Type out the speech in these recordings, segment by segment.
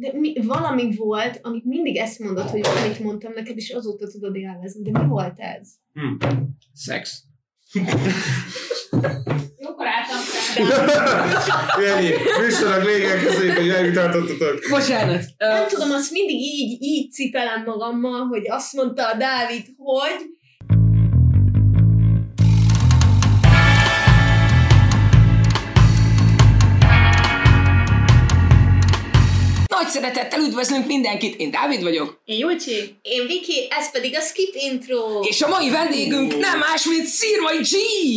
De mi, valami volt, amit mindig ezt mondod, hogy valamit mondtam neked, és azóta tudod élvezni. De mi volt ez? Szex. Jókor álltam fel. Ennyi. Műsorok végén köszönjük, hogy megtartottatok. Bocsánat. Nem tudom, azt mindig így, így cipelem magammal, hogy azt mondta a Dávid, hogy nagy szeretettel üdvözlünk mindenkit, én Dávid vagyok, Én Julcsi. én Viki, ez pedig a Skip Intro. és a mai vendégünk nem más, mint Szirmai G!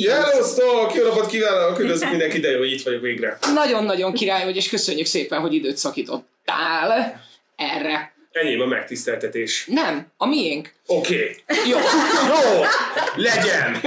Hello, Jó napot kívánok! Üdvözlök mindenki, de jó, hogy itt vagyok végre. Nagyon-nagyon király vagy, és köszönjük szépen, hogy időt szakítottál erre. Enyém a megtiszteltetés. Nem, a miénk. Oké. Okay. Jó. Jó! Legyen!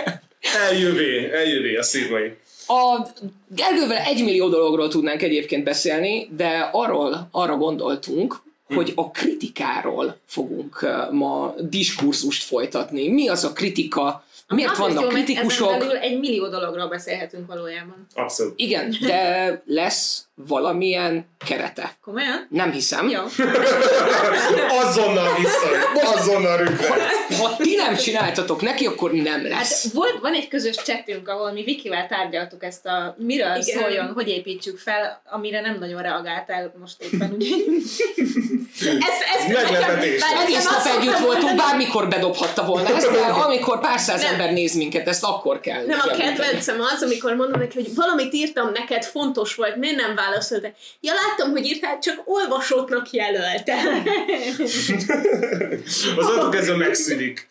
Eljövé, eljövé a szívmai. A Gergővel egy millió dologról tudnánk egyébként beszélni, de arról arra gondoltunk, hogy a kritikáról fogunk uh, ma diskurzust folytatni. Mi az a kritika? Miért Azért vannak jó, kritikusok? Egy millió dologról beszélhetünk valójában. Abszolút. Igen, de lesz valamilyen kerete. Komolyan? Nem hiszem. Jó. Azonnal vissza, azonnal rögtön. Ha ti nem csináltatok neki, akkor nem lesz. Hát volt, van egy közös csetünk, ahol mi Vikivel tárgyaltuk ezt a miről Igen. Igen. szóljon, hogy építsük fel, amire nem nagyon reagáltál most éppen, ugye? Ez, ez Meglepetés. Egész nekem nap együtt voltunk, bármikor bedobhatta volna ezt, de amikor pár száz Nem. ember néz minket, ezt akkor kell. Nem, a kedvencem az, amikor mondom neki, hogy valamit írtam neked, fontos volt, miért nem válaszoltál? Ja, láttam, hogy írtál, csak olvasóknak jelöltem. Az onnantól kezdve megszűnik.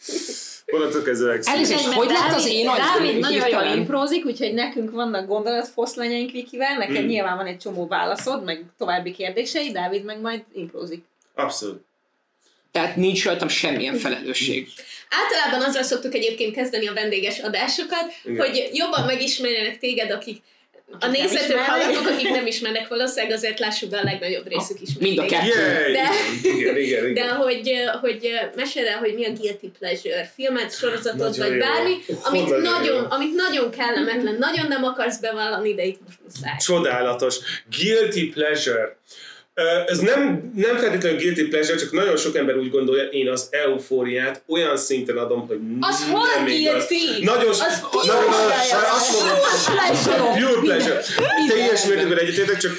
Onnantól kezdve megszűnik. Elnézést, hogy lett az én agyam Dávid nagyon jól imprózik, úgyhogy nekünk vannak gondolatfoszlányaink Vikivel, neked Mm. nyilván van egy csomó válaszod, meg további kérdései, Dávid meg majd imprózik. Abszolút. Tehát nincs rajtam semmilyen felelősség. Általában azzal szoktuk egyébként kezdeni a vendéges adásokat, Igen. hogy jobban megismerjenek téged, akik a Akik nem nézőtök, ismernek. hallgatók, akik nem ismernek, valószínűleg azért lássuk be a legnagyobb részük ismer. Mind a kettő. De- Igen, igen, igen. De hogy, hogy mesélj el, hogy mi a guilty pleasure, filmet, sorozatot, Nagyon vagy jó. bármi, amit Nagyon nagyon, jó. amit nagyon kellemetlen, nagyon nem akarsz bevallani, de itt most muszáj. Csodálatos. Guilty pleasure. Ez nem, nem feltétlenül guilty pleasure, csak nagyon sok ember úgy gondolja, én az eufóriát olyan szinten adom, hogy Az nem hol guilty? Nagyon, Az nagyon, pure nagyon, pleasure. Pure pleasure. Teljes mértékben egyetértek, csak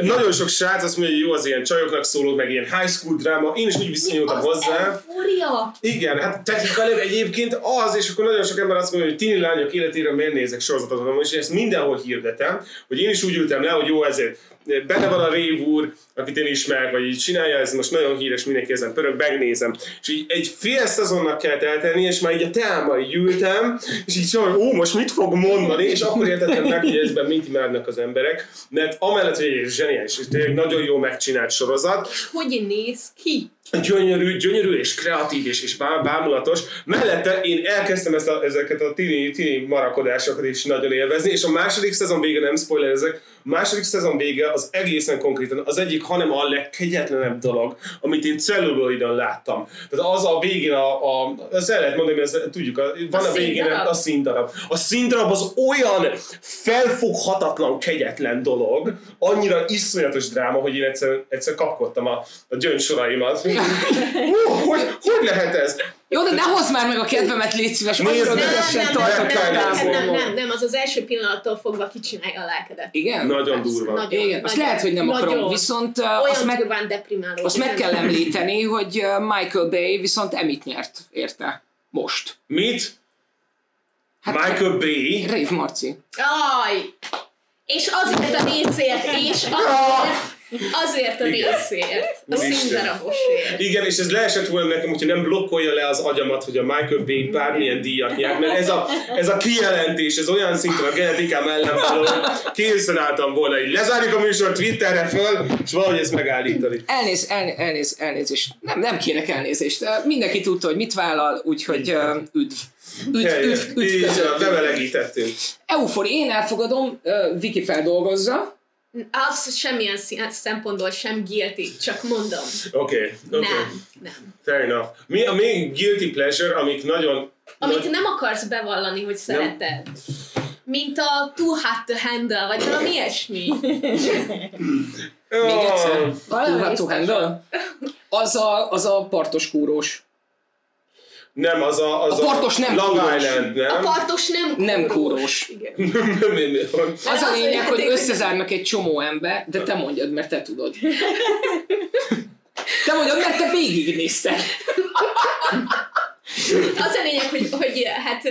nagyon sok srác azt mondja, hogy jó az ilyen csajoknak szóló, meg ilyen high school dráma. Én is úgy viszonyultam Az hozzá. eufória. Igen, hát technikailag egyébként az, és akkor nagyon sok ember azt mondja, hogy tini lányok életére miért nézek sorozatot, és ezt mindenhol hirdetem, hogy én is úgy ültem le, hogy jó, ezért benne van a Rév úr, akit én ismerek, vagy így csinálja, ez most nagyon híres, mindenki ezen pörög, megnézem. És így egy fél szezonnak kell eltenni, és már így a teámmal így ültem, és így szóval, ó, most mit fog mondani, és akkor értettem meg, hogy ezben mit imádnak az emberek, mert amellett, hogy egy zseniális, és tényleg nagyon jó megcsinált sorozat, Hogy néz ki? gyönyörű, gyönyörű és kreatív és, és bá- bámulatos. Mellette én elkezdtem ezt a, ezeket a tini, tini marakodásokat is nagyon élvezni, és a második szezon vége, nem spoiler ezek, a második szezon vége az egészen konkrétan az egyik, hanem a legkegyetlenebb dolog, amit én celluloidon láttam. Tehát az a végén, a, a, azt el lehet mondani, ezt tudjuk, a, van a, A végén színdarab? a színdarab. A színdarab az olyan felfoghatatlan, kegyetlen dolog, annyira iszonyatos dráma, hogy én egyszer, egyszer kapkodtam a, a gyöngysoraimat. Hú, hogy, hogy lehet ez? Jó, de ne hozd már meg a kedvemet, légy szíves, annyira ügyesen nem, tart a nem, nem, nem, nem, nem, nem, az az első pillanattól fogva kicsinálja a lelkedet. Igen? Nagyon Persze, durva. nagyon, Igen, azt nagyon, lehet, hogy nem nagyon. akarom, viszont uh, Olyan azt meg, azt meg kell nem- említeni, hogy Michael Bay viszont Emit nyert érte. Most. Mit? Hát- Michael Bay? Rave Marci. Aj! És azért a részért, és azért, azért a részért. A színdarabosért. Igen, és ez leesett volna nekem, hogyha nem blokkolja le az agyamat, hogy a Michael Bay bármilyen díjat nyer, mert ez a, ez a kijelentés, ez olyan szinten a genetikám ellen való, hogy készen álltam volna, így lezárjuk a műsor Twitterre föl, és valahogy ezt megállítani. Elnéz, el, elnéz, elnézést. Nem, nem kérek elnézést. Mindenki tudta, hogy mit vállal, úgyhogy uh, üdv. Üdv, üdv, üdv. Így, köszönöm. bemelegítettünk. Eufori, én elfogadom, uh, Viki feldolgozza. Az semmilyen szempontból sem guilty, csak mondom. Oké, okay, oké. Okay. Nem, nem. Fair enough. Mi a még guilty pleasure, amik nagyon... Amit nagy, nem akarsz bevallani, hogy szereted. mint a Too Hot to Handle, vagy valami ilyesmi. Még egyszer. Ah, Valami Too hot to handle? Az a, az a partos kúrós. Nem, az a... Az A partos nem Long kúrós. Island, A nem? partos nem kúrós. Nem kúrós. Igen. Az a az a lényeg, hogy- összezárnak egy csomó ember, de te mondjad, mert te tudod. Te mondjad, mert te végignézted. Az a lényeg, hogy, hogy hát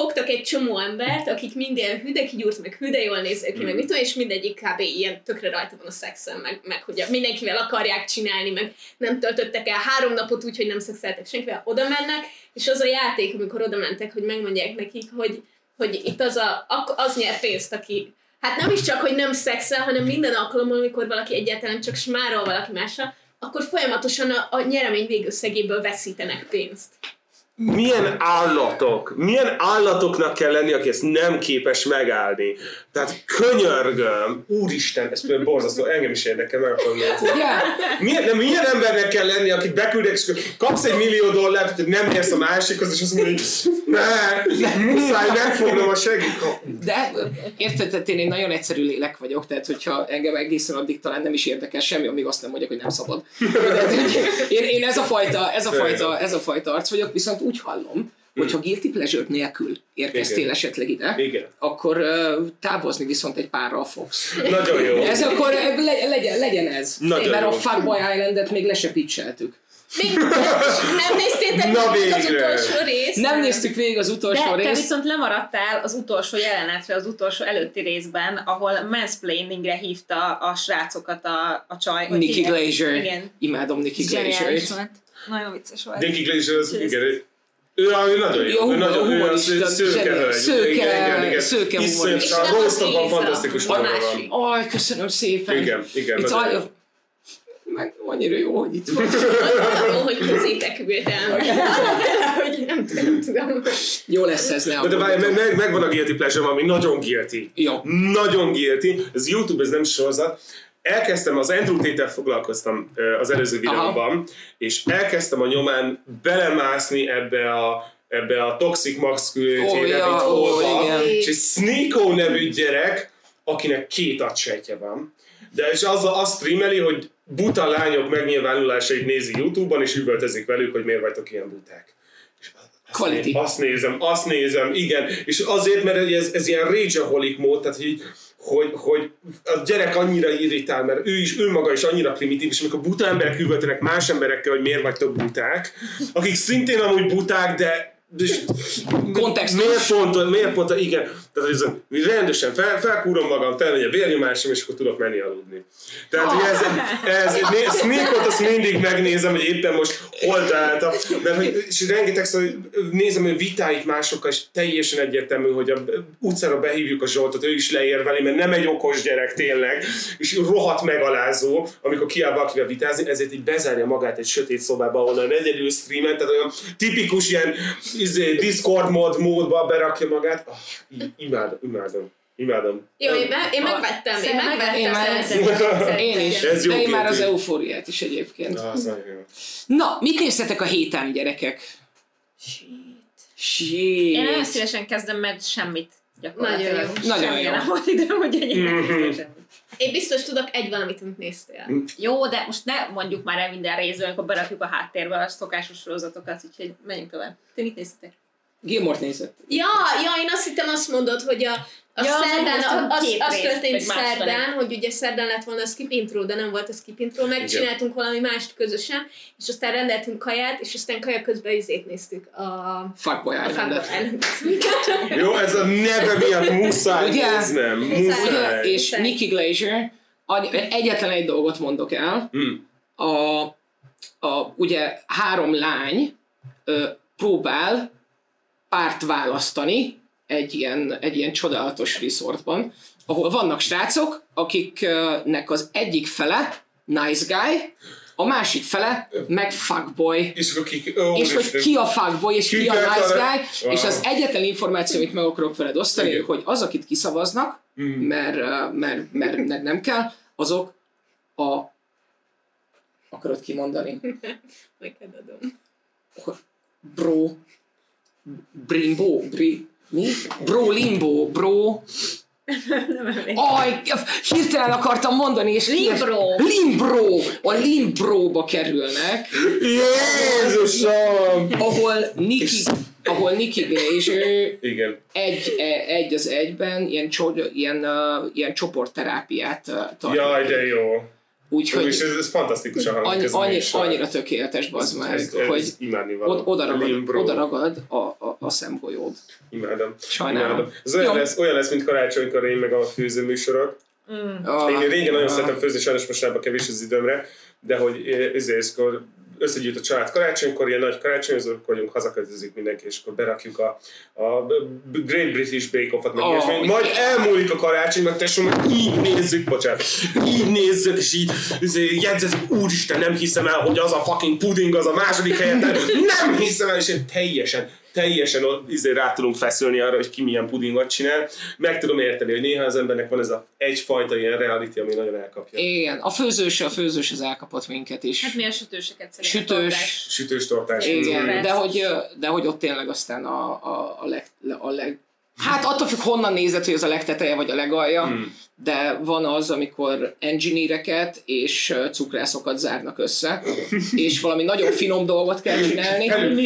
fogtak egy csomó embert, akik minden hüde kigyúrt, meg hüde jól néznek ki, meg mit tudom, és mindegyik kb. ilyen tökre rajta van a szexen, meg, meg hogy mindenkivel akarják csinálni, meg nem töltöttek el három napot úgy, hogy nem szexeltek senkivel, oda mennek, és az a játék, amikor oda mentek, hogy megmondják nekik, hogy, hogy itt az, a, az nyer pénzt, aki Hát nem is csak, hogy nem szexel, hanem minden alkalommal, amikor valaki egyáltalán csak smárol valaki másra, akkor folyamatosan a, a nyeremény végösszegéből veszítenek pénzt. Milyen állatok, milyen állatoknak kell lenni, aki ezt nem képes megállni. Tehát könyörgöm, úristen, ez például borzasztó, engem is érdekel, meg akarom nézni. Milyen, de milyen embernek kell lenni, akit beküldek, és kapsz egy millió dollárt, hogy nem érsz a másikhoz, és azt mondja, hogy ne, muszáj megfognom a segít. De érted, tehát én egy nagyon egyszerű lélek vagyok, tehát hogyha engem egészen addig talán nem is érdekel semmi, amíg azt nem mondják, hogy nem szabad. De, én, én ez a fajta, ez a fajta, ez a fajta arc vagyok, viszont úgy hallom, hogy ha guilty pleasure nélkül érkeztél Igen. esetleg ide, Igen. akkor uh, távozni viszont egy párral fogsz. Nagyon jó. Ez akkor le, legyen, legyen ez. Nagyon Mert jó. a Fuckboy Islandet még le se pitcheltük. Még nem néztétek Na meg az végre. utolsó részt? Nem néztük végig az utolsó De te részt. viszont lemaradtál az utolsó jelenetre, az utolsó előtti részben, ahol mansplainingre hívta a srácokat a, a csaj. hívják? Glazer. Igen. Imádom Glazer-t. volt. Nagyon vicces volt. Dinky Glazer, az, igen, ő, ő, ő nagyon jó, Jó, ő nagyon humorista, szőke hölgy. szőke- Igen, igen, igen. szőke humorista. A Lisa, fantasztikus van. Aj, köszönöm szépen. Igen, igen, Itt aj- jó. meg annyira jó, hogy itt van. Jó, hogy közétek ültem. hogy nem tudom. Jó lesz ez, ne De, várj, meg, meg, megvan a guilty pleasure, ami nagyon guilty. Jó. Nagyon guilty. Ez YouTube, ez nem sorozat. Elkezdtem, az Andrew Tate-tel foglalkoztam az előző videóban, és elkezdtem a nyomán belemászni ebbe a ebbe a Toxic Masculinity Ó, ja, igen. és egy Sneeko nevű gyerek, akinek két agysejtje van, de és az, azt streameli, hogy buta lányok megnyilvánulásait nézi YouTube-on, és üvöltözik velük, hogy miért vagytok ilyen buták. És azt, Quality. né- azt nézem, azt nézem, igen. És azért, mert ez, ez ilyen rageaholic mód, tehát hogy, hogy, hogy a gyerek annyira irritál, mert ő is, ő maga is annyira primitív, és amikor buta emberek üvöltenek más emberekkel, hogy miért vagytok buták, akik szintén amúgy buták, de és Kontextus. Miért pont, miért pont, igen. Tehát ez, hogy rendesen fel, felkúrom magam, felmegy a vérnyomásom, és akkor tudok menni aludni. Tehát hogy ez, ez, ez Sneakot azt mindig megnézem, hogy éppen most hol találtam, mert hogy, és rengetegszer hogy nézem, hogy vitáik másokkal, és teljesen egyértelmű, hogy a utcára behívjuk a Zsoltot, ő is leérveli, mert nem egy okos gyerek tényleg, és rohadt megalázó, amikor kiáll valakivel vitázni, ezért így bezárja magát egy sötét szobába, ahol egyedül streamet, tehát olyan tipikus ilyen izé, Discord mód, módba berakja magát. Oh, í- imádom, imádom, imádom. Jó, én, me- én megvettem, én Szerintem megvettem. én már- szeretem. Én is. Ez jó De én már az eufóriát is egyébként. Ah, az nagyon jó. Na, mit néztetek a héten, gyerekek? Shit. Én nagyon szívesen kezdem, mert semmit. Nagyon jó. Nagyon jó. nem volt időm, hogy egyébként Mhm. Én biztos tudok egy valamit, amit néztél. Jó, de most ne mondjuk már el minden részről, amikor berakjuk a háttérbe a szokásos sorozatokat, úgyhogy menjünk tovább. Ti mit néztetek? Gilmort nézett. Ja, ja, én azt hittem azt mondod, hogy a, a Ja, szerdán, az, az részt, történt szerdán, hogy ugye szerdán lett volna a skip intro, de nem volt a skip intro, megcsináltunk valami mást közösen, és aztán rendeltünk kaját, és aztán kaja közben izét néztük a, Fuckboy a Islandet. Fuckboy Jó, ez a neve miatt muszáj Ugye? néznem, Muszáj. Ugye, és Nicky Glazer, egyetlen egy dolgot mondok el, Hm. a, a ugye három lány ö, próbál párt választani egy ilyen, egy ilyen csodálatos resortban, ahol vannak srácok, akiknek az egyik fele nice guy, a másik fele meg fuckboy. És ki, ó, És hogy ki a fuckboy, és ki, Ki a nice guy, Wow. és az egyetlen információ, amit meg akarok veled osztani, Igen. hogy az, akit kiszavaznak, Mhm. mert, mert, mert, mert nem kell, azok a akarod kimondani? Neked adom. Bro, Brimbo, Bri, Mi? Bro Limbo, bro. Aj, hirtelen akartam mondani, és Limbro. Limbro! A Limbro-ba kerülnek, Jézusom! ahol Nikki, ahol Nikki Glazer Igen. egy, e- egy az egyben ilyen, cso, ilyen, uh, ilyen csoportterápiát uh, tart. Jaj, de jó. Úgyhogy És ez, ez fantasztikusan hangzik annyi, annyi, annyira tökéletes bazd meg, Ez- ez hogy od, oda, ragad, oda ragad a, a, a szemgolyód. Imádom. Sajnálom. Imádom. Ez olyan Jó. lesz, olyan lesz, mint karácsonykor én meg a főzőműsorok. Ah, Én régen nagyon ah. szeretem főzni, sajnos most már kevés az időmre, de hogy eh, ezért, összegyűjt a család karácsonykor, ilyen nagy karácsonyozók vagyunk, hazaköltözik mindenki, és akkor berakjuk a, a Great British Bake Off-ot, meg Oh. Majd elmúlik a karácsony, meg tesóm, meg így nézzük, bocsánat, így nézzük, és így izé, jegyzettük, úristen, nem hiszem el, hogy az a fucking puding az a második helyen, nem hiszem el, és én teljesen, teljesen ott izé rá tudunk feszülni arra, hogy ki milyen pudingot csinál. Meg tudom érteni, hogy néha az embernek van ez a egyfajta ilyen reality, ami nagyon elkapja. Igen, a főzős, a főzős az elkapott minket is. Hát mi a sütőseket szeretjük. Sütős. Sütős tortás. Igen, de hogy, de hogy ott tényleg aztán a, a, a, leg, a leg... Hát attól függ, honnan nézed, hogy ez a legteteje vagy a legalja, Hmm. de van az, amikor engineereket és cukrászokat zárnak össze, és valami nagyon finom dolgot kell csinálni, ami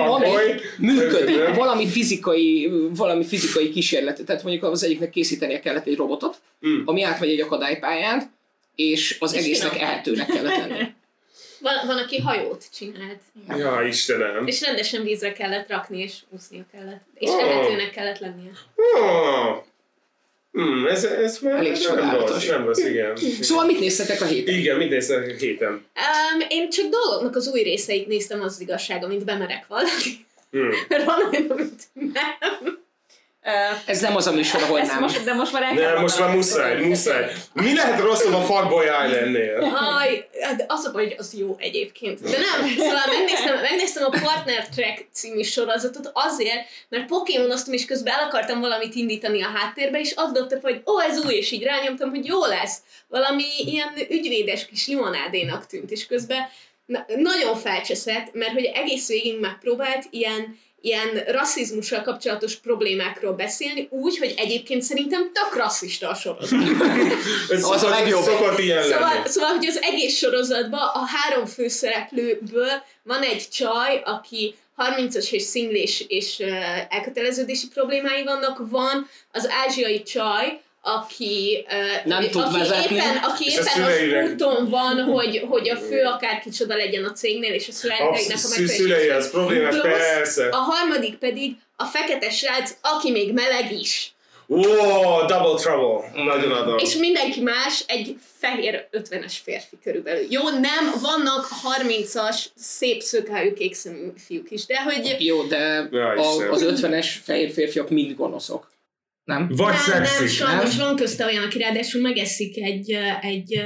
működik, valami fizikai, valami fizikai kísérlet. Tehát mondjuk az egyiknek készítenie kellett egy robotot, Hmm. ami átmegy egy akadálypályán, és az És egésznek finom. ehetőnek kellett lenni. Van, van, aki hajót csinált. Ja, Istenem. És rendesen vízre kellett rakni, és úsznia kellett. És Oh. ehetőnek kellett lennie. Oh. Hmm, ez, ez már Elég nem csodálatos. rossz, nem rossz, igen. Szóval mit néztetek a héten? Igen, mit néztek a héten? Um, én csak dolgoknak az új részeit néztem, az, az igazság, amit bemerek valaki. Hmm. Olyan, amit nem. Uh, Ez nem az a műsor, ahol nem. most, de most már el kell Nem, most már muszáj, muszáj. Mi lehet rosszabb a Fuckboy Islandnél? Aj, hát az a baj, hogy az jó egyébként. De nem, szóval megnéztem, megnéztem a Partner Track című sorozatot azért, mert Pokémonoztam, és közben el akartam valamit indítani a háttérbe, és azt dobta, hogy ó, ez új, és így rányomtam, hogy jó lesz. Valami ilyen ügyvédes kis limonádénak tűnt, és közben na, nagyon felcseszett, mert hogy egész végig megpróbált ilyen ilyen rasszizmussal kapcsolatos problémákról beszélni, úgy, hogy egyébként szerintem tök rasszista a sorozat. Ez Az a legjobb. Szokott ilyen Szóval, lenni. szóval, hogy az egész sorozatban a három főszereplőből van egy csaj, aki 30-as és szinglés és elköteleződési problémái vannak, van az ázsiai csaj, aki, uh, Nem tud aki vezetni. éppen, aki éppen az úton van, hogy, hogy a fő akár kicsoda legyen a cégnél, és a A szüleinek a szülei, az problémás, persze. A harmadik pedig a fekete srác, aki még meleg is. Wow, double trouble. Nagyon adom. És mindenki más egy fehér 50-es férfi körülbelül. Jó, nem, vannak 30-as szép szökhájú kékszemű fiúk is, de hogy Jó, de Ja, a, az 50-es fehér férfiak mind gonoszok. Nem? Vagy nem, nem, szexis. sajnos van közte olyan, aki ráadásul megeszik egy, egy,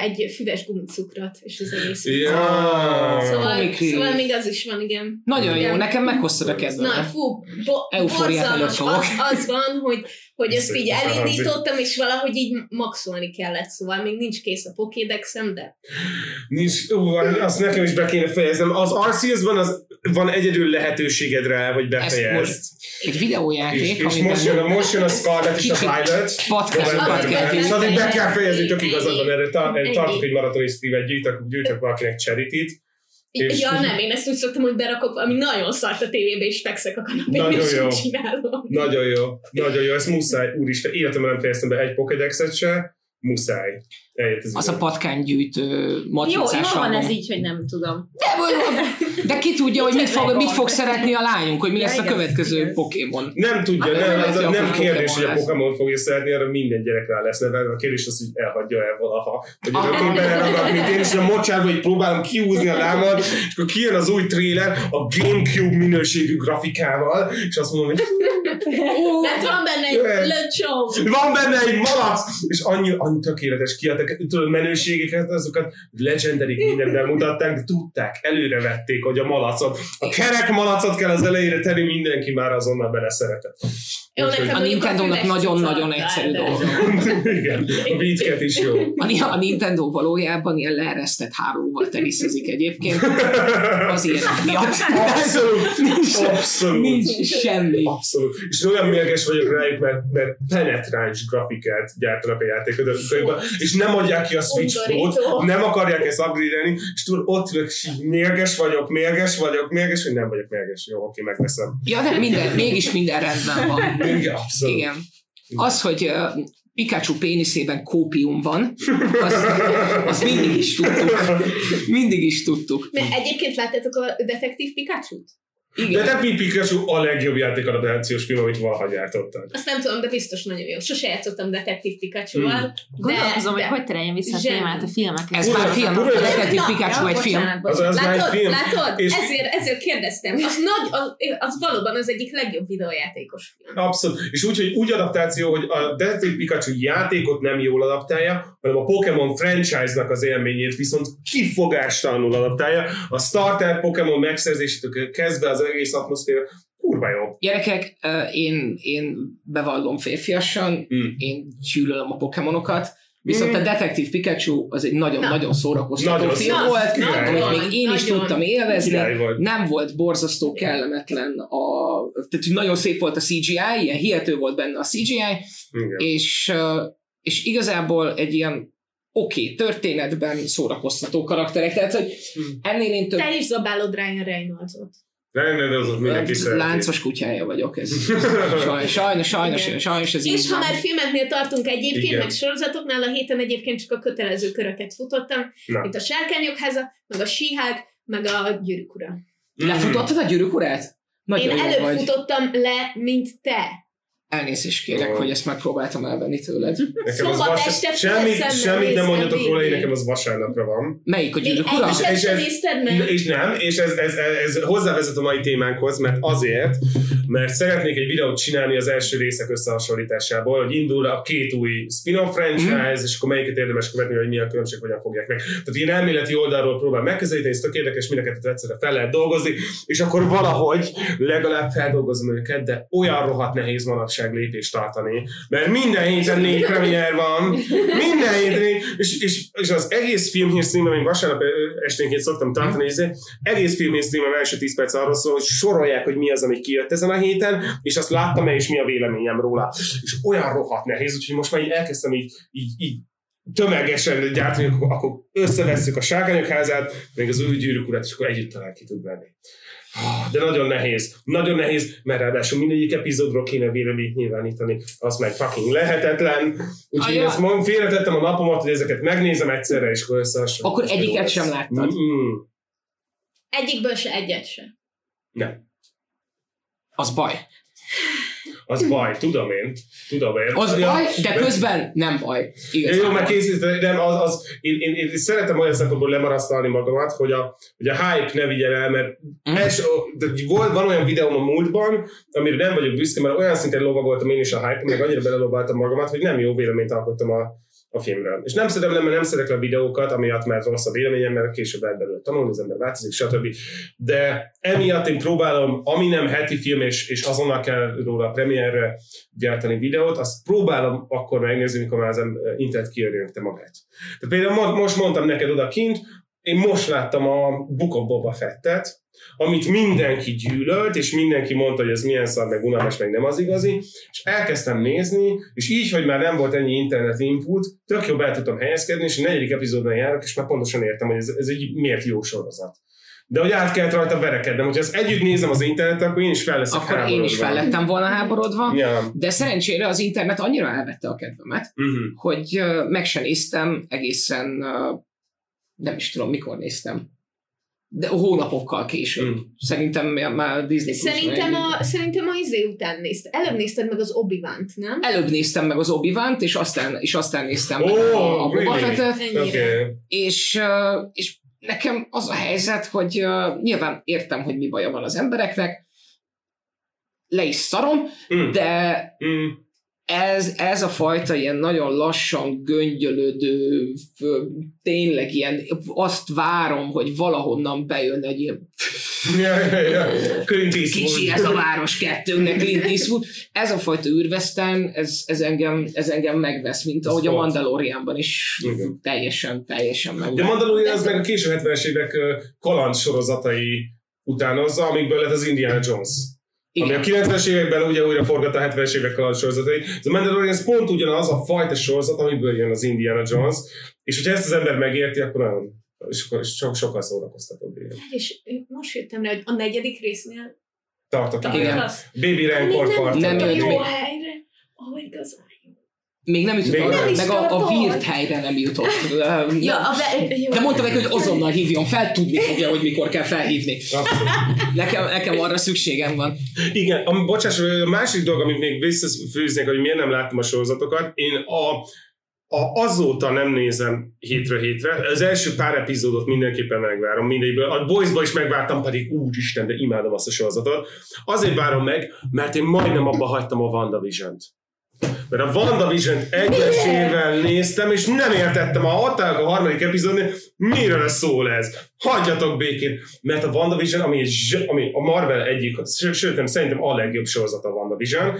egy füves gumicukrot, és az egész. Ja. Szóval, szóval még az is van, igen. Nagyon jó, Igen. nekem meghoztad a Na, kedvemet. fú, bo- borzalmas. az, az van, hogy, hogy ezt így elindítottam, és valahogy így maxolni kellett, szóval még nincs kész a pokédexem, de Nincs, ú, azt nekem is be kéne fejeznem. Az Arceus-ban az, van egyedül lehetőséged rá, hogy befejezd. egy És, videójáték, és most, jön, a- most jön a Scarlet és a Violet. És addig be kell fejezni, tök igazad van erre. Tartok egy maratoni streamet, gyűjtök, gyűjtök valakinek charity És- Ja, nem, én ezt úgy szoktam, hogy berakok valami nagyon szart a tévébe, és fekszek a kanapén, Nagyon és jó. csinálom. Nagyon jó, nagyon jó, ezt muszáj, úristen, életemben nem fejeztem be egy Pokédexet se, muszáj. Eljött az Az a patkánygyűjtő Jó, matricás jó van album. ez így, hogy nem tudom. De, de ki tudja, hogy mit fog, mit fog szeretni a lányunk, hogy mi Ja, lesz a következő. Pokémon. Nem tudja, Hát, nem, nem az, nem hogy kérdés, hogy a Pokémon fogja szeretni, arra minden gyerek rá lesz nevelve. A kérdés az, hogy elhagyja el valaha. Hogy Aha. örökké beleragadni. Én is a mocsárba így próbálom kiúzni a lámat, és akkor kijön az új trailer a Gamecube minőségű grafikával, és azt mondom, hogy Mert van benne egy van benne egy malac, és annyi, annyi tökéletes kiadtak, tudod, menőségeket, azokat legendary mindent bemutatták, de tudták, előre vették, hogy a malacot, a kerek malacot kell az elejére tenni, mindenki már azonnal beleszeretett. Jó, A Nintendo-nak nagyon-nagyon egyszerű dolga. Igen, a Beatcat is jó. A, a Nintendo valójában ilyen leeresztett hálóval teniszezik egyébként. Az ilyenek miatt. Abszolút, Nincs, abszolút. nincs semmi. Abszolút. És olyan mérges vagyok rájuk, mert, mert penetráns grafikát gyártanak a játékodokban, és nem adják ki a Switch. Pro-t, nem akarják ezt upgrade és tudod, ott ülök, és így mérges vagyok, mérges vagyok, mérges, hogy nem vagyok mérges. Jó, oké, megveszem. Ja, de minden, mégis minden rendben van. Igen, abszolút. Igen. Az, hogy Pikachu péniszében kópium van, az, az mindig is tudtuk. Mindig is tudtuk. Mert egyébként láttátok a Detektív Pikachu-t? De Igen. te Pikachu a legjobb játékadaptációs film, amit valaha gyártottak. Azt nem tudom, de biztos nagyon jó. Sose játszottam Detektív Pikachu-val. Hmm. Gondolkozom, de, hogy hogy tereljen vissza a témát a filmekhez. Ez már film, a Na, Pikachu egy film. Az, már Látod? film. Látod? És- Ezért, ezért kérdeztem. Az, nagy, az, az valóban az egyik legjobb videójátékos film. Abszolút. És úgy, hogy úgy adaptáció, hogy a Detective Pikachu játékot nem jól adaptálja, hanem a Pokémon franchise-nak az élményét viszont kifogástalanul adaptálja. A starter Pokémon megszerzésétől kezdve az egész atmoszféra kurva jó. Gyerekek, én, én bevallom férfiasan, Mm. én gyűlölöm a Pokémonokat, viszont Mm. a Detektív Pikachu az egy nagyon-nagyon szórakoztató Nagyon film szó- volt, amit még én is Nagyon. tudtam élvezni, nem volt borzasztó kellemetlen a... Tehát nagyon szép volt a CGI, ilyen hihető volt benne a CGI, Igen. és, és igazából egy ilyen oké okay, történetben szórakoztató karakterek, tehát hogy Mm. ennél én több Te is zabálod Ryan Reynolds-ot. De, de az ott mindenki szereti. láncos kutyája vagyok. Ez. Sajnos, sajnos, sajnos, Igen. sajnos ez így És ha már filmeknél tartunk egyébként, Igen. meg sorozatoknál, a héten egyébként csak a kötelező köröket futottam, Na. mint a Sárkányok háza, meg a Síhág, meg a Gyűrűk ura. Lefutottad a gyűrűk urát? Nagyon Én előbb vagy. futottam le, mint te. Elnézést kérek, Ó. hogy ezt megpróbáltam elvenni tőled. Nekem az Szombat vas... este semmit, semmit nem mondjatok róla, én nekem az vasárnapra van. Melyik a gyűrűk ura? És sem ez- meg? És nem, és ez, ez, ez, ez hozzávezet a mai témánkhoz, mert azért, mert szeretnék egy videót csinálni az első részek összehasonlításából, hogy indul a két új spin-off franchise, és akkor melyiket érdemes követni, hogy mi a különbség, hogyan fogják meg. Tehát ilyen elméleti oldalról próbál megközelíteni, ez tök érdekes, mind a kettőt egyszerre fel lehet dolgozni, és akkor valahogy legalább feldolgozom őket, de olyan rohadt nehéz manapság lépést tartani, mert minden héten négy premier van, minden héten és, és, és az egész filmhírstreamem, én vasárnap esténként szoktam tartani, és egész filmhírstreamem első 10 perc arról szól, hogy sorolják, hogy mi az, ami kijött ezen a héten, és azt láttam-e, és mi a véleményem róla. És olyan rohadt nehéz, úgyhogy most már így elkezdtem így, így, így tömegesen gyártani, akkor, akkor összevesszük a sárkányok házát, még az új gyűrűk urat, és akkor együtt talán ki tud venni. De nagyon nehéz. Nagyon nehéz, mert ráadásul mindegyik epizódról kéne véleményt nyilvánítani, az meg fucking lehetetlen. Úgyhogy én ezt mond, félretettem a napomat, hogy ezeket megnézem egyszerre, és akkor összehasonlítom. Akkor egyiket sem láttad. Mm, Egyikből se egyet se. nem. Az baj. Az baj, tudom én. Tudom én. Az Ja, baj, de közben nem baj. Ja, jó, mert készíteni, nem, az, az, én, én, én, szeretem olyan szempontból lemarasztalni magamat, hogy a, hogy a hype ne vigyen el, mert Mm. de volt, van olyan videóm a múltban, amire nem vagyok büszke, mert olyan szinten lovagoltam én is a hype meg annyira belelobaltam magamat, hogy nem jó véleményt alkottam a, a filmről. És nem szeretem, mert nem szeretek a videókat, amiatt mert rossz a véleményem, mert később lehet belőle tanulni, az ember változik, stb. De emiatt én próbálom, ami nem heti film, és, és azonnal kell róla a premierre gyártani videót, azt próbálom akkor megnézni, mikor már az internet kiörjönkte magát. Tehát például mo- most mondtam neked odakint, én most láttam a Book of Boba Fettet, amit mindenki gyűlölt, és mindenki mondta, hogy ez milyen szar, meg unalmas, meg nem az igazi, és elkezdtem nézni, és így, hogy már nem volt ennyi internet input, tök jobb el tudtam helyezkedni, és a negyedik epizódban járok, és már pontosan értem, hogy ez, ez egy miért jó sorozat. De hogy át kellett rajta verekednem, hogyha ezt együtt nézem az internetet, akkor én is fel leszek Akkor én is háborodva. fel lettem volna háborodva. Ja. De szerencsére az internet annyira elvette a kedvemet, Uh-huh. hogy meg se néztem egészen, nem is tudom mikor néztem, de hónapokkal később. Mm. Szerintem már Disney Szerintem a, szerintem a izé után nézted. Előbb nézted meg az obi nem? Előbb néztem meg az obi és aztán, és aztán néztem meg Oh, a, a Boba really? Fettet. Okay. és, és nekem az a helyzet, hogy nyilván értem, hogy mi baja van az embereknek, le is szarom, Mm. de Mm. Ez, ez a fajta ilyen nagyon lassan göngyölödő, tényleg ilyen, azt várom, hogy valahonnan bejön egy ilyen ja, ja. Clint kicsi ez a város kettőnknek Clint Eastwood. Ez a fajta űrveszten, ez, ez, engem, ez engem megvesz, mint ahogy a volt. Mandalorianban is Igen. teljesen, teljesen De megvesz. Mandalorian az meg a késő 70-es évek kaland sorozatai utánozza, amikből lett az Indiana Jones. Ami a Igen. 90-es években ugye újra forgatta a 70-es évek kaland sorozatai. Ez a Mandalorian ez pont ugyanaz a fajta sorozat, amiből jön az Indiana Jones, és hogyha ezt az ember megérti, akkor nagyon és akkor sok, sokkal szórakoztatóbb. igen. És most jöttem rá, hogy a negyedik résznél Tartok. Igen. Baby Rancor nem, part. Nem nem jött jó helyre, igazán jó. Még nem jutott Még arra, nem is meg a, a vírt helyre nem jutott. Ja, a be, jó. De mondta neki, hogy azonnal hívjon fel, tudni fogja, hogy mikor kell felhívni. Nekem, nekem arra szükségem van. Igen, a, bocsáss, a másik dolog, amit még visszafűznék, hogy miért nem láttam a sorozatokat, én a, a, azóta nem nézem hétről hétre. Az első pár epizódot mindenképpen megvárom, mindegyikből. A Boys-ba is megvártam, pedig úristen, de imádom azt a sorozatot. Azért várom meg, mert én majdnem abba hagytam a WandaVision-t. Mert a WandaVision egyesével néztem, és nem értettem a hatályok a harmadik epizódnél, miről szól ez. Hagyjatok békén. Mert a WandaVision, ami, egy ami a Marvel egyik, sőt, nem, szerintem a legjobb sorozat a WandaVision,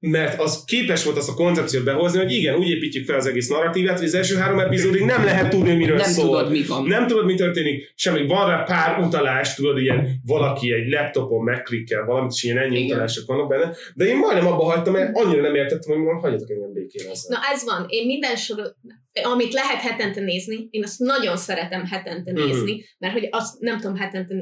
mert az képes volt azt a koncepciót behozni, hogy igen, úgy építjük fel az egész narratívát, hogy az első három epizódig nem lehet tudni, hogy miről Nem szól. tudod, mi van. Nem tudod, mi történik, semmi. Van rá pár utalás, tudod, ilyen valaki egy laptopon megklikkel valamit, és ilyen ennyi Igen. utalások vannak benne. De én majdnem abba hagytam, mert annyira nem értettem, hogy mondom, hagyjatok engem békén ezzel. Na ez van, én minden sorot, amit lehet hetente nézni, én azt nagyon szeretem hetente Mhm. nézni, mert hogy azt nem tudom hetente.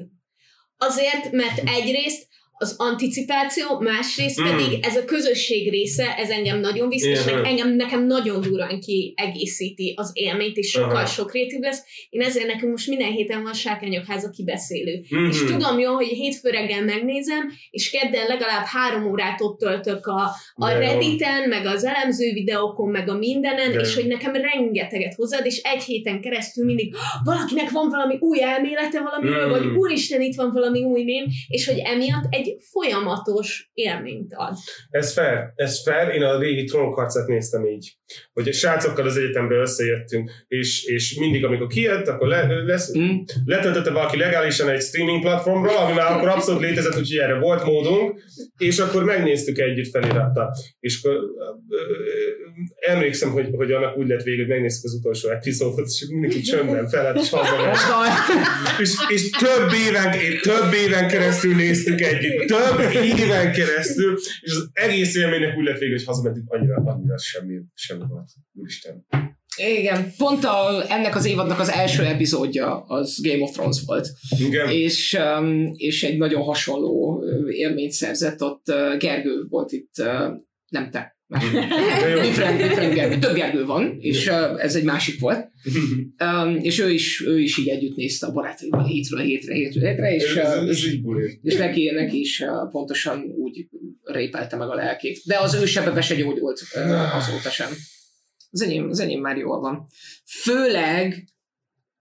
Azért, mert egyrészt az anticipáció, másrészt Mhm. pedig ez a közösség része, ez engem nagyon visz, és ne- engem, nekem nagyon durván kiegészíti az élményt, és sokkal Aha. sokrétűbb lesz. Én ezért nekünk most minden héten van Sárkányok háza kibeszélő. Mhm. És tudom jól, hogy hétfő reggel megnézem, és kedden legalább három órát ott töltök a, a De jó. Redditen, meg az elemző videókon, meg a mindenen, De és jó. hogy nekem rengeteget hozzád, és egy héten keresztül mindig valakinek van valami új elmélete valamiről, Mm. vagy úristen, itt van valami új mém, és hogy emiatt egy folyamatos élményt ad. Ez fair, ez fair. Én a régi trónokharcát néztem így, hogy a srácokkal az egyetemről összejöttünk, és, és mindig, amikor kijött, akkor le, lesz, Mm. letöltötte valaki legálisan egy streaming platformra, ami már akkor abszolút létezett, úgyhogy erre volt módunk, és akkor megnéztük együtt feliratta. És akkor emlékszem, hogy, hogy annak úgy lett vége, hogy megnéztük az utolsó epizódot, és mindenki csöndben felett, és hazament. És, és több, éven, több éven keresztül néztük együtt, több éven keresztül, és az egész élménynek úgy lett vége, hogy hazamentünk annyira, annyira semmi, semmi volt. Úristen. Igen, pont a, ennek az évadnak az első epizódja az Game of Thrones volt, Igen. és, um, és egy nagyon hasonló élményt szerzett, ott Gergő volt itt, nem te. Different, different Gergő. Több Gergő van, és uh, ez egy másik volt. Um, és ő is, ő is így együtt nézte a barátaival hétről hétre, hétről hétre, és, uh, és, neki, neki is uh, pontosan úgy répelte meg a lelkét. De az ő sebebe se gyógyult uh, azóta sem. Az enyém, az enyém már jól van. Főleg,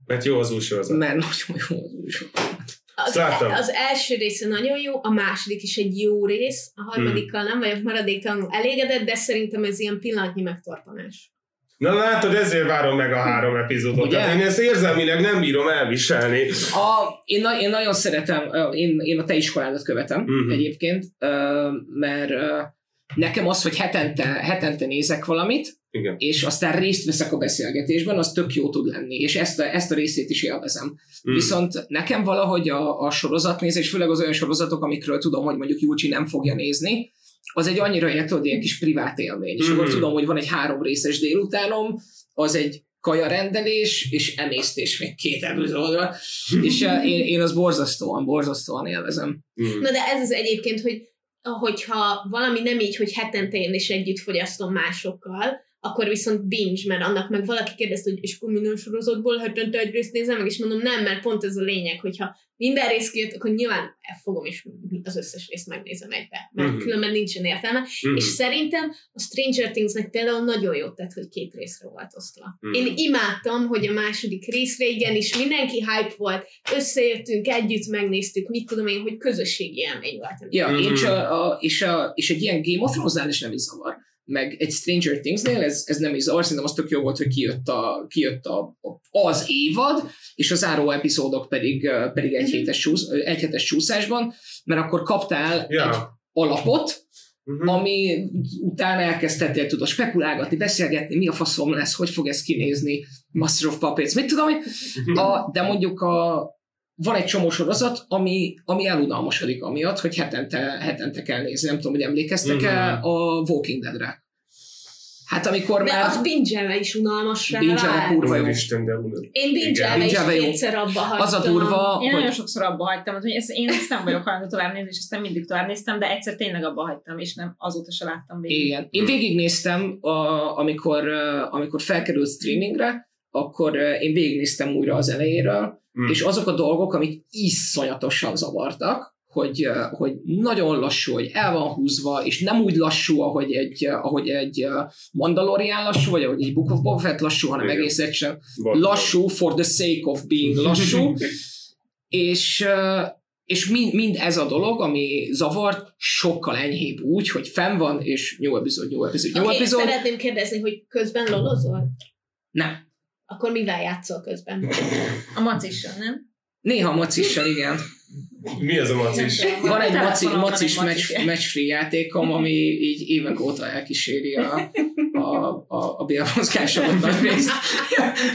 Mert jó az új sorozat. mert nagyon jó az új sorozat. Az, láttam. az első része nagyon jó, a második is egy jó rész, a harmadikkal nem vagyok maradéktalanul elégedett, de szerintem ez ilyen pillanatnyi megtorpanás. Na látod, ezért várom meg a három epizódot. Ugye? Tehát én ezt érzelmileg nem bírom elviselni. A, én, na- én nagyon szeretem, én, én a te iskoládat követem uh-huh. egyébként, mert nekem az, hogy hetente, hetente nézek valamit, Igen. és aztán részt veszek a beszélgetésben, az tök jó tud lenni, és ezt a, ezt a részét is élvezem. Mm. Viszont nekem valahogy a, a sorozatnézés, főleg az olyan sorozatok, amikről tudom, hogy mondjuk Júcsi nem fogja nézni, az egy annyira ilyen, tudod, ilyen kis privát élmény. És akkor tudom, hogy van egy három részes délutánom, az egy kaja rendelés, és emésztés még két epizódra, és eh, én, én az borzasztóan, borzasztóan élvezem. Mm. Na de ez az egyébként, hogy hogyha valami nem így, hogy hetente én is együtt fogyasztom másokkal, akkor viszont binge, mert annak meg valaki kérdezte, hogy és akkor minden sorozatból hetente egy részt nézem meg, és mondom nem, mert pont ez a lényeg, hogyha minden rész kijött, akkor nyilván fogom és az összes részt megnézem egybe, mert Mhm. különben nincsen értelme. Mm. És szerintem a Stranger Thingsnek például nagyon jót tett, hogy két részre volt osztva. Mhm. Én imádtam, hogy a második részre igenis mindenki hype volt, összejöttünk, együtt megnéztük, mit tudom én, hogy közösségi élmény volt. Ja, Mhm. mm-hmm. és, a, a, és, a, és egy ilyen Game of Thrones-nál is nem is zavar. Meg egy Stranger Things-nél ez, ez nem is zavar, szerintem az tök jó volt, hogy kijött, a, kijött a, az évad, és a záró epizódok pedig, pedig egy, hétes csúsz, egy hetes csúszásban, mert akkor kaptál Ja. egy alapot, Mhm. ami utána elkezdtél tudod spekulálgatni, beszélgetni, mi a faszom lesz, hogy fog ez kinézni, Master of Puppets, mit tudom én, a, de mondjuk a, van egy csomó sorozat, ami, ami elunalmasodik amiatt, hogy hetente, hetente kell nézni. Nem tudom, hogy emlékeztek-e Mhm. a Walking Dead-re. Hát amikor De már az binge is unalmas rá. binge vált. kurva jó. Úristen, de unalmas. Én binge is kétszer abba hagytam. Az a durva, Én hogy nagyon sokszor abba hagytam, hogy ezt, én ezt nem vagyok hajlandó tovább nézni, és ezt nem mindig tovább néztem, de egyszer tényleg abba hagytam, és nem azóta se láttam végig. Igen. Én végignéztem, a, amikor, amikor felkerült streamingre, akkor én végignéztem újra az elejéről, Mm. és azok a dolgok, amik iszonyatosan zavartak, hogy, hogy nagyon lassú, hogy el van húzva, és nem úgy lassú, ahogy egy, ahogy egy Mandalorian lassú, vagy ahogy egy Book of Boba Fett lassú, hanem Igen. egész egyszerűen lassú for the sake of being lassú, és, és mind, mind ez a dolog, ami zavart, sokkal enyhébb úgy, hogy fenn van, és jó epizód, jó epizód, jó Oké, epizód. szeretném kérdezni, hogy közben lolozol? Nem. Akkor mivel játszol közben? A macissal, nem? Néha macissal, igen. Mi az a macis? Van egy maci, macis match, macis. match free játékom, ami így évek óta elkíséri a, a, a, a bélmozgásomat nagy részt.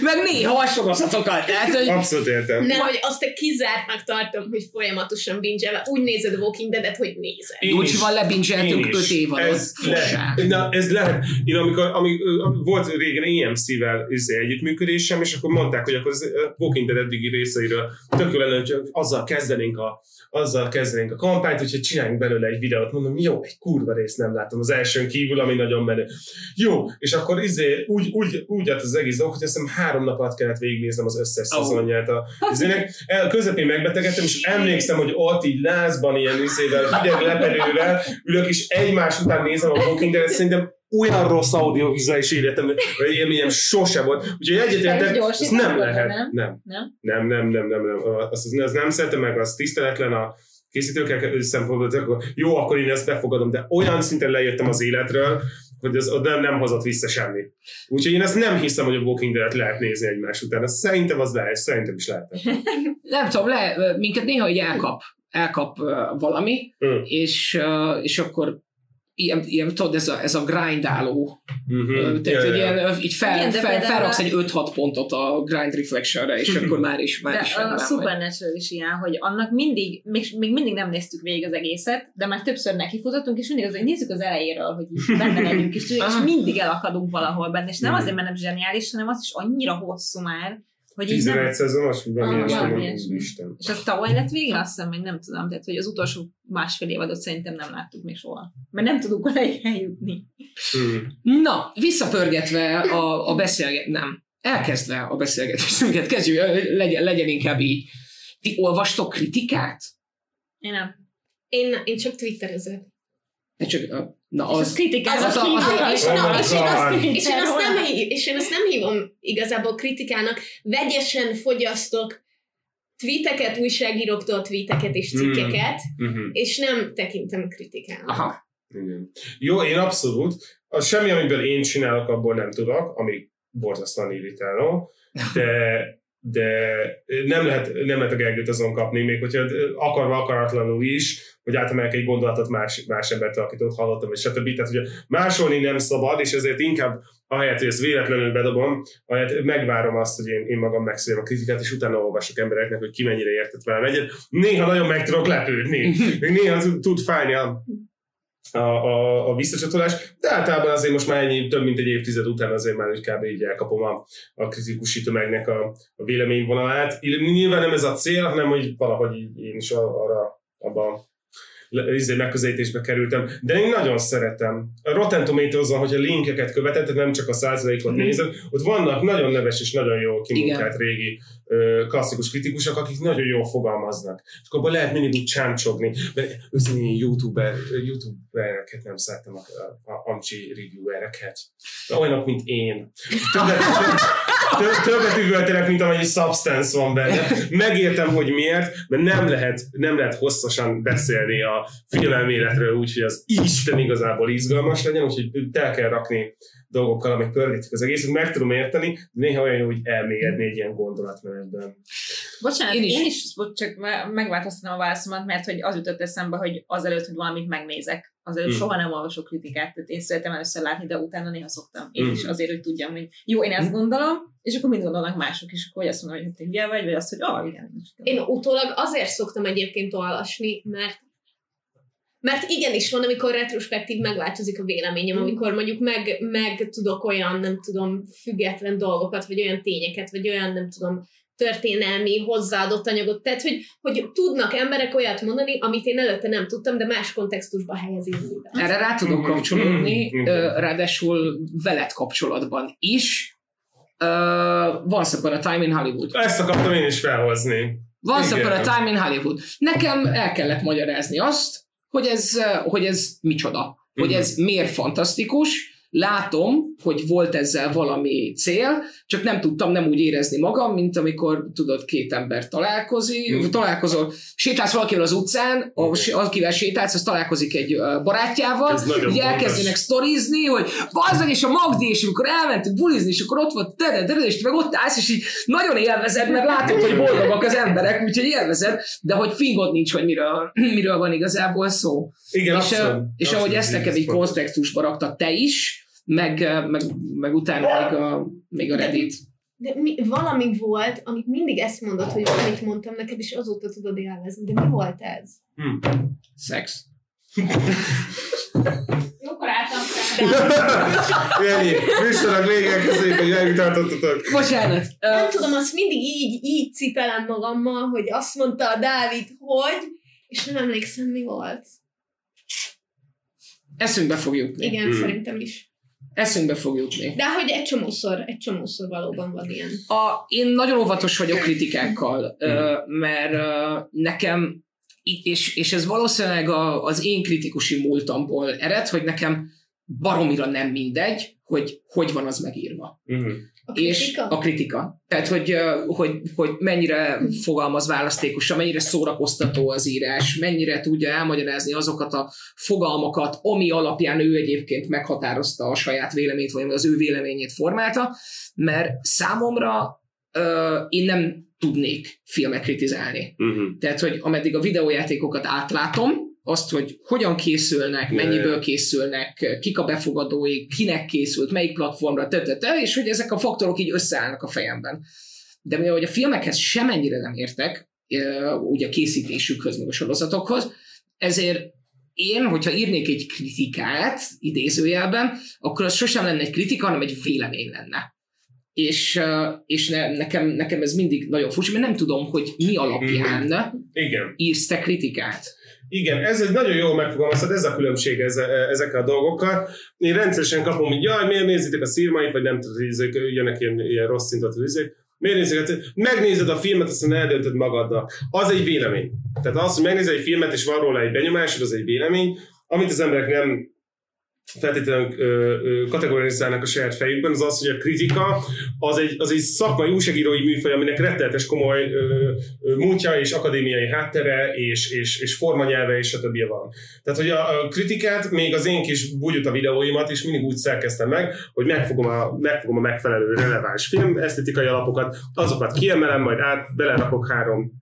Meg néha a sorozatokat, tehát, hogy Abszolút értem. Ne, hogy azt te kizártnak tartom, hogy folyamatosan binge úgy nézed a Walking Dead-et, hogy nézed. Én úgy is. van Én lebingeltünk is. öt évadot. Ez lehet. Na, ez lehet. Én amikor, amik, ö, volt régen EMC-vel izé, együttműködésem, és akkor mondták, hogy akkor az Walking Dead eddigi részeiről tök jó lenne, hogy azzal kezdenénk a, azzal kezdenénk a kampányt, úgyhogy csináljunk belőle egy videót. Mondom, jó, egy kurva részt nem látom az elsőn kívül, ami nagyon menő. Jó, és akkor izé, úgy, úgy, úgy állt az egész dolog, hogy azt hiszem három nap alatt kellett végignéznem az összes Ó. szezonját a izének. El, közepén megbetegedtem, és emlékszem, hogy ott így lázban, ilyen izével, hideg lepedővel ülök, és egymás után nézem a Walking Dead-et, szerintem olyan rossz audiovizuális életem, vagy élményem sosem volt. Úgyhogy egyetértek, ez nem lehet. nem? Nem. Nem? Nem, nem, nem, nem. Azt, azt, azt nem szeretem meg, az tiszteletlen a készítőkkel szempontból, jó, akkor én ezt befogadom, de olyan szinten lejöttem az életről, hogy az az nem, nem hozott vissza semmi. Úgyhogy én ezt nem hiszem, hogy a Walking Dead-et lehet nézni egymás után. Azt szerintem az lehet, szerintem is lehet. Nem tudom, le, minket néha így elkap, elkap ö, valami, Mm. és, ö, és akkor ilyen, ilyen tudod, ez a, ez a grindáló Mhm. Tehát Ja, egy ja. ilyen, így fel, Igen, fel, például felraksz a- egy 5-6 pontot a grind reflectionre, és akkor már is, már De is a. Supernatural is ilyen, hogy annak mindig, még, még mindig nem néztük végig az egészet, de már többször nekifutottunk, és mindig az, hogy nézzük az elejéről, hogy benne legyünk, és, és mindig elakadunk valahol benne, és nem Mhm. azért, mert nem zseniális, hanem az is annyira hosszú már, hogy így nem, 11 szezonos, vagy valami Ah, ilyesmi. Isten. és az tavaly lett vége, azt hiszem, hogy nem tudom, tehát hogy az utolsó másfél évadot szerintem nem láttuk még soha. Mert nem tudunk odaig eljutni. Mhm. Na, visszapörgetve a, a beszélget... Nem. Elkezdve a beszélgetésünket, kezdjük, legyen, legyen inkább így. Ti olvastok kritikát? Én nem. Én, én csak twitterezek. Csak, ö, na És az az, kritikát, az- az- az, az- és, na, my és, én azt, nem hív, és én azt nem hívom igazából kritikának. Vegyesen fogyasztok tweeteket, újságíróktól tweeteket és Hmm. cikkeket, Mhm. és nem tekintem kritikának. aha. Igen. Jó, én abszolút. Az semmi, amiből én csinálok, abból nem tudok, ami borzasztóan irritáló, de, de nem lehet, nem lehet a Gergőt azon kapni, még hogyha akarva akaratlanul is, hogy átemelek egy gondolatot más, más embertől, akit ott hallottam, és stb. Tehát, hogy másolni nem szabad, és ezért inkább ahelyett, hogy ezt véletlenül bedobom, ahelyett megvárom azt, hogy én, én magam megszéljem a kritikát, és utána olvasok embereknek, hogy ki mennyire értett velem egyet. Néha nagyon meg tudok lepődni, még néha tud- fájni a, a, a, a visszacsatolás, de általában azért most már ennyi, több mint egy évtized után azért már úgy kb. így elkapom a, a kritikusi tömegnek a, a véleményvonalát. Nyilván nem ez a cél, hanem hogy valahogy én is arra abba le- izé megközelítésbe kerültem, de én nagyon szeretem. A Rotten Tomatoes-on, hogyha linkeket követett, nem csak a százalékot Mhm. nézed, ott vannak nagyon neves és nagyon jó kimunkált régi ö, klasszikus kritikusok, akik nagyon jól fogalmaznak. És akkor lehet mindig úgy csámcsogni. Mert őszintén én youtuber, youtubereket nem szeretem, a, a, a amcsi reviewereket. Olyanok, mint én. Többet, több- többet üvöltenek, mint amennyi substance van benne. Megértem, hogy miért, mert nem lehet, nem lehet hosszasan beszélni a filmelméletről úgy, hogy az Isten igazából izgalmas legyen, úgyhogy tel kell rakni dolgokkal, amik pörgetik az egészet. Meg tudom érteni, de néha olyan jó, hogy elmélyedni egy ilyen gondolatmenetben. Bocsánat, Én is. én is bocs, csak me- megváltoztatom a válaszomat, mert hogy az jutott eszembe, hogy azelőtt, hogy valamit megnézek, azelőtt Hmm. soha nem olvasok kritikát, tehát én szeretem először látni, de utána néha szoktam. Én Hmm. is azért, hogy tudjam, hogy jó, én ezt gondolom, és akkor mit gondolnak mások is, akkor hogy azt mondom, hogy te hülye vagy, vagy azt, hogy ah, igen. én utólag azért szoktam egyébként olvasni, mert mert igenis van, amikor retrospektív megváltozik a véleményem, Mm. amikor mondjuk meg, meg tudok olyan, nem tudom, független dolgokat, vagy olyan tényeket, vagy olyan, nem tudom, történelmi hozzáadott anyagot, tehát hogy, hogy tudnak emberek olyat mondani, amit én előtte nem tudtam, de más kontextusba helyezi újra. Erre rá tudok kapcsolódni, ráadásul veled kapcsolatban is. Uh, Once Upon a Time in Hollywood. Ezt akartam én is felhozni. Once Igen. Upon a Time in Hollywood. Nekem el kellett magyarázni azt, hogy ez, hogy ez micsoda. Hogy Mhm. ez miért fantasztikus. Látom, hogy volt ezzel valami cél, csak nem tudtam nem úgy érezni magam, mint amikor tudod, két ember találkozik, Mhm. találkozol, sétálsz valakivel az utcán, a- Igen. akivel sétálsz, az találkozik egy barátjával, Ez így elkezdenek sztorizni, hogy bazd meg, és a Magdi, és amikor elmentünk bulizni, és akkor ott volt, de, de, és te meg ott állsz, és így nagyon élvezed, mert látod, hogy boldogak az emberek, úgyhogy élvezed, de hogy fingod nincs, hogy miről, miről van igazából szó. Igen, és, abszolút. és Abszolút, ahogy ezt nekem így kontextusba raktad te is, meg, meg, meg utána még a, még a Reddit. De mi, valami volt, amit mindig ezt mondod, hogy valamit mondtam neked, és azóta tudod élvezni. De mi volt ez? Hm. Szex. Jókor álltam fel. Ennyi. Műsornak végén köszönjük, hogy eljutottatok. Bocsánat. Nem tudom, azt mindig így, így cipelem magammal, hogy azt mondta a Dávid, hogy, és nem emlékszem, mi volt. eszünkbe fog jutni. Igen, Hmm. szerintem is. Eszünkbe fog jutni. De hogy egy csomószor, egy csomószor valóban van ilyen. A, én nagyon óvatos vagyok kritikákkal, mert nekem, és, és ez valószínűleg a, az én kritikusi múltamból ered, hogy nekem baromira nem mindegy, hogy hogy van az megírva. Mhm. A És kritika? a kritika. Tehát, hogy, hogy, hogy mennyire fogalmaz választékosan, mennyire szórakoztató az írás, mennyire tudja elmagyarázni azokat a fogalmakat, ami alapján ő egyébként meghatározta a saját véleményét, vagy az ő véleményét formálta, mert számomra ö, én nem tudnék filmet kritizálni. Mhm. Tehát, hogy ameddig a videójátékokat átlátom, azt, hogy hogyan készülnek, mennyiből készülnek, kik a befogadói, kinek készült, melyik platformra, te, te, te, és hogy ezek a faktorok így összeállnak a fejemben. De mivel a filmekhez semennyire nem értek, ugye a készítésükhöz, meg a sorozatokhoz, ezért én, hogyha írnék egy kritikát, idézőjelben, akkor az sosem lenne egy kritika, hanem egy vélemény lenne. És, és ne, nekem, nekem ez mindig nagyon furcsa, mert nem tudom, hogy mi alapján Igen. írsz te kritikát. Igen, ez egy nagyon jól megfogalmaztad, ez a különbség eze, ezekkel a dolgokkal. Én rendszeresen kapom, hogy jaj, miért nézitek a szírmait, vagy nem ezek jönnek ilyen, ilyen rossz szintatú izék. Miért nézzük? Megnézed a filmet, aztán eldöntöd magaddal. Az egy vélemény. Tehát az, hogy megnézed egy filmet, és van róla egy benyomásod, az egy vélemény. Amit az emberek nem feltétlenül kategorizálnak a saját fejükben, az az, hogy a kritika az egy, az egy szakmai újságírói műfaj, aminek rettenetes komoly ö, múltja és akadémiai háttere és, és, és formanyelve és stb. van. Tehát, hogy a, a kritikát, még az én kis bugyuta videóimat is mindig úgy szerkeztem meg, hogy megfogom a, megfogom a megfelelő releváns film esztetikai alapokat, azokat kiemelem, majd át belerakok három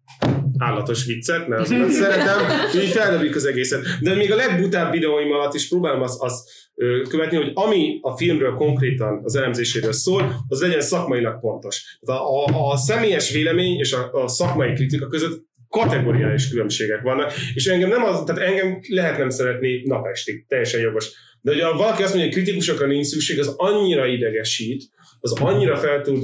állatos viccet, mert azokat szeretem, így feldobjuk az egészet. De még a legbutább videóim alatt is próbálom azt, ö, követni, hogy ami a filmről konkrétan az elemzéséről szól, az legyen szakmailag pontos. A, a, a személyes vélemény és a, a szakmai kritika között kategóriális különbségek vannak, és engem nem az, tehát engem lehet nem szeretni napestig, teljesen jogos. De hogyha valaki azt mondja, hogy kritikusokra nincs szükség, az annyira idegesít, az annyira fel tud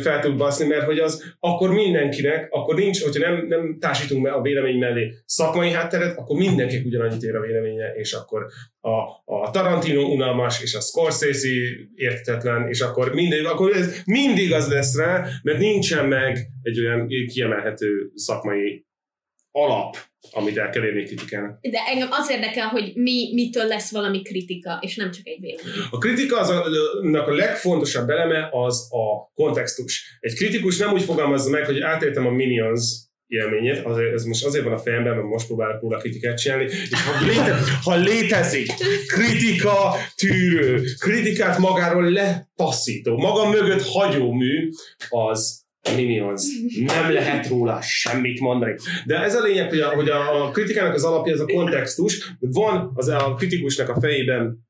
fel tud baszni, mert hogy az akkor mindenkinek, akkor nincs, hogyha nem, nem társítunk a vélemény mellé szakmai hátteret, akkor mindenkinek ugyanannyit ér a véleménye, és akkor a, a Tarantino unalmas, és a Scorsese értetlen, és akkor mindig, akkor ez mindig az lesz rá, mert nincsen meg egy olyan kiemelhető szakmai alap, amit el kell érni kritikának. De engem az érdekel, hogy mi, mitől lesz valami kritika, és nem csak egy vélemény. A kritika az a, a legfontosabb eleme az a kontextus. Egy kritikus nem úgy fogalmazza meg, hogy átéltem a Minions élményét, azért, ez most azért van a fejemben, mert most próbálok róla kritikát csinálni, és ha, léte, ha létezik kritika tűrő, kritikát magáról letaszító, maga mögött hagyó mű, az Minions. Nem lehet róla semmit mondani. De ez a lényeg, hogy a, hogy a kritikának az alapja az a kontextus. Van az a kritikusnak a fejében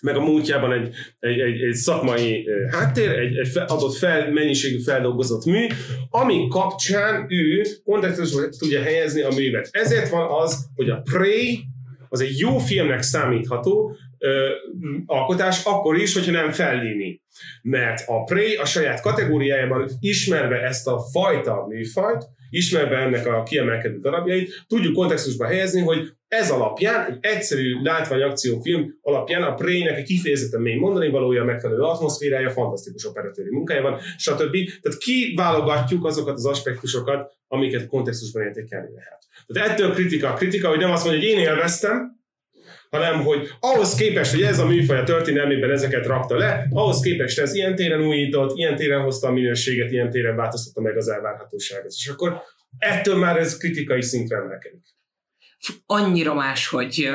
meg a múltjában egy, egy, egy, egy szakmai háttér, egy, egy adott fel, mennyiségű feldolgozott mű, ami kapcsán ő kontextusba tudja helyezni a művet. Ezért van az, hogy a Prey az egy jó filmnek számítható, ö, alkotás, akkor is, hogyha nem Fellini. Mert a Prey a saját kategóriájában ismerve ezt a fajta műfajt, ismerve ennek a kiemelkedő darabjait, tudjuk kontextusba helyezni, hogy ez alapján, egy egyszerű látványakciófilm alapján a Prey-nek egy kifejezetten mély mondani valója, megfelelő atmoszférája, fantasztikus operatőri munkája van, stb. Tehát kiválogatjuk azokat az aspektusokat, amiket kontextusban értékelni lehet. Tehát ettől kritika. Kritika, hogy nem azt mondja, hogy én élveztem, hanem hogy ahhoz képest, hogy ez a műfaj a történelmében ezeket rakta le, ahhoz képest ez ilyen téren újított, ilyen téren hozta a minőséget, ilyen téren változtatta meg az elvárhatóságot. És akkor ettől már ez kritikai szintre emelkedik annyira máshogy,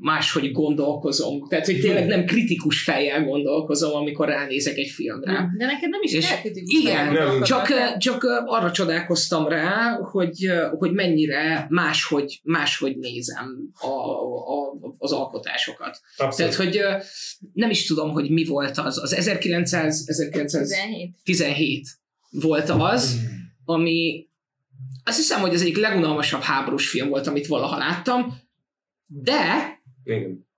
máshogy gondolkozom. Tehát, hogy tényleg nem kritikus fejjel gondolkozom, amikor ránézek egy filmre. De neked nem is És kell kritikus Igen, fejjel csak, csak arra csodálkoztam rá, hogy, hogy mennyire máshogy, máshogy nézem a, a, az alkotásokat. Abszolút. Tehát, hogy nem is tudom, hogy mi volt az. Az 1900, 1917 17. volt az, ami azt hiszem, hogy az egyik legunalmasabb háborús film volt, amit valaha láttam, de Igen.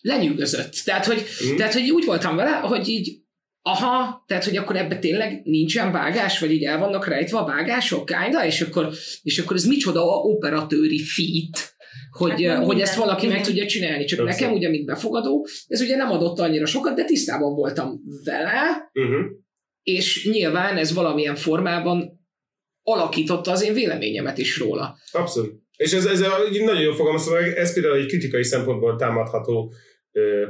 lenyűgözött. Tehát, hogy, Mm. tehát, hogy úgy voltam vele, hogy így aha, tehát, hogy akkor ebbe tényleg nincsen vágás, vagy így el vannak rejtve a vágások, kinda, és akkor, és akkor ez micsoda operatőri feat, hogy, Hát, meg hogy minden, ezt valaki meg igen. tudja csinálni. Csak Persze. nekem ugye, mint befogadó, ez ugye nem adott annyira sokat, de tisztában voltam vele, Uh-huh. és nyilván ez valamilyen formában alakította az én véleményemet is róla. Abszolút. És ez, ez így nagyon jól fogalmaztam meg, ez például egy kritikai szempontból támadható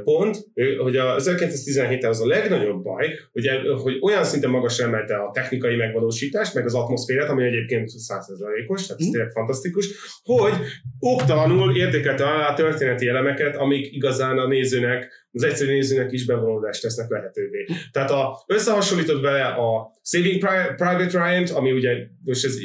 pont, hogy a 1917 az a legnagyobb baj, hogy, hogy olyan szinten magasra emelte a technikai megvalósítást, meg az atmoszférát, ami egyébként 100%-os, tehát ez Mhm. tényleg fantasztikus, hogy oktalanul értékelte alá a történeti elemeket, amik igazán a nézőnek, az egyszerű nézőnek is bevonódást tesznek lehetővé. Tehát a, összehasonlítod vele a Saving Pri- Private Ryan-t, ami ugye, most ez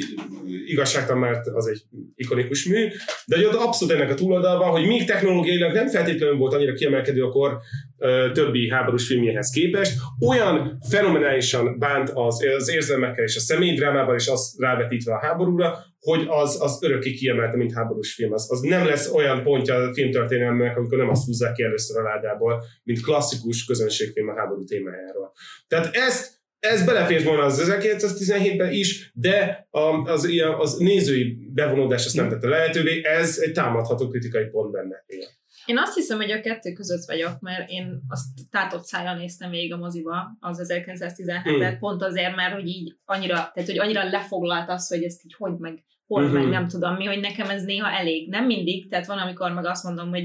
igazságtalan, mert az egy ikonikus mű, de hogy ott abszolút ennek a túloldalban, hogy még technológiailag nem feltétlenül volt annyira kiemelkedő a kor ö, többi háborús filmjéhez képest, olyan fenomenálisan bánt az, az érzelmekkel és a személydrámával, és azt rávetítve a háborúra, hogy az, az örökké kiemelte, mint háborús film. Az, az nem lesz olyan pontja a filmtörténelmének, amikor nem azt húzzák ki először a ládából, mint klasszikus közönségfilm a háború témájáról. Tehát ezt ez belefért volna az 1917-ben is, de az, az nézői bevonódás ezt nem tette lehetővé, ez egy támadható kritikai pont benne. Igen. Én azt hiszem, hogy a kettő között vagyok, mert én azt tátott szájjal néztem végig a moziba, az 1917-et, Hmm. pont azért, mert hogy így annyira, tehát hogy annyira lefoglalt az, hogy ezt így hogy meg, hol Mhm. meg nem tudom mi, hogy nekem ez néha elég. Nem mindig, tehát van, amikor meg azt mondom, hogy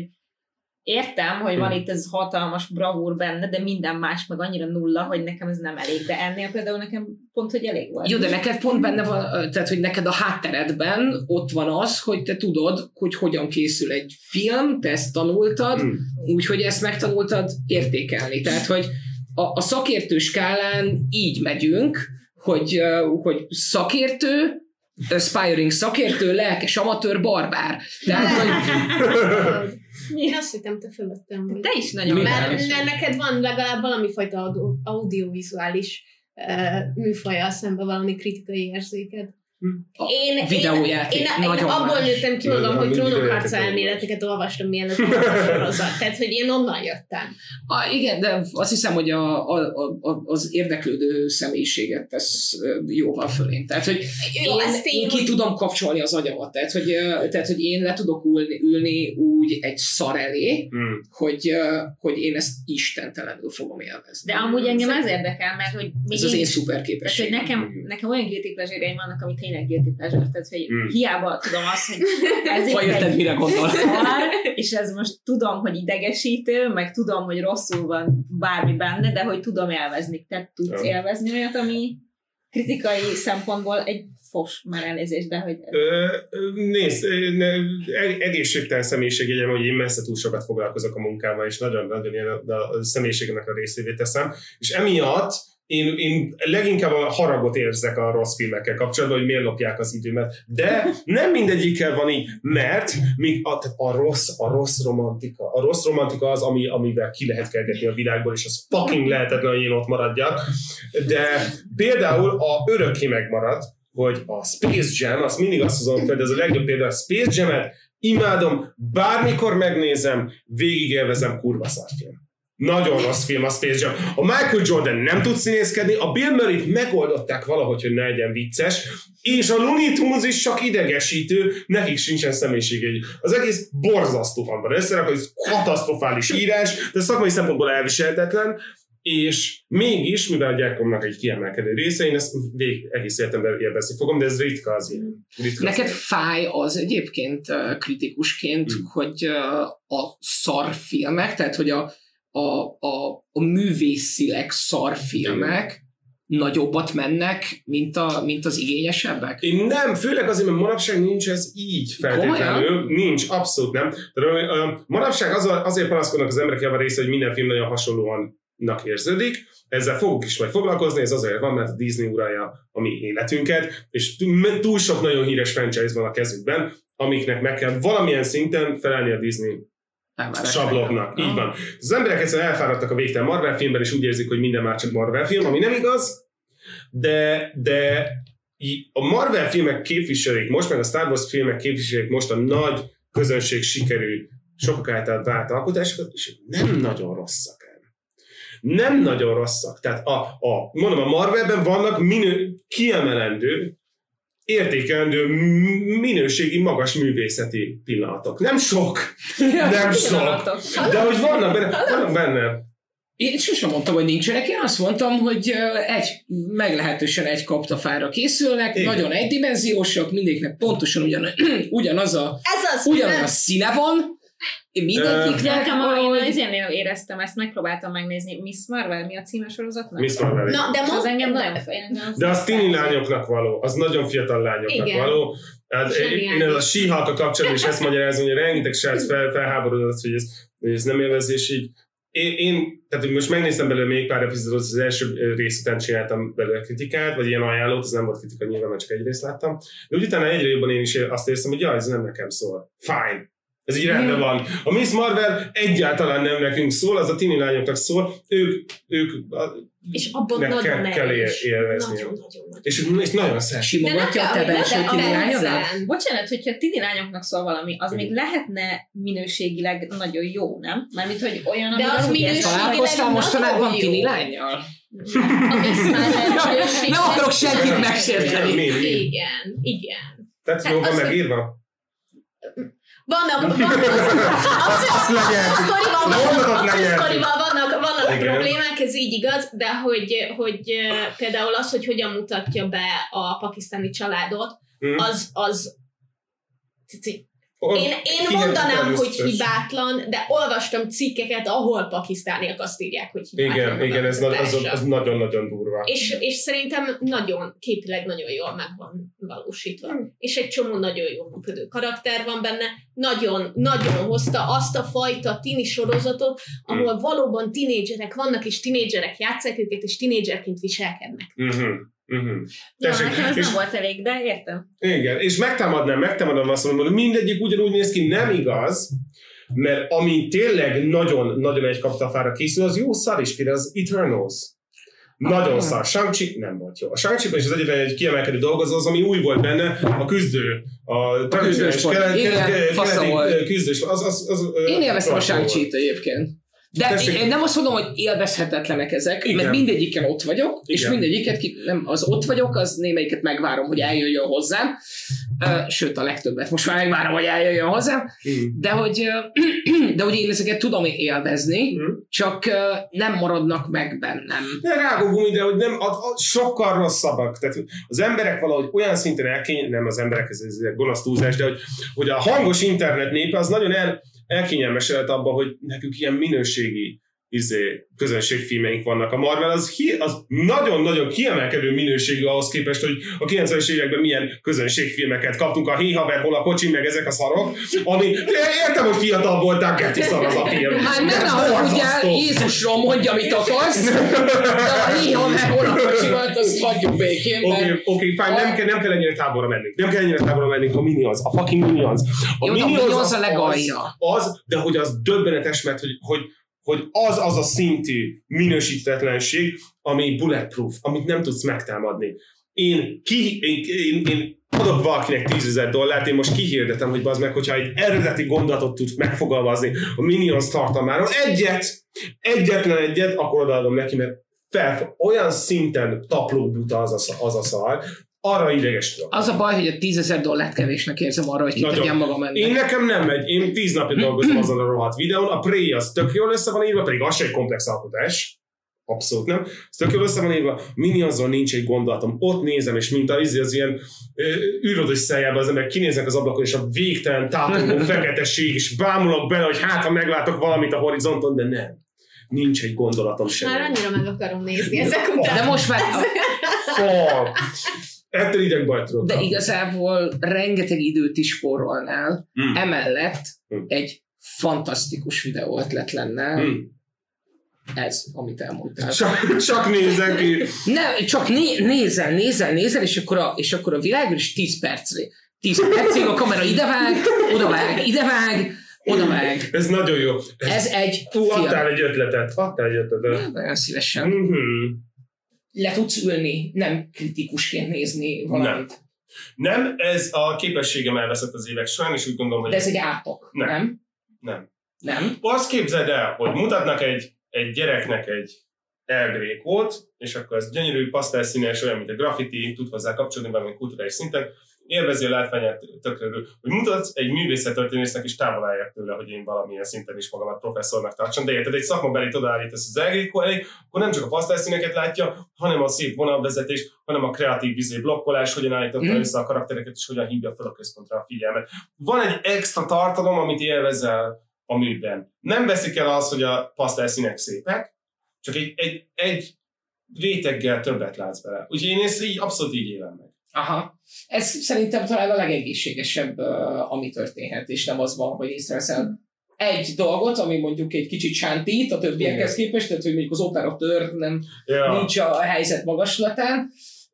értem, hogy van Hmm. itt ez hatalmas bravúr benne, de minden más meg annyira nulla, hogy nekem ez nem elég. De ennél például nekem pont, hogy elég volt. Jó, de neked pont benne van, tehát hogy neked a hátteredben ott van az, hogy te tudod, hogy hogyan készül egy film, te ezt tanultad, Mm. úgyhogy ezt megtanultad értékelni. Tehát, hogy a, a szakértő skálán így megyünk, hogy, hogy szakértő, aspiring szakértő, lelkes amatőr, barbár. Tehát, hogy Én azt hittem, te fölöttem vagy. Te is nagyon Mi? Mert ne- neked van legalább valami fajta audio, audiovizuális uh, műfajjal szemben valami kritikai érzéked. Én, videójáték. Én, én, én abból nőttem ki magam, hogy trónokharca elméleteket olvastam, mielőtt a sorozat. Tehát, hogy én onnan jöttem. Ah, igen, de azt hiszem, hogy a, a, a, az érdeklődő személyiséget tesz jóval fölén. Tehát, hogy Jó, én, tény, én ki tudom kapcsolni az agyamat. Tehát hogy, tehát, hogy én le tudok ülni, ülni úgy egy szar elé, Hmm. hogy, hogy én ezt istentelenül fogom élvezni. De amúgy engem ez érdekel, mert hogy Ez az én én- szuper Tehát, hogy nekem, nekem olyan guilty pleasure vannak, ami tényleg guilty pleasure, tehát hogy Mm. hiába tudom azt, hogy ez itt érted, egy mire gondol. szar, és ez most tudom, hogy idegesítő, meg tudom, hogy rosszul van bármi benne, de hogy tudom élvezni. Tehát tudsz Ja. élvezni olyat, ami kritikai szempontból egy fos már elnézést, de hogy Ö, Nézd, egészségtelen személyiségjegyem, hogy én messze túl sokat foglalkozok a munkával, és nagyon-nagyon ilyen a, a személyiségemnek a részévé teszem, és emiatt én, én leginkább a haragot érzek a rossz filmekkel kapcsolatban, hogy miért lopják az időmet. De nem mindegyikkel van így, mert még a, a, rossz, a rossz romantika, a rossz romantika az, ami, amivel ki lehet kergetni a világból, és az fucking lehetetlen, hogy én ott maradjak. De például a örökké megmarad, hogy a Space Jam, azt mindig azt hozom fel, de ez a legjobb példa, a Space Jam-et imádom, bármikor megnézem, végigélvezem, kurva szar film. Nagyon rossz film a Space Jam. A Michael Jordan nem tud színészkedni, a Bill Murray-t megoldották valahogy, hogy ne legyen vicces, és a Looney Tunes is csak idegesítő, nekik sincsen személyiségegy. Az egész borzasztóan van összerak, ez katasztrofális írás, de szakmai szempontból elviselhetetlen, és mégis, mivel a gyerekkomnak egy kiemelkedő része, én ezt végig egész életemben élvezni fogom, de ez ritka az ilyen. Ritka az Neked ilyen. fáj az egyébként kritikusként, Mm. hogy a szarfilmek, tehát hogy a, a, a, a művészileg szarfilmek nagyobbat mennek, mint, a, mint az igényesebbek? Én nem, főleg azért, mert manapság nincs ez így feltétlenül. Nincs, abszolút nem. De, ö, manapság az, azért panaszkodnak az emberek java része, hogy minden film nagyon hasonlóan érződik. Ezzel fogok is majd foglalkozni, ez azért van, mert a Disney uralja a mi életünket, és túl sok nagyon híres franchise van a kezükben, amiknek meg kell valamilyen szinten felelni a Disney Meg. Így van. Az emberek egyszerűen elfáradtak a végtelen Marvel filmben, és úgy érzik, hogy minden már csak Marvel film, ami nem igaz, de, de a Marvel filmek képviselik most, meg a Star Wars filmek képviselik most a nagy közönség sikerű, sokak által vált alkotásokat, és nem nagyon rosszak ám. Nem nagyon rosszak. Tehát a, a, mondom, a Marvelben vannak minő, kiemelendő, értékelendő, minőségi, magas művészeti pillanatok. Nem sok, nem sok. De hogy vannak benne, vannak benne. Én sosem mondtam, hogy nincsenek, én azt mondtam, hogy egy, meglehetősen egy kaptafára készülnek, Igen. nagyon egydimenziósak, mindegyiknek pontosan ugyan, ugyanaz a, Ez az, ugyanaz a színe van, De mindegyiknek nekem a, én valahogy- azért éreztem ezt, megpróbáltam megnézni. Miss Marvel, mi a címe sorozatnak? Miss Marvel. Na, de És az most engem nagyon engem De az tini lányoknak való, az nagyon fiatal lányoknak Igen. való. Hát én, én ez a síhalka kapcsolatban is ezt magyarázom, hogy rengeteg srác fel, felháborodott, hogy ez, hogy ez nem élvezés így. Én, én, tehát hogy most megnéztem belőle még pár epizódot, az első rész után csináltam belőle kritikát, vagy ilyen ajánlót, ez nem volt kritika, nyilván mert csak egy részt láttam. De úgy utána egyre jobban én is azt érzem, hogy jaj, ez nem nekem szól. Fine. Ez így rendben van. A Miss Marvel egyáltalán nem nekünk szól, az a tini lányoknak szól. Ők, ők a, és abban nagyon kell- kell erős. él- élvezni. Nagyon, nagyon, nagyon. és, és nagyon szép. simogatja a te belső kell, hogy tini persze. Bocsánat, hogyha tini lányoknak szól valami, az még lehetne minőségileg nagyon jó, nem? Mármint, hogy olyan, De az minőségileg nagyon mostanában tini lányjal? Nem akarok senkit megsérteni. Igen, igen. Tehát Hát jó van az- megírva? Vannak, vannak, Azt legyeltük. Sztorival A mondatot vannak, vannak, vannak Igen. problémák, ez így igaz, de hogy, hogy például az, hogy hogyan mutatja be a pakisztáni családot, Hm? az, az Én, én mondanám, hogy hibátlan, de olvastam cikkeket, ahol pakisztániak azt írják, hogy hibátlan. Igen, igen, ez, nagy- az, az nagyon-nagyon durva. És, és szerintem nagyon, képileg nagyon jól meg van valósítva. És egy csomó nagyon jó működő karakter van benne. Nagyon, nagyon hozta azt a fajta tini sorozatot, ahol valóban tinédzserek vannak, és tinédzserek játszák őket, és tinédzserként viselkednek. Uh-huh. Uh-huh. Ja, Tessék, nekem ez és- nem volt elég, de értem. Igen, és megtámadnám, megtámadom azt mondom, hogy mindegyik ugyanúgy néz ki, nem igaz, mert ami tényleg nagyon-nagyon egy kaptafára készül, az jó szar is, például az Eternals. Nagyon szar. shang nem volt jó. A shang is az egyetlen egy kiemelkedő dolgozó az, ami új volt benne, a küzdő. A tradicionális keleti küzdős. Az, az, az, Én élveztem a shang egyébként. De Tessék. én nem azt mondom, hogy élvezhetetlenek ezek, Igen. mert mindegyiken ott vagyok, és Igen. mindegyiket, ki, nem, az ott vagyok, az némelyiket megvárom, hogy eljöjjön hozzám, sőt a legtöbbet most már megvárom, hogy eljöjjön hozzám, Mm. de hogy, de hogy én ezeket tudom élvezni, Mhm. csak nem maradnak meg bennem. De rágógumi, de hogy nem, a, a, sokkal rosszabbak. Tehát az emberek valahogy olyan szinten elkény, nem az emberek, ez, ez gonosz túlzás, de hogy, hogy a hangos internet népe az nagyon el, elkényelmesedett abban, hogy nekünk ilyen minőségi izé, közönségfilmeink vannak. A Marvel az, hi, az nagyon-nagyon kiemelkedő minőségű ahhoz képest, hogy a 90-es években milyen közönségfilmeket kaptunk, a Hey Haver, hol a kocsi, meg ezek a szarok, ami értem, hogy fiatal voltál, geci szar az a film. Hát nem haragudjál, borzasztó. Jézusról mondja, mit akarsz, de a néha meg hol a kocsimat, azt hagyjuk békén, Oké, mert oké, fine, nem kell, nem kell ennyire távolra menni. Nem kell ennyire távolra menni a Minions, a fucking Minions. A Jó, de a Minions a legalja. Az, az, de hogy az döbbenetes, mert hogy, hogy, hogy az az a szintű minősítetlenség, ami bulletproof, amit nem tudsz megtámadni. Én, ki, én, én, én adok valakinek 10 ezer dollárt, én most kihirdetem, hogy az meg, hogyha egy eredeti gondolatot tud megfogalmazni a Minions tartalmáról, egyet, egyetlen egyet, akkor odaadom neki, mert fel, olyan szinten tapló buta az a, az a szar, arra ideges tudok. az a baj, hogy a 10 ezer dollárt kevésnek érzem arra, hogy kitegyem magam ennek. Én nekem nem megy, én tíz napja dolgozom azon a rohadt videón, a Prey az tök jól össze van írva, pedig az se egy komplex alkotás, abszolút nem. Ez tök jól össze van írva, Minionzon nincs egy gondolatom. Ott nézem, és mint az, az ilyen ö, űrödös szájában az emberek kinéznek az ablakon, és a végtelen tátongó feketeség, és bámulok bele, hogy hát, ha meglátok valamit a horizonton, de nem. Nincs egy gondolatom sem. Már annyira meg akarom nézni ezek után. De most már, Oh, ettől idegbajt tudok de igazából rengeteg időt is spórolnál, Mm. emellett Mm. egy fantasztikus videó ötlet lenne Hmm. ez, amit elmondtál. Csak, csak nézek ki. Nem, csak né, nézel, nézel, nézel, és akkor a, és akkor a világról is 10 percre. 10 percig a kamera idevág, odavág, idevág, odavág. Ez nagyon jó. Ez egy Hú, adtál egy ötletet. Adtál egy ötletet. Nagyon szívesen. Mhm. Le tudsz ülni, nem kritikusként nézni valamit. Nem, ez a képességem elveszett az évek során, és úgy gondolom, hogy De ez egy átok, Nem. nem? nem. Nem? Azt képzeld el, hogy mutatnak egy, egy gyereknek egy elgrékót, és akkor ez gyönyörű, pasztelszínes, olyan, mint a graffiti, tud hozzá kapcsolódni valami kulturális szinten, élvezi a látványát tökre örül. Hogy mutatsz egy művészettörténésznek, és távol álljak tőle, hogy én valamilyen szinten is magamat professzornak tartsam, de érted, egy szakmabelit odaállítasz az elgrékó elé, akkor nem csak a pasztelszíneket látja, hanem a szép vonalvezetés, hanem a kreatív vizé blokkolás, hogyan állította Mm. össze a karaktereket, és hogyan hívja fel a központra a figyelmet. Van egy extra tartalom, amit élvezel a műben. Nem veszik el az, hogy a pasztelszínek szépek, csak egy, egy, egy réteggel többet látsz bele. Úgyhogy én ezt így abszolút így élem meg. Aha. Ez szerintem talán a legegészségesebb, ami történhet, és nem az van, hogy észreveszel egy dolgot, ami mondjuk egy kicsit sántít a többiekhez képest, tehát hogy mondjuk az operatőr nem Ja. nincs a helyzet magaslatán,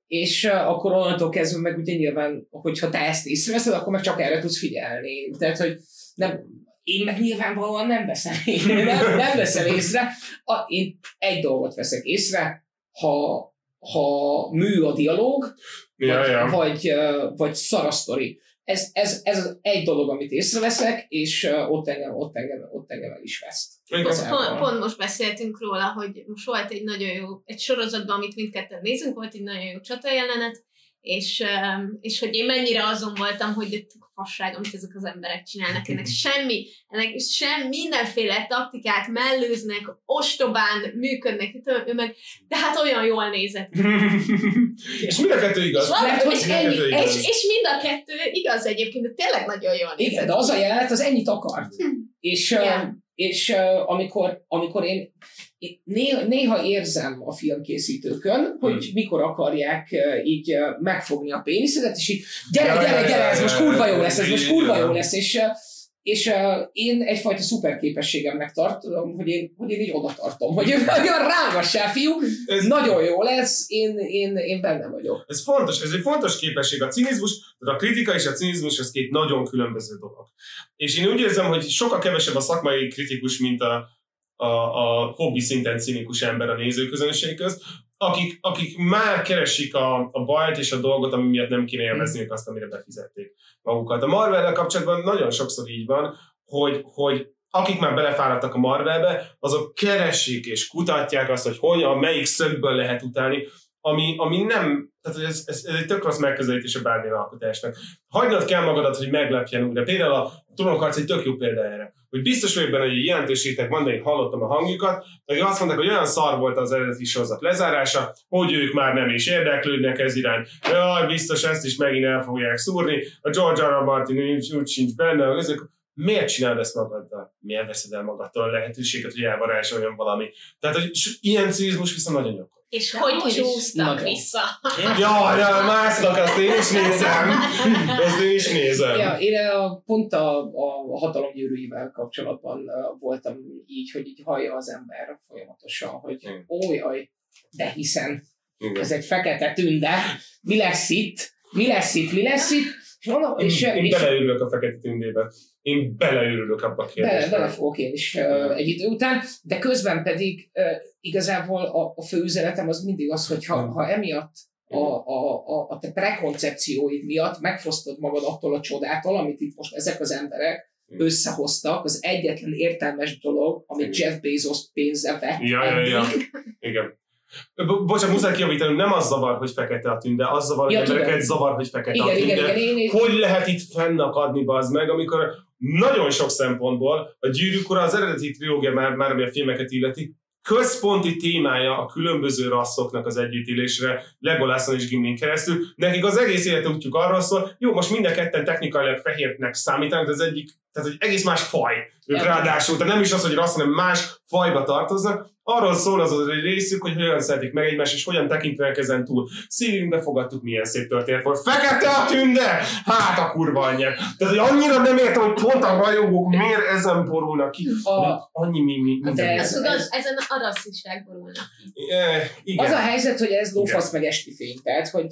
és akkor onnantól kezdve meg ugye nyilván, hogyha te ezt észreveszed, akkor meg csak erre tudsz figyelni. Tehát, hogy nem, én meg nyilvánvalóan nem veszem, nem, nem veszem észre. A, én egy dolgot veszek észre, ha, ha mű a dialóg, Ja, vagy, ja. vagy, vagy szar a sztori. Ez, ez, ez az egy dolog, amit észreveszek, és ott engem, ott engem, ott engem el is veszt. Igazából. Pont, pont most beszéltünk róla, hogy most volt egy nagyon jó, egy sorozatban, amit mindketten nézünk, volt egy nagyon jó csatajelenet, és, um, és hogy én mennyire azon voltam, hogy fasság, amit ezek az emberek csinálnak, ennek semmi, ennek sem mindenféle taktikát mellőznek, ostobán működnek, ő meg, de hát olyan jól nézett. és mind a kettő igaz. És, valami- Lehet, hogy és, mind a kettő és, igaz. és mind a kettő igaz egyébként, de tényleg nagyon jól nézett. Igen, de az a jelenet, az ennyit akart. És, ö, Yeah. és amikor, amikor én néha, néha érzem a filmkészítőkön, hogy mikor akarják így megfogni a péniszedet, és így gyere, gyere, gyere, ez most kurva jó lesz, ez most kurva jó lesz, és, és uh, én egyfajta szuperképességemnek tartom, hogy én, hogy én így oda tartom, hogy olyan rágassál, fiú, Ez, nagyon jó lesz, én, én, én benne vagyok. ez fontos, ez egy fontos képesség. A cinizmus, de a kritika és a cinizmus, ez két nagyon különböző dolog. És én úgy érzem, hogy sokkal kevesebb a szakmai kritikus, mint a, a, a hobbi szinten cinikus ember a nézőközönség közt. akik, akik már keresik a, a bajt és a dolgot, ami miatt nem kéne élvezniük azt, amire befizették magukat. A marvel kapcsolatban nagyon sokszor így van, hogy, hogy akik már belefáradtak a Marvelbe, azok keresik és kutatják azt, hogy hogyan, melyik szögből lehet utálni, ami, ami nem, tehát ez, ez, ez egy tök rossz megközelítés a bármilyen alkotásnak. Hagynod kell magadat, hogy meglepjen újra. Például a trónokharc egy tök jó példa erre. Hogy biztos vagyok benne, hogy jelentőségek van, de hallottam a hangjukat, akik azt mondták, hogy olyan szar volt az eredeti sorozat lezárása, hogy ők már nem is érdeklődnek ez irány. Jaj, biztos ezt is megint el fogják szúrni. A George R. R. Martin úgy, úgy sincs benne, ezek miért csinálod ezt magaddal? Miért veszed el magadtól a lehetőséget, hogy elvarázsoljon valami? Tehát, hogy ilyen cinizmus viszont nagyon nyomkod. És De hogy nagyon. vissza. Ja, ja, másznak, azt én is nézem. Azt én is nézem. Ja, én a, pont a, a hatalomgyűrűivel kapcsolatban uh, voltam így, hogy így hallja az ember folyamatosan, hogy Igen. ó, jaj, de hiszen Igen. ez egy fekete tünde, mi lesz itt, mi lesz itt, mi lesz itt, és mondom, és, Én és beleőrülök a fekete tündébe. Én beleőrülök abba a bele, kérdésbe. bele fogok én is uh, egy idő után, de közben pedig uh, igazából a, a fő üzenetem az mindig az, hogy ha, ha emiatt a, a, a, a te prekoncepcióid miatt megfosztod magad attól a csodától, amit itt most ezek az emberek összehoztak, az egyetlen értelmes dolog, amit. Jeff Bezos pénze vett Ja, ja, ja. Igen. Bo- bocsánat, muszáj kiavítani, nem az zavar, hogy fekete a tünde, az zavar, hogy Ja, embereket tudom. zavar, hogy fekete a Igen, tünde. igen, igen, én, én, Hogy lehet itt fennakadni, bazd meg, amikor nagyon sok szempontból a gyűrűk ura az eredeti trilógia már, már ami a filmeket illeti, központi témája a különböző rasszoknak az együttélésre, Legolászon és Gimlin keresztül. Nekik az egész életútjuk arról szól, jó, most mind a ketten technikailag fehérnek számítanak, de az egyik, tehát egy egész más faj. Ők Ja. ráadásul, tehát nem is az, hogy rassz, hanem más fajba tartoznak. Arról szól az az egy részük, hogy hogyan szeretik meg egymást, és hogyan tekintenek ezen túl. Szívünkbe fogadtuk, milyen szép történet volt. Fekete a tünde! Hát a kurva anyja. Tehát, hogy annyira nem értem, hogy pont a rajongók miért ezen borulnak ki. A- Annyi mi, mi, mi De Ez tudod, ez- ezen a rasszisták borulnak. Eh, igen. Az a helyzet, hogy ez lófasz meg esti fény. Tehát, hogy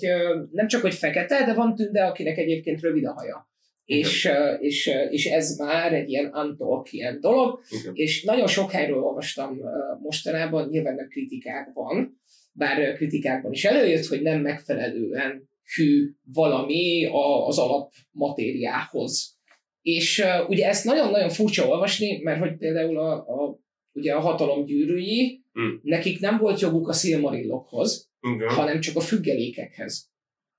nem csak, hogy fekete, de van tünde, akinek egyébként rövid a haja. És, és, és ez már egy ilyen Antolkien dolog, Igen. és nagyon sok helyről olvastam mostanában, nyilván nem kritikákban, bár kritikákban is előjött, hogy nem megfelelően hű valami a- az alapmatériához. És ugye ezt nagyon-nagyon furcsa olvasni, mert hogy például a, a, ugye a hatalom gyűrűi, Hmm. nekik nem volt joguk a szilmarillokhoz, Igen. hanem csak a függelékekhez.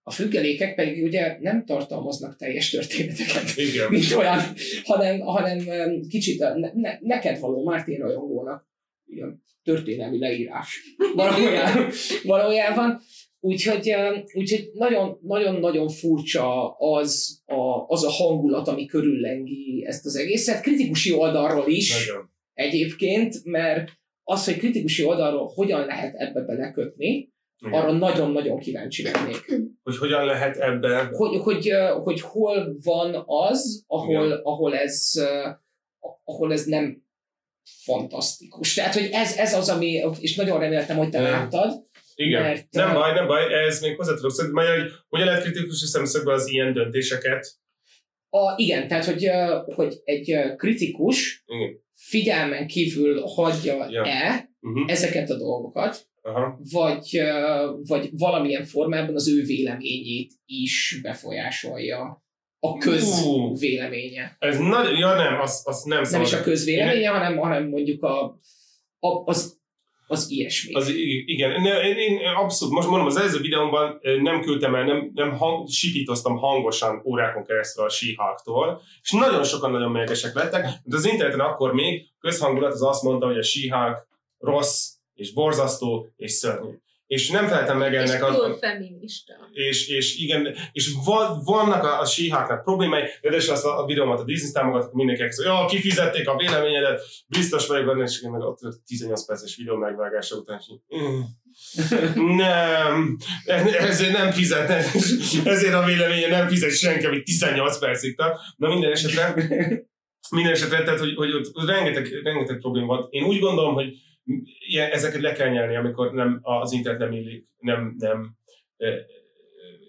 A függelékek pedig ugye nem tartalmaznak teljes történeteket, Igen. mint olyan, hanem, hanem em, kicsit ne, ne, neked való Mártin rajongónak ilyen történelmi leírás valójában. valójában. Úgyhogy, úgyhogy nagyon, nagyon-nagyon furcsa az a, az a hangulat, ami körüllengi ezt az egészet. Kritikusi oldalról is Nagyon. egyébként, mert az, hogy kritikusi oldalról hogyan lehet ebbe belekötni, Igen. arra nagyon-nagyon kíváncsi lennék. Hogy hogyan lehet ebben Hogy, hogy, hogy hol van az, ahol, Igen. ahol, ez, ahol ez nem fantasztikus. Tehát, hogy ez, ez az, ami, és nagyon reméltem, hogy te Igen. láttad, Igen. Mert, nem baj, nem baj, ez még hozzá tudok szólni, majd, hogy hogyan lehet kritikus szemszögből az ilyen döntéseket. a, igen, tehát, hogy, hogy egy kritikus Igen. figyelmen kívül hagyja-e Uh-huh. ezeket a dolgokat, Aha. vagy, vagy valamilyen formában az ő véleményét is befolyásolja a köz Ú. véleménye. Ez nagy, ja nem, az, az nem Nem szabad. is a közvéleménye, hanem, hanem mondjuk a, a, az, az ilyesmi. Az, igen, ne, én, én, abszolút, most mondom, az előző videómban nem küldtem el, nem, nem hang, sipítoztam hangosan órákon keresztül a síháktól, és nagyon sokan nagyon mérgesek lettek, de az interneten akkor még közhangulat az azt mondta, hogy a síhák rossz, és borzasztó, és szörnyű. És nem feltem meg És ennek a, túl feminista. és, és igen, és van, vannak a, a síháknak problémái, de és azt a, a videómat a Disney támogatok, mindenki elkezd, hogy ja, kifizették a véleményedet, biztos vagyok benne, és igen, meg ott 18 perces videó megvágása után, és így, "Mm, nem, ezért nem fizet, ezért a véleménye nem fizet senki, ami 18 percig tart. Na minden esetre, minden esetre, tehát, hogy, hogy ott rengeteg, rengeteg probléma van. Én úgy gondolom, hogy ilyen, ezeket le kell nyelni, amikor nem, az internet nem illik, nem, nem,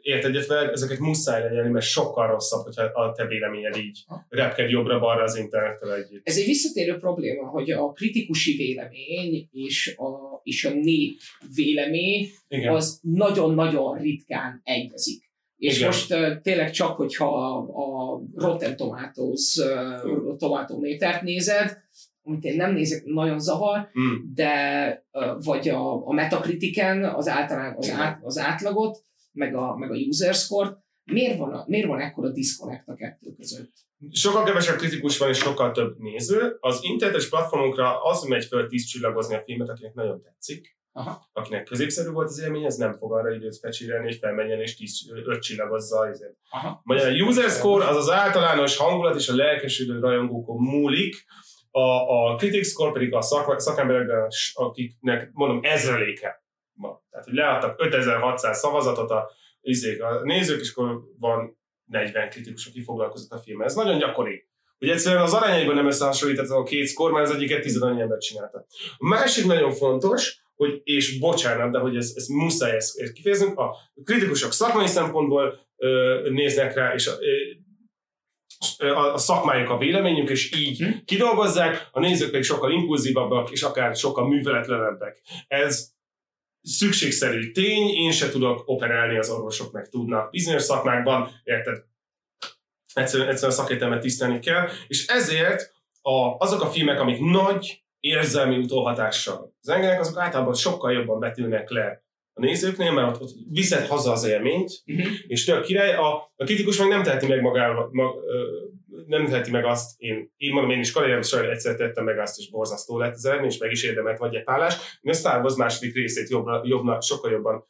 érted, illetve ezeket muszáj legyen, mert sokkal rosszabb, hogyha a te véleményed így repked jobbra-balra az internettel együtt. Ez egy visszatérő probléma, hogy a kritikusi vélemény és a, és a nép vélemény Igen. az nagyon-nagyon ritkán egyezik. És Igen. most uh, tényleg csak, hogyha a, a Rotten Tomatoes uh, tomatométert nézed, amit én nem nézek, nagyon zavar, Hmm. de vagy a, a Metacritiken az, általán, az, át, az átlagot, meg a, meg a user score miért van, a, miért van ekkora disconnect a kettő között? Sokkal kevesebb kritikus van, és sokkal több néző. Az internetes platformokra az megy föl tíz csillagozni a filmet, akinek nagyon tetszik. Aha. Akinek középszerű volt az élmény, ez nem fog arra időt fecsérelni, és felmenjen, és tíz, öt csillagozza. ezért. Vagy a user score az az általános hangulat és a lelkesülő rajongókon múlik, a, a critic score pedig a szak, szakemberekben, akiknek mondom ezreléke van. Tehát, hogy leadtak 5600 szavazatot a, izék, a nézők, és akkor van 40 kritikus, aki foglalkozott a filmmel. Ez nagyon gyakori. Hogy egyszerűen az arányaiban nem összehasonlítható a két szkor, mert az egyiket tizedannyi ember csinálta. A másik nagyon fontos, hogy, és bocsánat, de hogy ez, ez muszáj ezt ezt a kritikusok szakmai szempontból ö, néznek rá, és a, ö, a, a szakmájuk a véleményük, és így Hm. kidolgozzák, a nézők pedig sokkal impulzívabbak, és akár sokkal műveletlenebbek. Ez szükségszerű tény, én se tudok operálni, az orvosok meg tudnak. Bizonyos szakmákban, érted, egyszerűen, egyszerűen a szakértelmet tisztelni kell, és ezért a, azok a filmek, amik nagy érzelmi utóhatással zengenek, azok általában sokkal jobban betűnnek le a nézőknél, mert ott, ott viszed haza az élményt, Uh-huh. és tök király, a, a kritikus meg nem teheti meg magával, mag, nem teheti meg azt, én, én mondom, én is karrierem során egyszer tettem meg azt, és borzasztó lett az eredmény, és meg is érdemelt vagy egy pállás. Én a Star Wars második részét jobbra, jobbna, sokkal jobban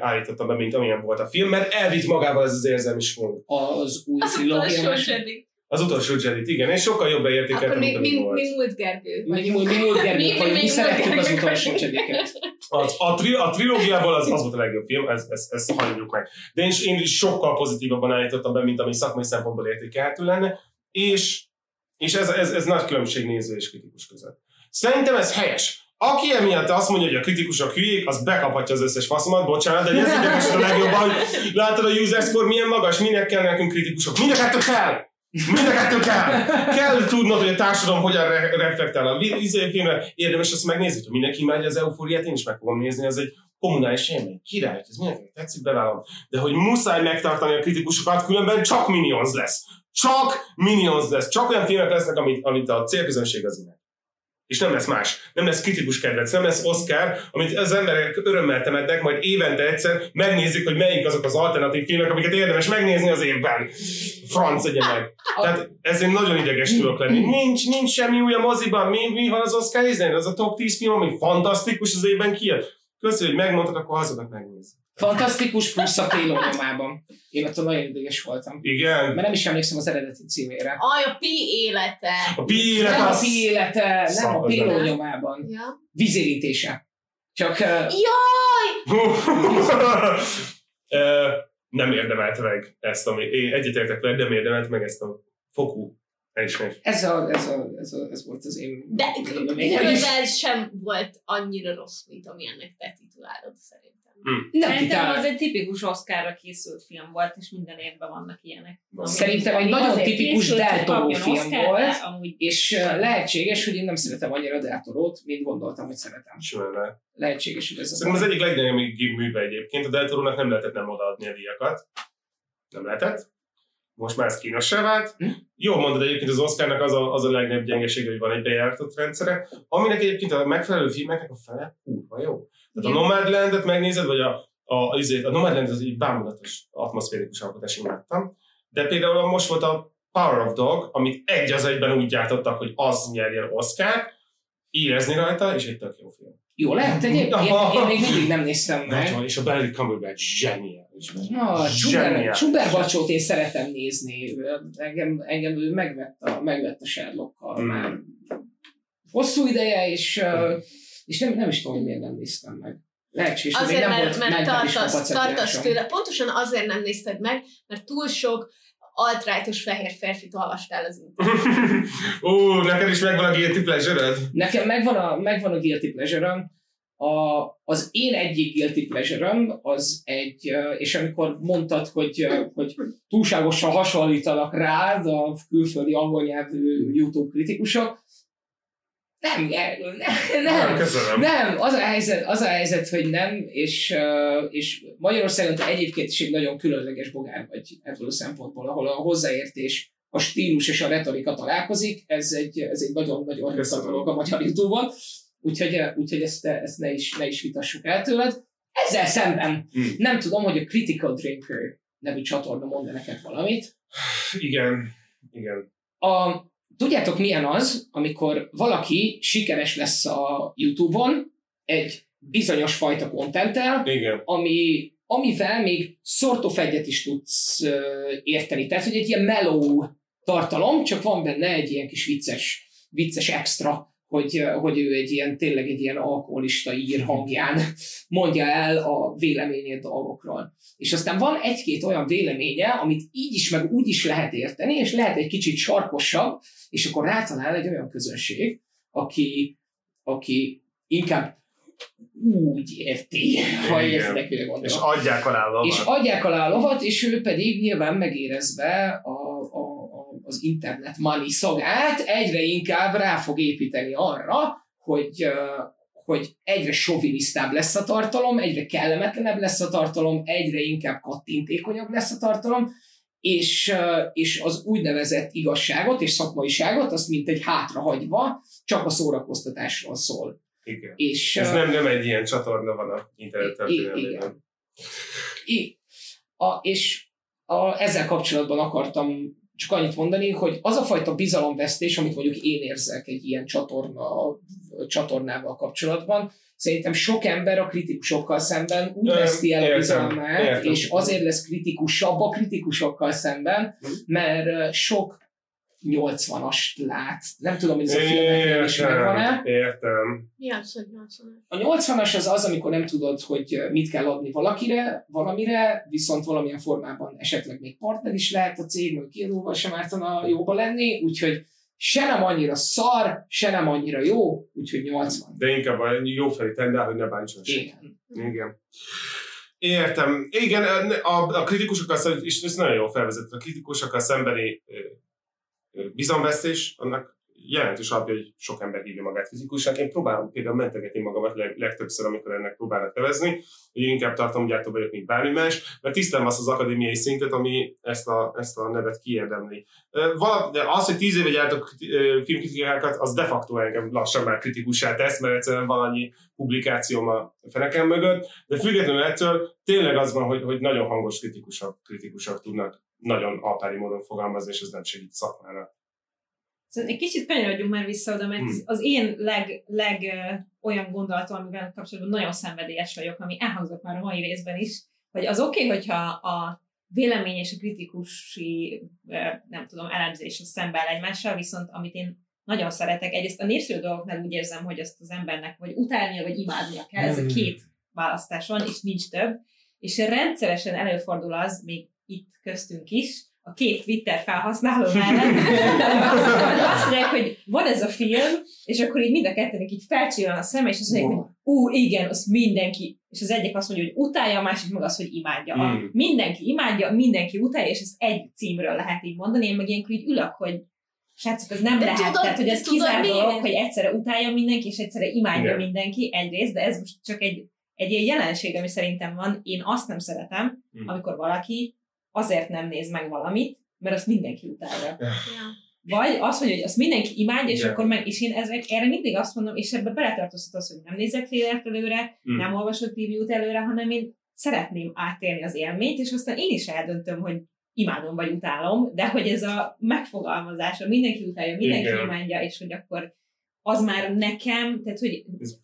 állítottam be, mint amilyen volt a film, mert elvitt magával ez az érzelmi svung. Az új Jedi. Az utolsó Jedi, igen, és sokkal jobban értékeltem, mint mi, ami mi, volt. mi múlt Gergő? Mi, mi, mi volt Gergő, Mi- mi- hogy mi mi szeretjük volt az Gergő? utolsó csediket. Az, a, tri, a trilógiából az, az volt a legjobb film, ezt, ezt, ezt hagyjuk meg. De én én is sokkal pozitívabban állítottam be, mint ami szakmai szempontból értékelhető lenne, és, és ez, ez, ez nagy különbség néző és kritikus között. Szerintem ez helyes. Aki emiatt azt mondja, hogy a kritikusok hülyék, az bekaphatja az összes faszomat, bocsánat, de ez a legjobban. Látod a user score milyen magas, minek kell nekünk kritikusok? Mind a kell! Mind a kettő kell! Kell tudnod, hogy a társadalom hogyan re- reflektál a vi- izé. Érdemes azt megnézni, hogy mindenki imádja az eufóriát, én is meg fogom nézni, ez egy kommunális élmény. Király, ez mindenkinek tetszik, bevállalom. De hogy muszáj megtartani a kritikusokat, különben csak Minions lesz. Csak Minions lesz. Csak olyan filmek lesznek, amit, amit a célközönség az imád. És nem lesz más. Nem lesz kritikus kedvenc, nem lesz Oscar, amit az emberek örömmel temetnek, majd évente egyszer megnézik, hogy melyik azok az alternatív filmek, amiket érdemes megnézni az évben. Franc egye meg. Tehát ezért nagyon ideges tudok lenni. Nincs, nincs semmi új a moziban. Mi, mi van az Oscar izén? Az a top 10 film, ami fantasztikus az évben kijött. Köszönjük, hogy megmondtad, akkor hazadat megnézni. Fantasztikus plusz a Péló nyomában. Én attól nagyon ideges voltam. Igen. Mert nem is emlékszem az eredeti címére. Aj, a Pi élete. A Pílet Nem a. Pi élete, nem a Szakad Péló nem. nyomában. Ja. Vízérítése. Csak uh, Jaj! Nem érdemelte meg ezt, ami én egyetértek veled, nem érdemelte meg ezt a fokú elismerést. ez, a, ez, a, ez, a, ez volt az én De közel sem volt annyira rossz, mint amilyennek te titulálod szerintem. Nem Szerintem titál. az egy tipikus Oscarra készült film volt, és minden évben vannak ilyenek. Szerintem egy nagyon tipikus készült, hogy Del Toro kapjon film Oscar, volt. de Amúgy És lehetséges, hogy én nem szeretem annyira Del Torót, mint gondoltam, hogy szeretem. Lehet. Lehetséges, hogy ez a Szerintem az egyik legnagyobb műve egyébként. A Del Toro-nak nem lehetett nem odaadni a díjakat. Nem lehetett. Most már ez kínossá vált. Hm? Jó mondod egyébként az Oscarnak az a, az a legnagyobb gyengesége, hogy van egy bejártott rendszere, aminek egyébként a megfelelő filmeknek a fele kurva jó. Tehát a Nomadlandet megnézed, vagy a, a, azért, a Nomadland az egy bámulatos atmoszférikus alkotás, imádtam. De például most volt a Power of Dog, amit egy az egyben úgy gyártottak, hogy az nyerjen Oscar, érezni rajta, és egy tök jó film. Jó lehet egyébként, én, én még mindig nem néztem meg. Nagyon, és a Benedict Cumberbatch zseniális. Na. Csuber Bacsót én szeretem nézni. Engem, engem ő megvett a, megvett a Sherlockkal Mm. már hosszú ideje, és, uh, és nem, nem is tudom, hogy miért nem néztem meg. Lehetséges, Azért, nem mert, volt mert tartasz, tartasz tőle. Pontosan azért nem nézted meg, mert túl sok alt-rightos fehér férfit olvastál az interneten. Ó, neked is megvan a guilty pleasure Nekem megvan a, megvan a guilty pleasure A, az én egyik guilty pleasure az egy, és amikor mondtad, hogy, hogy túlságosan hasonlítanak rád a külföldi angol nyelvű YouTube kritikusok, nem, nem, nem, Köszönöm. nem, az a helyzet, az a helyzet hogy nem, és, és Magyarországon te egyébként is egy nagyon különleges bogár vagy ebből a szempontból, ahol a hozzáértés, a stílus és a retorika találkozik, ez egy, ez egy nagyon-nagyon Köszönöm. dolog a magyar YouTube-on, úgyhogy, úgyhogy ezt, ezt ne, is, ne is vitassuk el tőled. Ezzel szemben Hmm. nem tudom, hogy a Critical Drinker nevű csatorna mond neked valamit. Igen, igen. A, tudjátok milyen az, amikor valaki sikeres lesz a YouTube-on egy bizonyos fajta kontenttel, Igen. ami, amivel még sort of egyet is tudsz uh, érteni. Tehát, hogy egy ilyen mellow tartalom, csak van benne egy ilyen kis vicces, vicces extra, hogy, hogy ő egy ilyen, tényleg egy ilyen alkoholista ír hangján mondja el a véleményét dolgokról. És aztán van egy-két olyan véleménye, amit így is, meg úgy is lehet érteni, és lehet egy kicsit sarkosabb, és akkor rátalál egy olyan közönség, aki, aki inkább úgy érti, ha értek, mire gondolok. És adják alá a És lavat. adják alá a lovat, és ő pedig nyilván megérezve a, az internet money szagát, egyre inkább rá fog építeni arra, hogy, hogy egyre sovinisztább lesz a tartalom, egyre kellemetlenebb lesz a tartalom, egyre inkább kattintékonyabb lesz a tartalom, és, és az úgynevezett igazságot és szakmaiságot, azt mint egy hátrahagyva, csak a szórakoztatásról szól. Igen. És, Ez nem, nem egy ilyen csatorna van a internet I- történelmében. I- a, és a, ezzel kapcsolatban akartam csak annyit mondani, hogy az a fajta bizalomvesztés, amit mondjuk én érzek egy ilyen csatorna, csatornával kapcsolatban, szerintem sok ember a kritikusokkal szemben úgy veszti el a bizalmát, és azért lesz kritikusabb a kritikusokkal szemben, Hm. mert sok 80-ast lát. Nem tudom, hogy ez a filmeknél is megvan-e. Értem, értem. Mi az, hogy 80 A 80-as az az, amikor nem tudod, hogy mit kell adni valakire, valamire, viszont valamilyen formában esetleg még partner is lehet a cég, vagy kiadóval sem ártana jóba lenni, úgyhogy se nem annyira szar, se nem annyira jó, úgyhogy 80. De inkább a jó felé tendál, hogy ne bántson. Igen. Igen. Értem. Igen, a, a kritikusokkal és ez nagyon jól felvezetett, a kritikusokkal szembeni bizalomvesztés, annak jelentős alapja, hogy sok ember hívja magát kritikusnak. Én próbálom például mentegetni magamat leg, legtöbbször, amikor ennek próbálnak nevezni, hogy én inkább tartalomgyártó vagyok, mint bármi más, mert tisztelem azt az akadémiai szintet, ami ezt a, ezt a nevet kiérdemli. Ö, Vala, de az, hogy tíz éve gyártok filmkritikákat, az de facto engem lassan már kritikussá tesz, mert egyszerűen valannyi publikációm a fenekem mögött, de függetlenül ettől tényleg az van, hogy, hogy nagyon hangos kritikusok, kritikusok tudnak nagyon alpári módon fogalmazni, és ez nem segít szakmára. Szóval egy kicsit kanyarodjunk már vissza oda, mert Hmm. az, én leg, leg ö, olyan gondolatom, amivel kapcsolatban nagyon szenvedélyes vagyok, ami elhangzott már a mai részben is, hogy az oké, okay, hogyha a vélemény és a kritikusi, nem tudom, elemzés az szemben áll egymással, viszont amit én nagyon szeretek, egyrészt a népszerű dolgoknál úgy érzem, hogy azt az embernek vagy utálnia, vagy imádnia kell, ez a Hmm. két választás van, és nincs több, és rendszeresen előfordul az, még itt köztünk is, a két Twitter felhasználó mellett, azt mondják, hogy van ez a film, és akkor így mind a kettőnek így felcsillan a szeme, és azt mondják, hogy ú, igen, azt mindenki, és az egyik azt mondja, hogy utálja, a másik meg az, hogy imádja. A, Hmm. mindenki imádja, mindenki utálja, és ezt egy címről lehet így mondani, én meg ilyenkor így ülök, hogy srácok, ez nem De lehet, tudod- tehát hogy ez de tudod kizár miért? dolog, hogy egyszerre utálja mindenki, és egyszerre imádja Igen. mindenki egyrészt, de ez most csak egy, egy ilyen jelenség, ami szerintem van. Én azt nem szeretem, Hmm. amikor valaki azért nem néz meg valamit, mert azt mindenki utálja. Ja. Vagy azt mondja, hogy azt mindenki imádja, és Igen. akkor meg, és én ezek, erre mindig azt mondom, és ebbe beletartozhat az, hogy nem nézek trailert előre, Hmm. nem olvasok review-t előre, hanem én szeretném átélni az élményt, és aztán én is eldöntöm, hogy imádom vagy utálom, de hogy ez a megfogalmazása, mindenki utálja, mindenki Igen. imádja, és hogy akkor az már nekem, tehát hogy Ez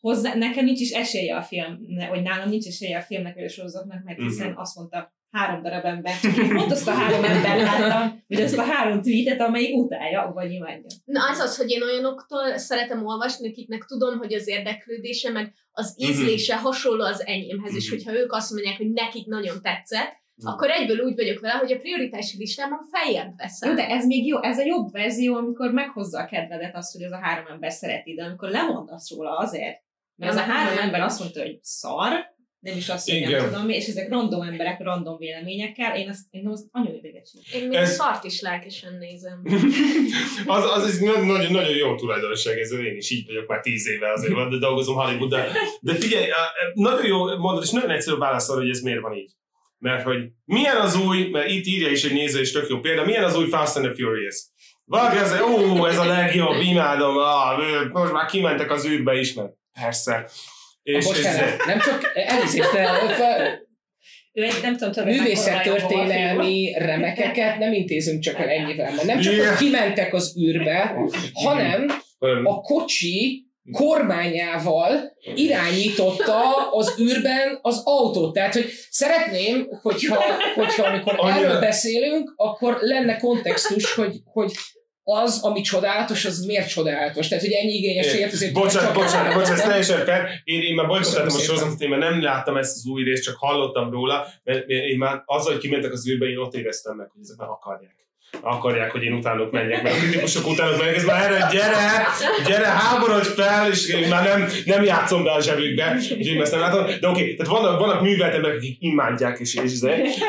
hozzá, nekem nincs is esélye a film, vagy nálam nincs esélye a filmnek vagy a sorozatnak, mert hiszen Mhm. azt mondta három darab ember, pont azt a három ember láttam, vagy azt a három tweetet, amelyik utálja, vagy imádja. Na az az, hogy én olyanoktól szeretem olvasni, akiknek tudom, hogy az érdeklődése, meg az Mhm. ízlése hasonló az enyémhez, és Mhm. hogyha ők azt mondják, hogy nekik nagyon tetszett, Mhm. akkor egyből úgy vagyok vele, hogy a prioritási listámon feljebb veszem. Jó, de ez még jó, ez a jobb verzió, amikor meghozza a kedvedet az, hogy az a három ember szereti, de amikor lemondasz róla azért, Mert az a három ember azt mondta, hogy szar, nem is azt, hogy nem Igen. tudom mi, és ezek random emberek, random véleményekkel, én azt, én azt nagyon idegesít. Én még Ez- szart is lelkesen nézem. Az, az egy nagyon, nagyon, nagyon jó tulajdonság, ez én is így vagyok már tíz éve azért, de dolgozom Hollywood, de, de figyelj, nagyon jó mondod, és nagyon egyszerű válaszol, hogy ez miért van így. Mert hogy milyen az új, mert itt írja is egy néző, és tök jó példa, milyen az új Fast and the Furious? Valaki az, ó, ez a legjobb, imádom, ah, most már kimentek az űrbe is, mert persze. És, És, és, nem csak elnézést, nem tudom, tudom, művészettörténelmi remekeket nem intézünk csak el ennyivel, mert nem csak, Yeah. hogy kimentek az űrbe, hanem a kocsi kormányával irányította az űrben az autót. Tehát, hogy szeretném, hogyha, hogyha amikor erről beszélünk, akkor lenne kontextus, hogy, hogy az, ami csodálatos, az miért csodálatos. Tehát, hogy ennyi igényességet azért... Bocsánat, bocsánat, bocsánat, ez teljesen fair. Én, én már bolykottáltam a sorozatot, én már nem láttam ezt az új részt, csak hallottam róla, mert én már azzal, hogy kimentek az űrbe, én ott éreztem meg, hogy ezek már akarják. Akarják, hogy én utánuk menjek, mert a kritikusok utánuk menjek, ez már erre, gyere, gyere, háborodj fel, és én már nem, nem játszom be a zsebükbe, úgyhogy én ezt nem látom. De oké, tehát vannak, vannak művelt emberek, akik imádják, és, és, és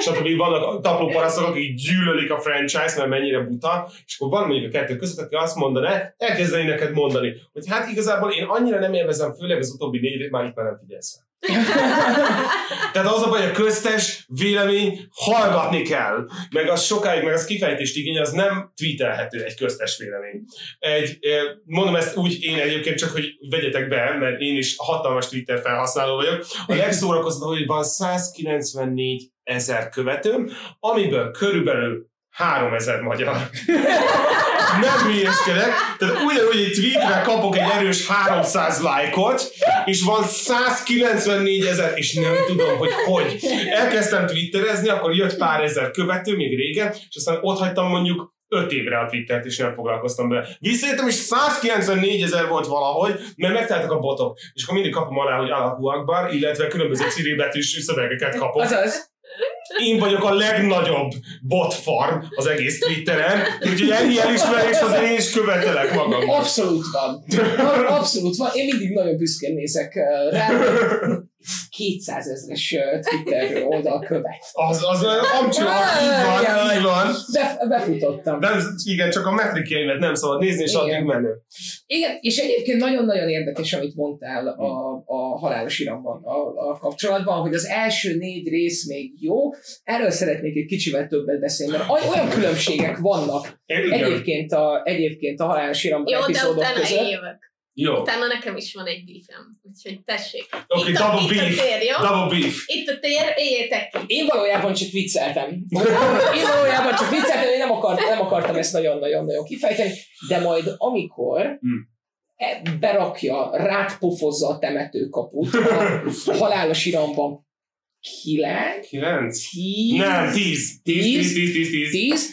stb. vannak tapló parasztok, akik gyűlölik a franchise, mert mennyire buta, és akkor van mondjuk a kettő között, aki azt mondaná, elkezdeni neked mondani, hogy hát igazából én annyira nem élvezem, főleg az utóbbi négy már itt már nem figyelsz. Tehát az a baj, a köztes vélemény hallgatni kell, meg az sokáig, meg az kifejtést igény, az nem tweetelhető egy köztes vélemény. Egy, mondom ezt úgy én egyébként csak, hogy vegyetek be, mert én is hatalmas Twitter felhasználó vagyok. A legszórakoztató, hogy van 194 ezer követőm, amiből körülbelül 3000 magyar. Nem hülyeskedek. Tehát ugyanúgy egy tweetre kapok egy erős 300 lájkot, és van 194 ezer, és nem tudom, hogy hogy. Elkezdtem twitterezni, akkor jött pár ezer követő, még régen, és aztán ott hagytam mondjuk 5 évre a Twittert, és nem foglalkoztam vele. Visszajöttem, és 194 ezer volt valahogy, mert megtaláltak a botok. És akkor mindig kapom alá, hogy Allahu illetve különböző cirilbetűs szövegeket kapok. Azaz. Én vagyok a legnagyobb botfarm az egész Twitteren, úgyhogy ennyi elismerés azért én is követelek magam. Abszolút van. Abszolút van. Én mindig nagyon büszkén nézek eh, rá. 200 ezres Twitter oldal követ. Az, az amcsi, így van, így van. Be, befutottam. Nem, igen, csak a metrikjeimet nem szabad nézni, és Igen. addig menő. Igen, és egyébként nagyon-nagyon érdekes, amit mondtál a, a halálos iramban a, a kapcsolatban, hogy az első négy rész még jó. Erről szeretnék egy kicsivel többet beszélni, mert oly- olyan különbségek vannak Igen. egyébként a, egyébként a halálos iramban Jó, de epizódok között. évek. Jó. Utána nekem is van egy beefem. Úgyhogy tessék. Oké, Itt a- double itt a beef. tér, jó? Double beef. Itt a tér, éljétek ki. Én valójában csak vicceltem. Én valójában csak vicceltem, én nem, akart, nem akartam ezt nagyon-nagyon-nagyon kifejteni, de majd amikor Hmm. e- berakja, rátpofozza a temetőkaput a halálos iramban 9, Kilenc? 10, Nem, tíz. Tíz, tíz, tíz, tíz, tíz. 10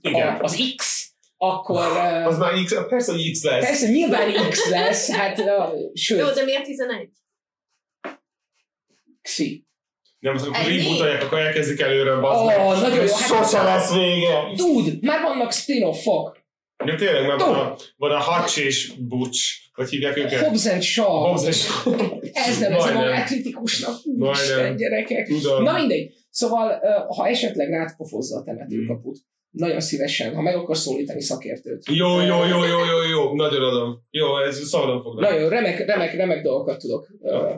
Igen. a, az X, akkor Az már X, persze, hogy X lesz. persze nyilván X lesz, hát uh, sőt, Jó, de miért 11? Xi. Nem, az akkor Ennyi? rebootolják, akkor elkezdik előre, bazd meg. nagyon jó. Hát- Sose lesz vége. Dude, már vannak spin-offok. Ja, tényleg, mert van a, van a Hutch és Butch, hogy hívják őket? Hobbs and Shaw. Hobbs. Ez nem ez a Majdnem. magát kritikusnak. Isten, gyerekek. Tudom. Na mindegy. Szóval, ha esetleg rátpofozza a temetőkaput, nagyon szívesen, ha meg akarsz szólítani szakértőt. Jó, jó, jó, jó, jó, jó, nagyon adom. Jó, ez szabadon foglak. Nagyon remek, remek, remek dolgokat tudok. ö,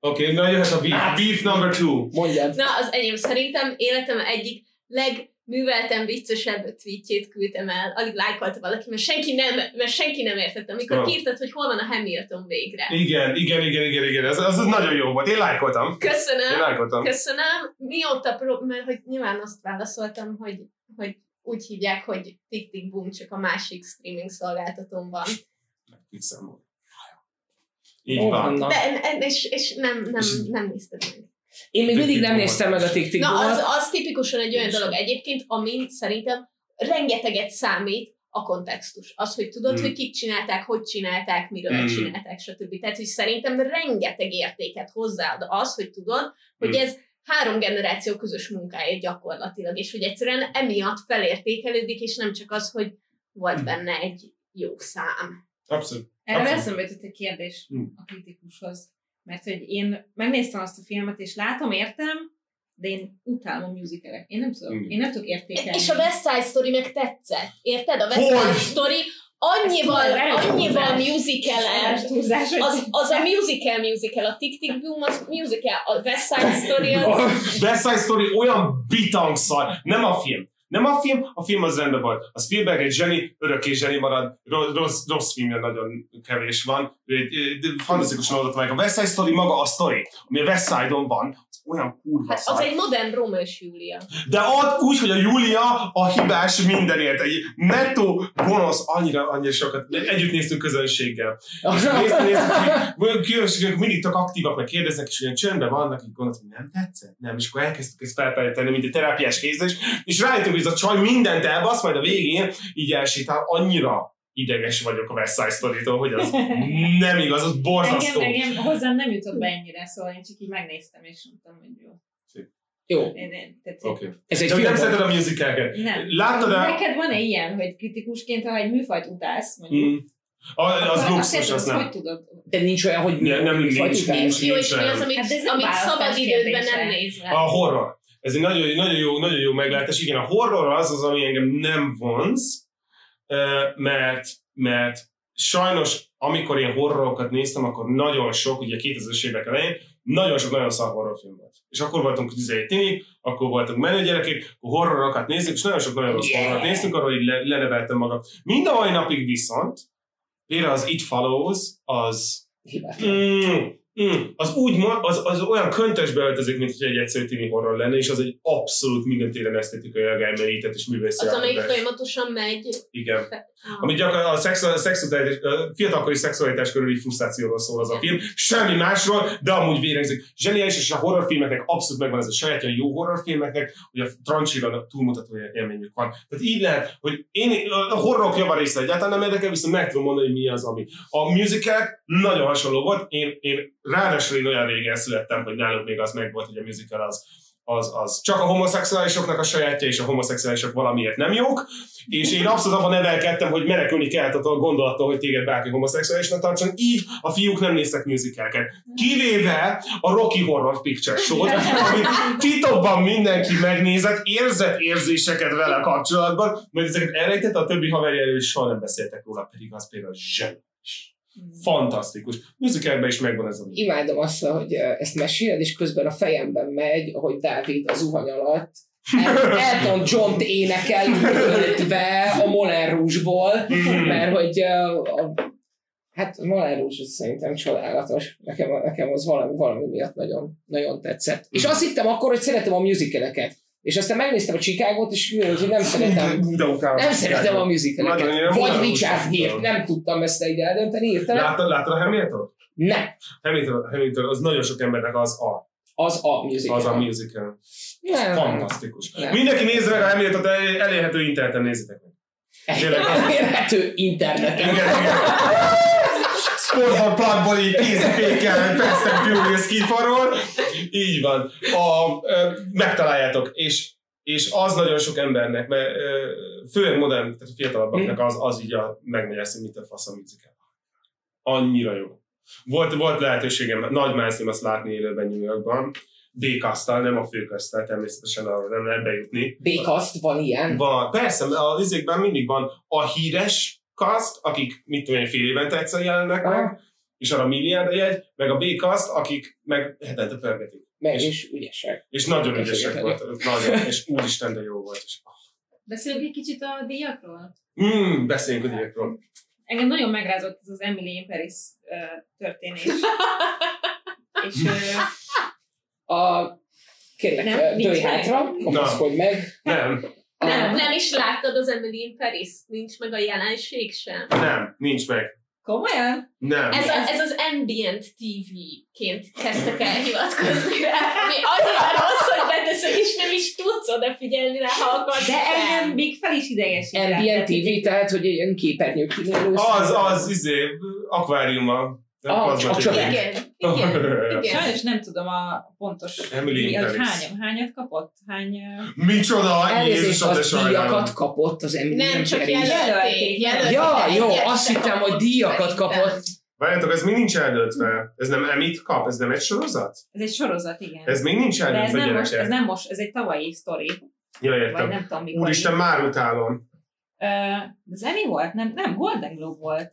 Oké, okay, na jöhet a beef. Beef number two. Mondjad. Na, az enyém szerintem életem egyik legműveltem, viccesebb tweetjét küldtem el. Alig lájkolta valaki, mert senki nem, mert senki nem értette. Amikor Ah. kiírtad, hogy hol van a Hamilton végre. Igen, igen, igen, igen, igen. Ez, az, az nagyon jó volt. Én lájkoltam. Én Köszönöm. lájkoltam. Köszönöm. Mióta, prób- mert hogy nyilván azt válaszoltam, hogy, hogy úgy hívják, hogy Tik Boom, csak a másik streaming szolgáltatón van. Hiszem. Így van. De, és, és nem, nem, És- nem nézted meg. Én még mindig nem néztem meg a TikTok Na, az, az tipikusan egy olyan dolog egyébként, amin szerintem rengeteget számít a kontextus. Az, hogy tudod, Mm. hogy kik csinálták, hogy csinálták, miről Mm. csinálták, stb. Tehát, hogy szerintem rengeteg értéket hozzáad az, hogy tudod, hogy Mm. ez három generáció közös munkája gyakorlatilag, és hogy egyszerűen emiatt felértékelődik, és nem csak az, hogy volt Mm. benne egy jó szám. Abszolút. Erre eszembe jutott egy kérdés Hm. a kritikushoz. Mert hogy én megnéztem azt a filmet, és látom, értem, de én utálom musicalek. Én nem tudom, Igen. én nem tudok értékelni. És a West Side Story meg tetszett. Érted? A West Hogy? Side Story annyival, annyival musical az, az a musical musical, a Tick Tick Boom az musical, a West Side Story az... A West Side Story olyan bitangszar. Nem a film. Nem a film, a film az rendben volt. A Spielberg egy zseni, örökké zseni marad, rossz, rossz, filmje nagyon kevés van. Egy, fantasztikusan oldott meg. A West Side Story maga a story, ami a West Side-on van, az olyan kurva Hát az egy modern Róma és Júlia. De ott úgy, hogy a Júlia a hibás mindenért. Egy nettó gonosz, annyira, annyira sokat. Együtt néztünk közönséggel. Néztük, hogy különbségek mindig tök aktívak, meg kérdeznek, és olyan csöndben vannak, így gondoltam, hogy nem tetszett? Nem, és akkor elkezdtük ezt felfejteni, mint egy terápiás kézés, és rájöttünk, hogy ez a csaj mindent elbasz, majd a végén így elsétál, annyira ideges vagyok a West Side Story-tól, hogy az nem igaz, az borzasztó. engem, engem hozzám nem jutott be ennyire, szóval én csak így megnéztem, és mondtam, hogy jó. Jó. Oké. ez egy De hogy nem szereted a musicalket. Nem. Láttad el? Neked van-e ilyen, hogy kritikusként, ha egy műfajt utálsz, mondjuk, Hmm. A, az akkor luxus, azt az hogy nem. tudod? De nincs olyan, hogy Ne- nem, nincs, vagy nincs. utálsz. Nincs jó, és mi olyan. az, amit, Hát de ez nem amit választás szabad idődben kérdése. nem nézve. A horror. Ez egy nagyon, nagyon, jó, nagyon jó meglátás. Igen, a horror az az, ami engem nem vonz, mert, mert sajnos, amikor én horrorokat néztem, akkor nagyon sok, ugye 2000-es évek elején, nagyon sok nagyon szar horrorfilm volt. És akkor voltunk 17 tini, akkor voltunk menő gyerekek, akkor horrorokat néztük, és nagyon sok nagyon rossz Yeah. horrorot néztünk, arról így le, leneveltem magam. Mind a mai napig viszont, például az It Follows, az. Mm, mm. Az úgy, ma- az, az olyan köntösbe öltözik, mint hogy egy egyszerű tini horror lenne, és az egy abszolút minden téren esztetikailag elmerített és művészi Az, amelyik folyamatosan megy. Igen. Ah. Ami gyakorlatilag a, szex, a, szexualitás, a fiatalkori szexualitás körüli frusztrációról szól az a film. Semmi másról, de amúgy vérengzik. Zseniális, és a horrorfilmeknek abszolút megvan ez a sajátja a jó horrorfilmeknek, hogy a trancsira túlmutató élményük van. Tehát így lehet, hogy én a horrorok javarésze egyáltalán nem érdekel, viszont meg tudom mondani, hogy mi az, ami. A musical nagyon hasonló volt. Én, én ráadásul én olyan régen születtem, hogy nálunk még az megvolt, hogy a musical az, az, az csak a homoszexuálisoknak a sajátja, és a homoszexuálisok valamiért nem jók, és én abszolút abban nevelkedtem, hogy menekülni kellett a gondolattól, hogy téged bárki homoszexuálisnak tartson, így a fiúk nem néztek musicalket. Kivéve a Rocky Horror Picture Show-t, amit titokban mindenki megnézett, érzett érzéseket vele kapcsolatban, mert ezeket elrejtette, a többi haverjáról is soha nem beszéltek róla, pedig az például zseniális. Fantasztikus. Musicalben is megvan ez a Imádom azt, hogy ezt meséled, és közben a fejemben megy, hogy Dávid a zuhany alatt El- Elton John énekel öltve a Moulin Rouge-ból, Mhm. mert hogy a, hát Moulin Rouge az szerintem csodálatos. Nekem, nekem az valami, valami miatt nagyon, nagyon tetszett. És azt hittem akkor, hogy szeretem a musicaleket. És aztán megnéztem a Chicago-t, és kiderült, hogy nem szeretem nem szeretem a musicaleket. Vagy. Richard Gere, nem tudtam ezt így eldönteni, hirtelen. Láttad, láttad a Hamilton? Nem, Hamilton, Hamilton, az nagyon sok embernek az a, az a musical. az a musical. Nem, Fantasztikus. Nem. Mindenki nézze meg a Hamilton, de elérhető interneten nézzétek meg. Elérhető interneten. Igen, igen. Sportban plugból így kézipékkel, Fast and Furious kifarol. Így van. A, megtaláljátok. És, és az nagyon sok embernek, mert főleg modern, tehát fiatalabbaknak az, az így a megmegy ezt, mit a fasz a musical. Annyira jó. Volt, volt lehetőségem nagy mászim azt látni élőben New Yorkban. B-kasztal, nem a főkasztal, természetesen arra nem lehet bejutni. B-kaszt van ilyen. Van, persze, az izékben mindig van a híres kaszt, akik mit tudom én, fél évente egyszer jelennek meg, Aha. és arra milliárd jegy, meg a B-kaszt, akik meg hetente pörgetik. Meg És- is ügyesek. És nagyon Köszönjük, ügyesek volt, nagyon, és úristen, de jó volt. És, Beszélünk egy kicsit a díjakról? mm, beszéljünk a diákról. Engem nagyon megrázott ez az Emily in Paris uh, történés. És uh, A, kérlek, Nem, dőj meg. hátra, kapaszkodj meg. Nem, Nem, nem is láttad az Emily in Paris? Nincs meg a jelenség sem. nem, nincs meg. komolyan? Nem. Ez, a, ez az ambient TV-ként kezdtek el hivatkozni rá, ami annyira rossz, hogy beteszed, és nem is tudsz odafigyelni rá, ha akarsz. De engem még fel is idegesít. Ambient TV, tehát hogy egy ilyen képernyő kinélő. Az, az, izé, akváriuma. Nem Ah, tényleg. csövek. Igen, igen, igen. Sajnos nem tudom a pontos, Emily mi, hogy hány, hányat kapott? Hány... Micsoda, Elnézést, de az díjakat kapott az Emily Nem, csak Jerry. jelölték. Ja, jó, azt hittem, hogy kapott díjakat kapott. Várjátok, ez még nincs eldöntve. Ez nem Emit kap? Ez nem egy sorozat? Ez egy sorozat, igen. Ez még nincs De ez eldöntve, nem, most, ez gyerekek. nem most, ez egy tavalyi sztori, Ja, vagy értem. nem tudom mikor. Úristen, már utálom. De az Emmy volt? Nem, nem, Golden Globe volt.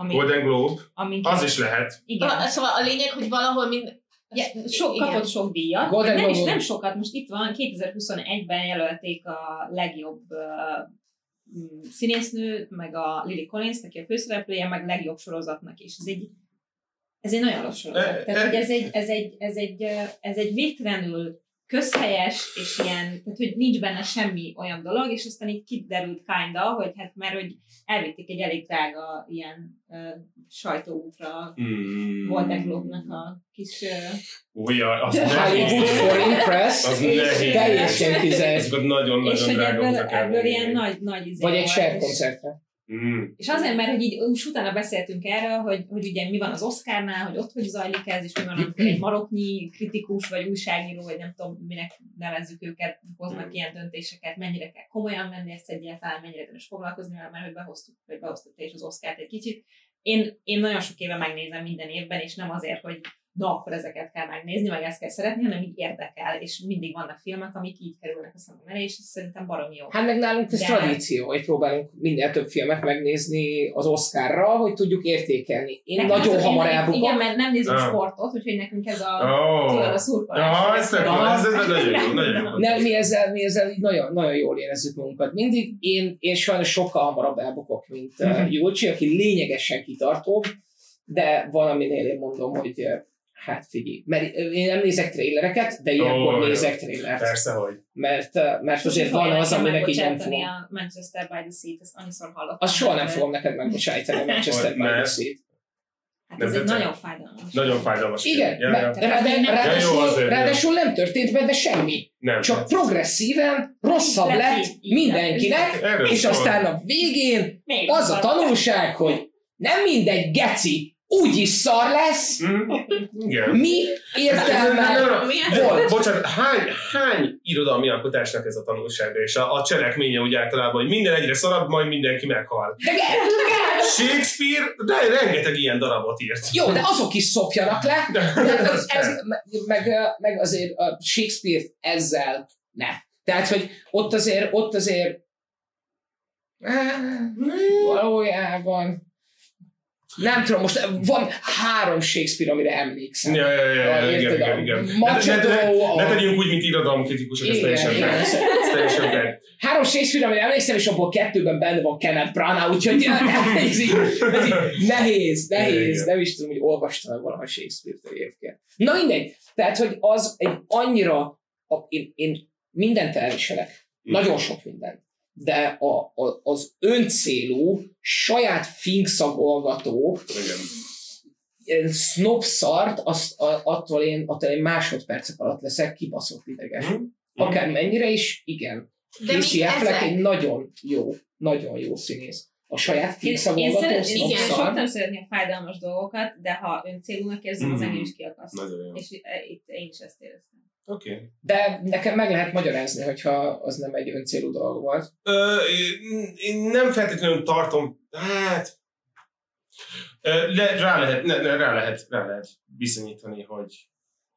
Ami, Golden Globe, ami az is lehet. Igen. A- Szóval a lényeg, hogy valahol mind... Ja, sok, Igen. kapott sok díjat, Golden nem is nem sokat, most itt van, 2021-ben jelölték a legjobb uh, színésznőt, meg a Lily Collins, aki a főszereplője, meg legjobb sorozatnak is. Ez egy, ez egy nagyon rossz sorozat. E- Tehát, e- hogy ez egy, ez egy, ez egy, ez egy végtelenül közhelyes, és ilyen, tehát hogy nincs benne semmi olyan dolog, és aztán így kiderült kinda, hogy hát mert hogy elvitték egy elég drága ilyen uh, sajtóútra Hmm. Golden Globe-nak a kis uh, Ugye, az Hollywood. Foreign Press. Az. Teljesen és nagyon-nagyon drága ebből, ebből ilyen nagy, nagy izé Vagy egy share koncertre. Mm. És azért, mert hogy így most utána beszéltünk erről, hogy, hogy ugye mi van az Oscarnál, hogy ott hogy zajlik ez, és mi van, amikor egy maroknyi kritikus, vagy újságíró, vagy nem tudom, minek nevezzük őket, hoznak ilyen döntéseket, mennyire kell komolyan venni ezt egyáltalán, mennyire érdemes foglalkozni vele, mert hogy behoztuk, vagy behoztuk is az Oscárt egy kicsit. Én, én nagyon sok éve megnézem minden évben, és nem azért, hogy na, akkor ezeket kell megnézni, meg ezt kell szeretni, hanem így érdekel, és mindig vannak filmek, amik így kerülnek a szemem elé, és ez szerintem baromi jó. Hát meg nálunk ez De- tradíció, hogy próbálunk minél több filmet megnézni az Oscarra, hogy tudjuk értékelni. Én Nekem nagyon az, hamar én- elbukok. Igen, mert nem nézünk Ah. sportot, úgyhogy nekünk ez a, Ó. tudod, a szurkolás. Ja, ez nagyon jó, nagyon jó. Nem, mi ezzel, mi ezzel így nagyon, nagyon jól érezzük magunkat. Mindig én, én sajnos sokkal hamarabb elbukok, mint uh, Mhm. Julcsi, aki lényegesen kitartóbb, de valaminél én mondom, hogy uh, hát figyelj, mert én nem nézek trélereket, de ilyenkor jó. nézek trélert, Persze, hogy. mert, mert azért van az, aminek így nem fogom. a Manchester by the Sea-t, ezt annyiszor hallottam. Azt soha nem fogom neked megbocsájtani a Manchester by the Mert- Sea. Hát Nem ez egy nagyon fájdalmas. Nagyon fájdalmas. Igen, Ja, ja. ráadásul, azért, ráadásul nem történt benne semmi. Nem. Csak progresszíven rosszabb Lett lett mindenkinek, és aztán a végén Még az a tanulság, hogy nem mindegy geci, úgyis szar lesz, Mm, Igen. mi értelme volt. Bocsánat, hány, hány irodalmi alkotásnak ez a tanulsága, és a, a cselekménye úgy általában, hogy minden egyre szarabb, majd mindenki meghal. De ge- Shakespeare, de rengeteg ilyen darabot írt. jó, de azok is szopjanak le, De, de ez, ez, meg, meg azért a Shakespeare ezzel ne. Tehát, hogy ott azért, ott azért valójában nem tudom, most van három Shakespeare, amire emlékszem. Ja, ja, ja, ja, igen, igen, igen. Machado, ne, ne, ne tegyünk úgy, mint irodalomkritikusok, ez teljesen igen. Ez teljesen fair. Három Shakespeare, amire emlékszem, és abból kettőben benne van Kenneth Branagh, úgyhogy ez így, ez így nehéz, nehéz. Igen. Nem is tudom, hogy olvastam valaha Shakespeare-t egyébként. Na mindegy. Tehát, hogy az egy annyira, a, én, én mindent elviselek. Nagyon sok mindent. De a, a, az öncélú, saját finkszagolgató, Igen. ilyen snob szart, azt, a, attól, én, attól én másodpercek alatt leszek kibaszott ideges. Mhm. Akár mennyire is, igen. De Casey mi Affleck ezek? egy nagyon jó, nagyon jó színész. A saját Én, én, finkszagolgató szeret, snob én szar. szoktam szeretni a fájdalmas dolgokat, de ha öncélúnak érzem, az Mm. engem is kiakaszt. Nagyon jó. És e, itt én is ezt éreztem. Oké. Okay. De nekem meg lehet magyarázni, hogyha az nem egy öncélú dolog volt. Ö, én- én nem feltétlenül tartom, hát le, rá, lehet, ne, ne, rá, lehet, rá lehet bizonyítani, hogy,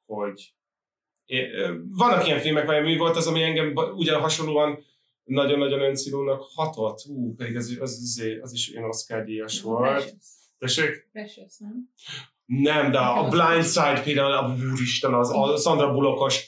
hogy é- ö, vannak ilyen filmek, vagy mi volt az, ami engem ugyan hasonlóan nagyon-nagyon öncélónak hatott, ú, pedig az, az, az, az is ilyen Oscar díjas volt. Precious. Tessék? Precious, nem? Nem, de a Blind Side például, a úristen, az, a Sandra Bullockos.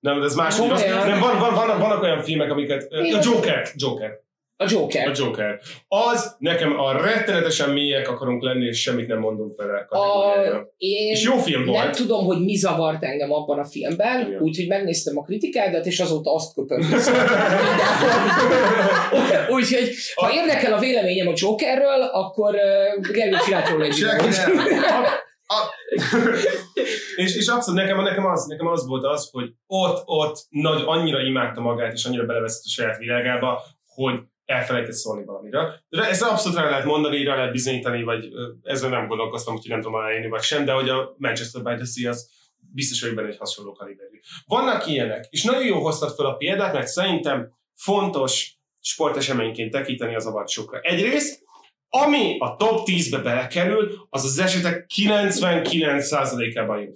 Nem, de ez más. Nem, van, van, vannak, vannak olyan filmek, amiket... Joker, Joker. A Joker. A Joker. Az nekem a rettenetesen mélyek akarunk lenni, és semmit nem mondunk vele. A, én És jó film nem volt. tudom, hogy mi zavart engem abban a filmben, úgyhogy megnéztem a kritikádat, és azóta azt köpöm úgyhogy, ha érdekel a véleményem a Jokerről, akkor uh, Gergő csinált róla egy nem. A- a- és, és abszolút nekem, nekem, az, nekem az volt az, hogy ott, ott nagy, annyira imádta magát, és annyira beleveszett a saját világába, hogy elfelejtett szólni valamiről. De ezt abszolút rá lehet mondani, rá lehet bizonyítani, vagy ezzel nem gondolkoztam, úgyhogy nem tudom aláírni, vagy sem, de hogy a Manchester by the Sea az biztos vagyok benne egy hasonló kaliberű. Vannak ilyenek, és nagyon jó hoztad fel a példát, mert szerintem fontos sporteseményként tekinteni az avacsokra. Egyrészt, ami a top 10-be belekerül, az az esetek 99%-ában jó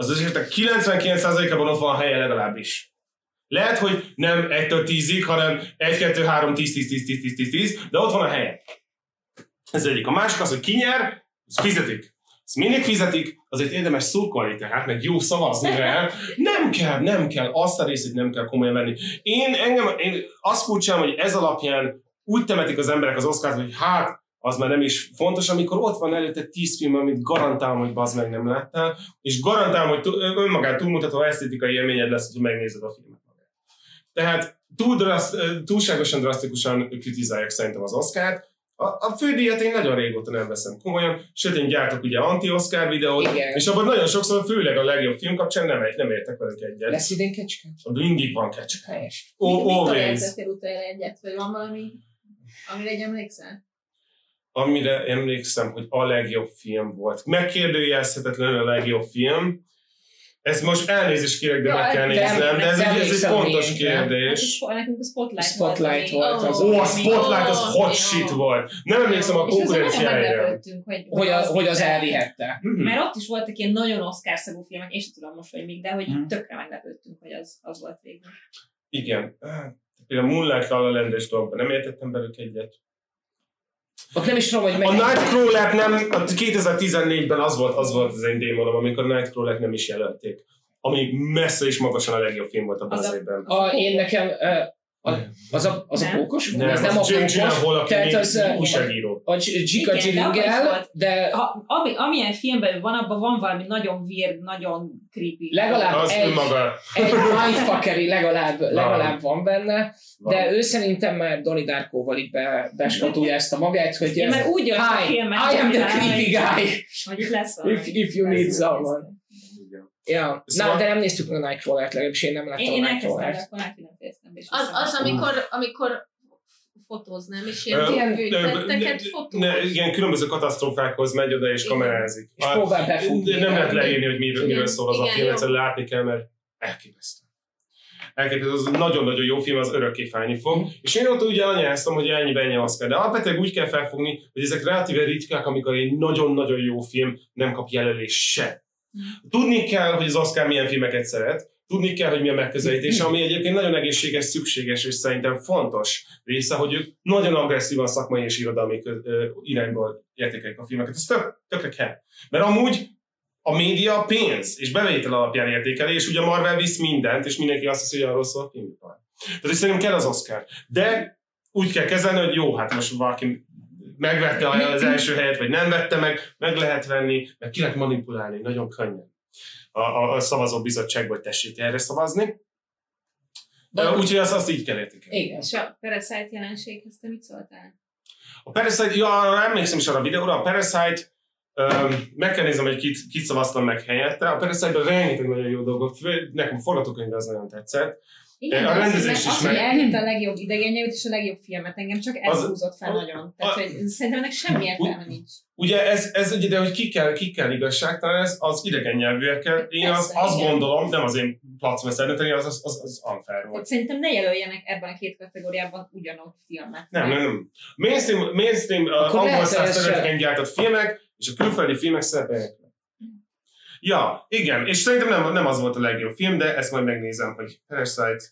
az esetek 99%-ában ott van a helye legalábbis. Lehet, hogy nem 1-től 10-ig, hanem 1, 2, 3, 10, 10, 10, 10, 10, 10, 10, de ott van a helye. Ez egyik. A másik az, hogy ki nyer, az fizetik. Ezt mindig fizetik, azért érdemes szurkolni tehát, meg jó szavazni rá. Nem kell, nem kell, azt a részét nem kell komolyan venni. Én, engem, én azt furcsálom, hogy ez alapján úgy temetik az emberek az oszkárt, hogy hát, az már nem is fontos, amikor ott van előtte tíz film, amit garantálom, hogy bazd meg nem láttál, és garantálom, hogy önmagát túlmutató esztétikai élményed lesz, hogy megnézed a filmet. Tehát túl draszt, túlságosan drasztikusan kritizálják szerintem az Oscárt. A, a fődíjat én nagyon régóta nem veszem komolyan, sőt én gyártok ugye anti-Oscar videót, Igen. és abban nagyon sokszor, főleg a legjobb film kapcsán nem, nem értek velük egyet. Lesz idén kecske? Mindig van kecske. Helyes. Ó, Mikor always. utoljára egyet, vagy van valami, amire egy emlékszel? Amire emlékszem, hogy a legjobb film volt. Megkérdőjelezhetetlenül a legjobb film. Ez most elnézést kérek, de Ja, meg kell néznem, de ez, egy- ez egy fontos. Hát kérdés. és nekünk a Spotlight, Spotlight volt. volt az. Ó, a Spotlight az hot shit volt. Nem emlékszem a És konkurenciájára. hogy, Hogy, a, hogy az elvihette. Mhm. Mert ott is voltak ilyen nagyon oscar filmek, sem tudom most, hogy még, de hogy Mhm. tökre meglepődtünk, hogy az, az volt végül. Igen. Például Moonlight La La Land-es dolgokban nem értettem belük egyet. Ott nem is tudom, hogy A meg... Nightcrawler nem, a 2014-ben az volt, az volt az én démonom, amikor a Nightcrawler nem is jelölték. Ami messze és magasan a legjobb film volt abban Az a-. A, én nekem... A, az, a, az a Nem. pókos? Nem, ez nem a pókos. Tehát az újságíró. a G- Gika Igen, de Ha, ami, amilyen filmben van, abban van valami nagyon weird, nagyon creepy. Legalább Az egy- önmaga. egy mindfuckeri legalább, legalább van benne, Van. de ő szerintem már Donnie Darkoval így be, beskatulja ezt a magát, hogy Én ez, már úgy jön a filmet, I am the creepy guy. Hogy itt lesz valami. If, if you need someone. Ja, Szóval- na, de nem néztük meg a Nightcrawler-t, legalábbis én nem láttam Én, a én elkezdtem, de Nightcrawler-t. Az, az amikor, amikor fotóz, nem? És ilyen ne- fotóz. ne, igen, különböző katasztrófákhoz megy oda és kamerázik. És próbál befutni. de nem lehet leírni, hogy miről, miről szól az a film, egyszerűen látni kell, mert elképesztő. Elképesztő, az nagyon-nagyon jó film, az örökké fájni fog. És én ott ugye anyáztam, hogy ennyi ennyi Oscar. De alapvetően úgy kell felfogni, hogy ezek relatíve ritkák, amikor egy nagyon-nagyon jó film nem kap jelölés se. Tudni kell, hogy az Oscar milyen filmeket szeret, tudni kell, hogy milyen megközelítés, ami egyébként nagyon egészséges, szükséges és szerintem fontos része, hogy ők nagyon agresszívan szakmai és irodalmi irányból értékelik a filmeket. Ez tök, tökre kell. Mert amúgy a média pénz és bevétel alapján értékeli, és ugye a Marvel visz mindent, és mindenki azt hiszi, hogy arról szól a filmipar. Tehát szerintem kell az Oscar. De úgy kell kezelni, hogy jó, hát most valaki megvette az első helyet, vagy nem vette meg, meg lehet venni, meg ki lehet manipulálni, nagyon könnyen. A, a, a szavazó bizottságból hogy tessék erre szavazni. Úgyhogy azt, azt így kell értékelni. Igen. És a Parasite jelenséghez te mit szóltál? A Parasite, ja, arra emlékszem is arra a videóra, a Parasite, um, meg kell néznem, hogy kit, kit szavaztam meg helyette. A Parasite-ben rengeteg nagyon jó dolgot, nekem a forgatókönyv az nagyon tetszett. Igen, A de az, rendezés az, is az, meg- hogy elhitte a legjobb idegen nyelvét és a legjobb filmet, engem csak ez Az- húzott fel a- nagyon. Tehát, a- hogy szerintem ennek semmi értelme nincs. Ugye ez, ez ugye, de hogy ki kell, ki kell igazságtalan, ez az idegen nyelvűekkel. Én az, Persze, azt igen. gondolom, nem az én eldönteni, az, az, az, az unfair volt. Tehát szerintem ne jelöljenek ebben a két kategóriában ugyanott filmet. Nem, nem, nem. Mainstream, mainstream uh, Akkor angol száz területeken gyártott filmek, és a külföldi filmek szerepelnek. Ja, igen, és szerintem nem, nem az volt a legjobb film, de ezt majd megnézem, hogy Parasite.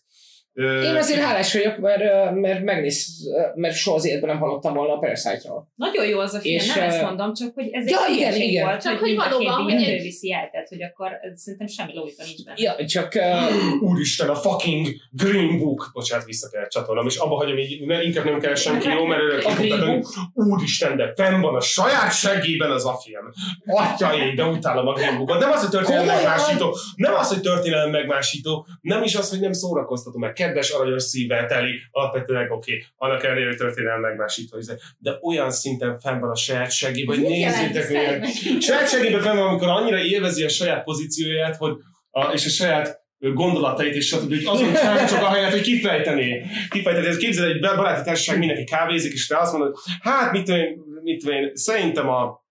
Én azért hálás vagyok, mert, mert megnéz, mert soha az életben nem hallottam volna a Parasite-ról. Nagyon jó az a film, És, nem ezt mondom, csak hogy ez ja, egy igen, igen. volt, Csak hogy hogy valóban, hogy egy- viszi el, tehát hogy akkor szerintem semmi logika nincs benne. Ja, csak uh, Úristen, a fucking Green Book, bocsánat, vissza kell csatolnom, és abba hagyom, így ne, inkább nem kell senki jó, mert örök kimutatni. Úristen, de fenn van a saját seggében az a film. Atyaim, de utálom a Green Bookot. Nem az, hogy történelem megmásító, nem az, hogy történelem megmásító, nem is az, hogy nem szórakoztató, mert kedves, aranyos szívvel teli, alapvetően oké, okay, annak ellenére, hogy megmásító, izé. de olyan szinten fenn van a saját seggében, hogy nézzétek milyen? Saját segében fenn van, amikor annyira élvezi a saját pozícióját, hogy a, és a saját gondolatait, és stb. hogy azon csinálni csak ahelyett, hogy kifejteni. Kifejteni. Ez képzeld, egy baráti társaság, mindenki kávézik, és te azt mondod, hát mit tudom én, mit tudom én szerintem a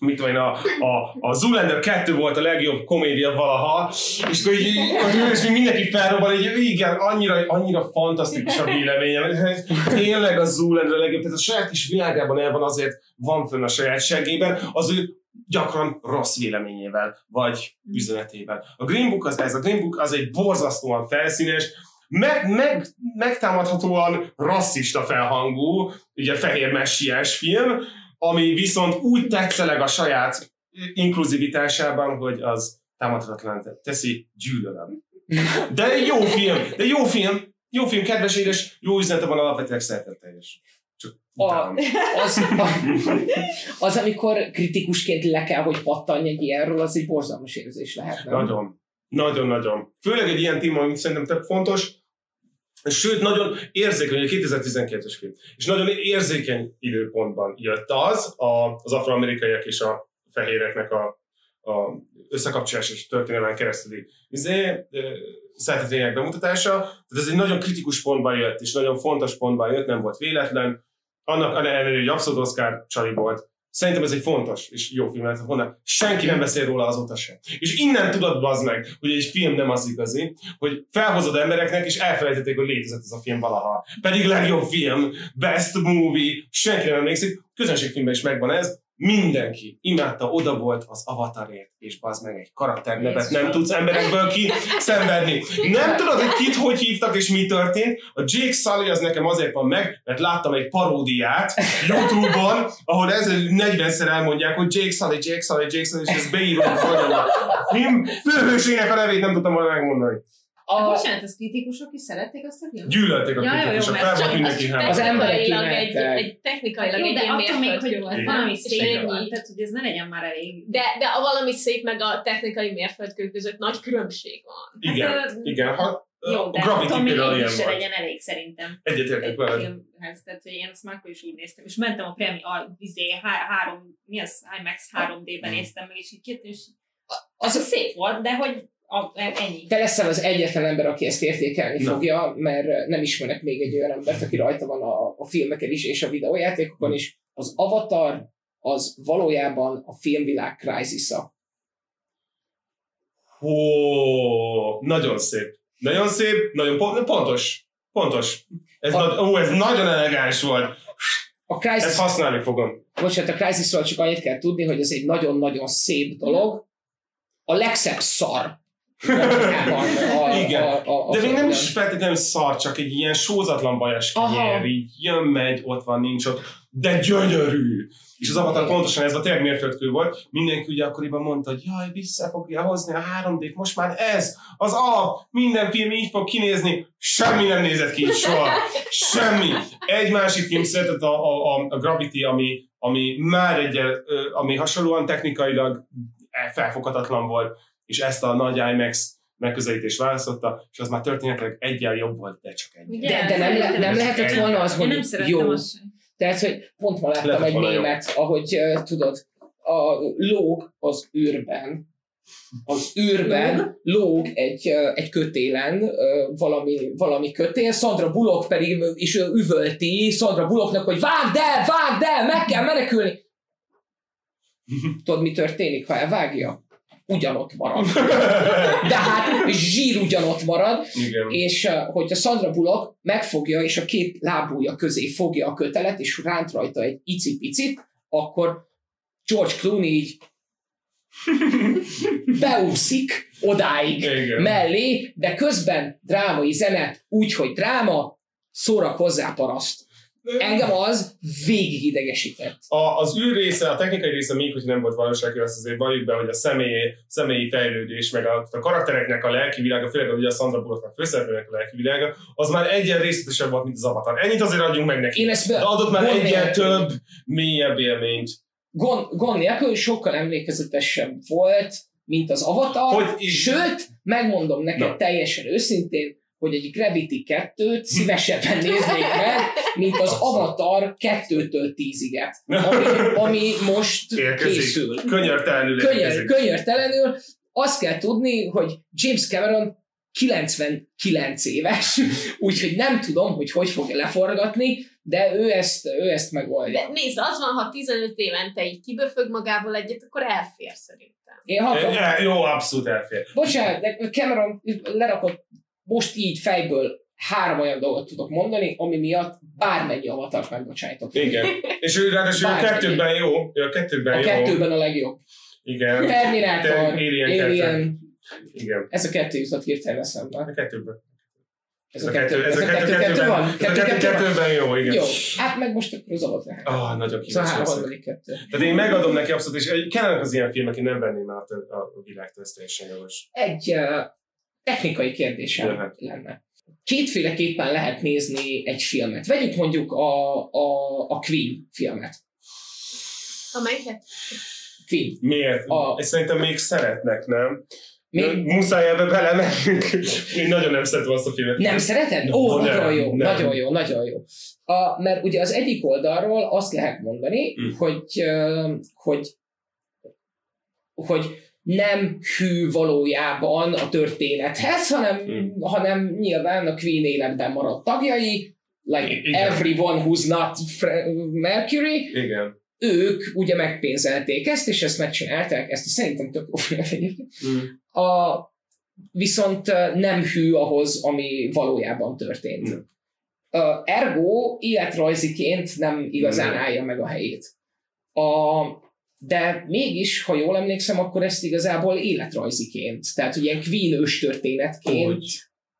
mit tudom én, a, a, a Zoolander 2 volt a legjobb komédia valaha, és akkor így, és mindenki felrobban, így igen, annyira, annyira fantasztikus a véleményem. Tényleg a Zoolander a legjobb, tehát a saját kis világában el van, azért van fönn a sajátságében, az ő gyakran rossz véleményével, vagy üzenetével. A Green Book az ez, a Green Book az egy borzasztóan felszínes, meg, meg, megtámadhatóan rasszista felhangú, ugye fehér messiás film, ami viszont úgy tetszeleg a saját inkluzivitásában, hogy az támadhatatlan teszi gyűlölöm. De jó film, de jó film, jó film, kedves édes, jó üzenete van alapvetően szeretetteljes. Csak a, az, a, az, amikor kritikusként le kell, hogy pattanj egy ilyenről, az egy borzalmas érzés lehet. Nem? Nagyon. Nagyon-nagyon. Főleg egy ilyen téma, amit szerintem több fontos, Sőt, nagyon érzékeny, 2012-es film, és nagyon érzékeny időpontban jött az, a, az afroamerikaiak és a fehéreknek a, a összekapcsolásos történelmen keresztüli izé, szeretetények bemutatása. Tehát ez egy nagyon kritikus pontban jött, és nagyon fontos pontban jött, nem volt véletlen. Annak ellenére, hogy abszolút Oscar csali volt, Szerintem ez egy fontos és jó film lehet volna. Senki nem beszél róla azóta sem. És innen tudod bazd meg, hogy egy film nem az igazi, hogy felhozod embereknek, és elfelejtették, hogy létezett ez a film valaha. Pedig legjobb film, best movie, senki nem emlékszik. Közönségfilmben is megvan ez, mindenki imádta, oda volt az avatarért, és bazd meg egy karakternevet nem tudsz emberekből ki szenvedni. Nem tudod, hogy kit hogy hívtak és mi történt. A Jake Sully az nekem azért van meg, mert láttam egy paródiát Youtube-on, ahol ez 40-szer elmondják, hogy Jake Sully, Jake Sully, Jake Sully, és ez beírom a film főhősének a nevét nem tudtam volna megmondani. A... Bocsánat, az kritikusok is szerették azt a filmet? Gyűlölték a ja, kritikusok, fel volt mindenki Az embereknek egy, egy technikailag jó, egy de attól még, hogy volt. valami szép van, tehát hogy ez ne legyen már elég. De, de a valami szép meg a technikai mérföldkő között nagy különbség van. Igen, hát, igen. Ha, jó, de attól még így is legyen elég szerintem. Egyetértek veled. Filmhez, tehát hogy én azt már akkor is úgy néztem, és mentem a Premi, a vizé, három, mi az, IMAX 3D-ben hmm. néztem meg, és így két, és az, az szép volt, de hogy a, ennyi. Te leszel az egyetlen ember, aki ezt értékelni Na. fogja, mert nem ismerek még egy olyan embert, aki rajta van a, a filmeken is és a videójátékokon is. Az Avatar az valójában a filmvilág crisisa. Hó, nagyon szép. Nagyon szép, nagyon pont, pontos. Pontos. Ez, a, nagy, ó, ez nagyon elegáns volt. A Crisis, Ezt használni fogom. Bocsánat, a Crisisról csak annyit kell tudni, hogy ez egy nagyon-nagyon szép dolog. A legszebb szar, Igen. A, a, a De még nem is feltétlenül szar, csak egy ilyen sózatlan bajas kinyer, így jön, megy, ott van, nincs ott, de gyönyörű. És az avatar pontosan ez a tényleg mérföldkő volt. Mindenki ugye akkoriban mondta, hogy jaj, vissza fogja hozni a 3D-t, most már ez, az a, minden film így fog kinézni. Semmi nem nézett ki soha. Semmi. Egy másik film született a, a, a, a Gravity, ami, ami már egy, ami hasonlóan technikailag felfoghatatlan volt és ezt a nagy IMAX megközelítést választotta, és az már történetileg egyel jobb volt, de csak egy. De, de nem, le, nem lehetett volna az, hogy jó. Tehát, hogy pont ma láttam Lehet egy német, jó. ahogy uh, tudod, a lóg az űrben, az űrben lóg egy, egy kötélen valami, valami kötél, Sandra Bullock pedig is üvölti Sandra Bullocknak, hogy vágd el, vágd el, meg kell menekülni. Tudod, mi történik, ha elvágja? Ugyanott marad. De hát zsír ugyanott marad, Igen. és hogyha Sandra Bullock megfogja, és a két lábúja közé fogja a kötelet, és ránt rajta egy icipicit, akkor George Clooney így beúszik odáig Igen. mellé, de közben drámai zene, úgyhogy dráma, szórakozzá paraszt. Engem az végig idegesített. A, az űr része, a technikai része még, hogy nem volt valósági, azt azért valljuk be, hogy a személyi, személyi fejlődés, meg a, a karaktereknek a lelki világa, főleg ugye a Sandra Bullocknak főszereplőnek a lelki világa, az már egyen részletesebb volt, mint az Avatar. Ennyit azért adjunk meg neki. Én ezt be, De adott már egyen több, mélyebb élményt. Gond, gond nélkül sokkal emlékezetesebb volt, mint az Avatar, hogy sőt, megmondom neked Na. teljesen őszintén, hogy egy Gravity 2-t szívesebben néznék meg, mint az Avatar 2-től 10-iget, ami, ami most Érkezik. készül. Könyörtelenül Könyör, könyörtelenül. Azt kell tudni, hogy James Cameron 99 éves, úgyhogy nem tudom, hogy hogy fogja leforgatni, de ő ezt, ő ezt megoldja. De nézd, az van, ha 15 évente így kiböfög magából egyet, akkor elfér szerintem. Én hatom. E, Jó, abszolút elfér. Bocsánat, de Cameron lerakott most így fejből három olyan dolgot tudok mondani, ami miatt bármennyi avatart megbocsájtok. Igen. És ő ráadásul a kettőben jó. A kettőben A jó. kettőben a legjobb. Igen. Terminator, De Alien Alien, Igen. ez a kettő jutott hirtelen eszembe. A kettőben. Ez a kettő, ez a kettő, kettő van? Kettő, kettő, kettőben jó, igen. Jó, hát meg most akkor az lehet. Ah, nagyon kíváncsi leszek. harmadik kettő. Tehát én megadom neki abszolút, és kellenek az ilyen filmek, én nem venném át a, a világtól, ez teljesen jogos. Egy technikai kérdésem Jöhet. lenne. Kétféleképpen lehet nézni egy filmet. Vegyük mondjuk a, a, a Queen filmet. Amelyiket? Queen. Miért? A- Ezt szerintem még szeretnek, nem? Még Muszáj ebbe belemennünk. Én nagyon nem szeretem azt a filmet. nem szereted? Ó, Nem, nagyon jó, nem. nagyon jó, nagyon jó. A, mert ugye az egyik oldalról azt lehet mondani, Mm. hogy, hogy, hogy nem hű valójában a történethez, hanem, Mm. hanem nyilván a Queen életben maradt tagjai, like Igen. everyone who's not Mercury, Igen. ők ugye megpénzelték ezt, és ezt megcsinálták, ezt szerintem tök jó film egyébként. Mm. A, viszont nem hű ahhoz, ami valójában történt. Mm. Uh, ergo életrajziként nem igazán Mm. állja meg a helyét. A, de mégis, ha jól emlékszem, akkor ezt igazából életrajziként, tehát hogy ilyen Queen történetként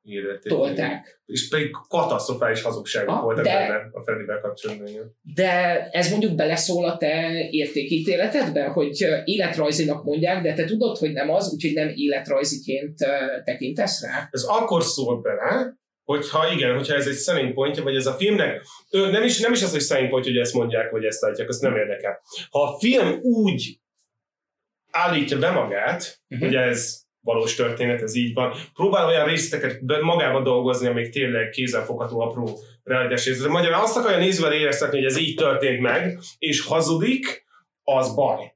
Életét. tolták. És pedig katasztrofális hazugságok Ah, voltak de- benne a Freddyvel kapcsolatban. De ez mondjuk beleszól a te értékítéletedbe, hogy életrajzinak mondják, de te tudod, hogy nem az, úgyhogy nem életrajziként tekintesz rá? Ez akkor szól bele, hogyha igen, hogyha ez egy selling pointja, vagy ez a filmnek, nem, is, nem is az, hogy selling point, hogy ezt mondják, vagy ezt látják, azt nem érdekel. Ha a film úgy állítja be magát, Mhm. hogy ez valós történet, ez így van, próbál olyan részleteket magába dolgozni, amik tényleg kézzelfogható apró realitás részletek. Magyarán azt akarja nézővel éreztetni, hogy ez így történt meg, és hazudik, az baj.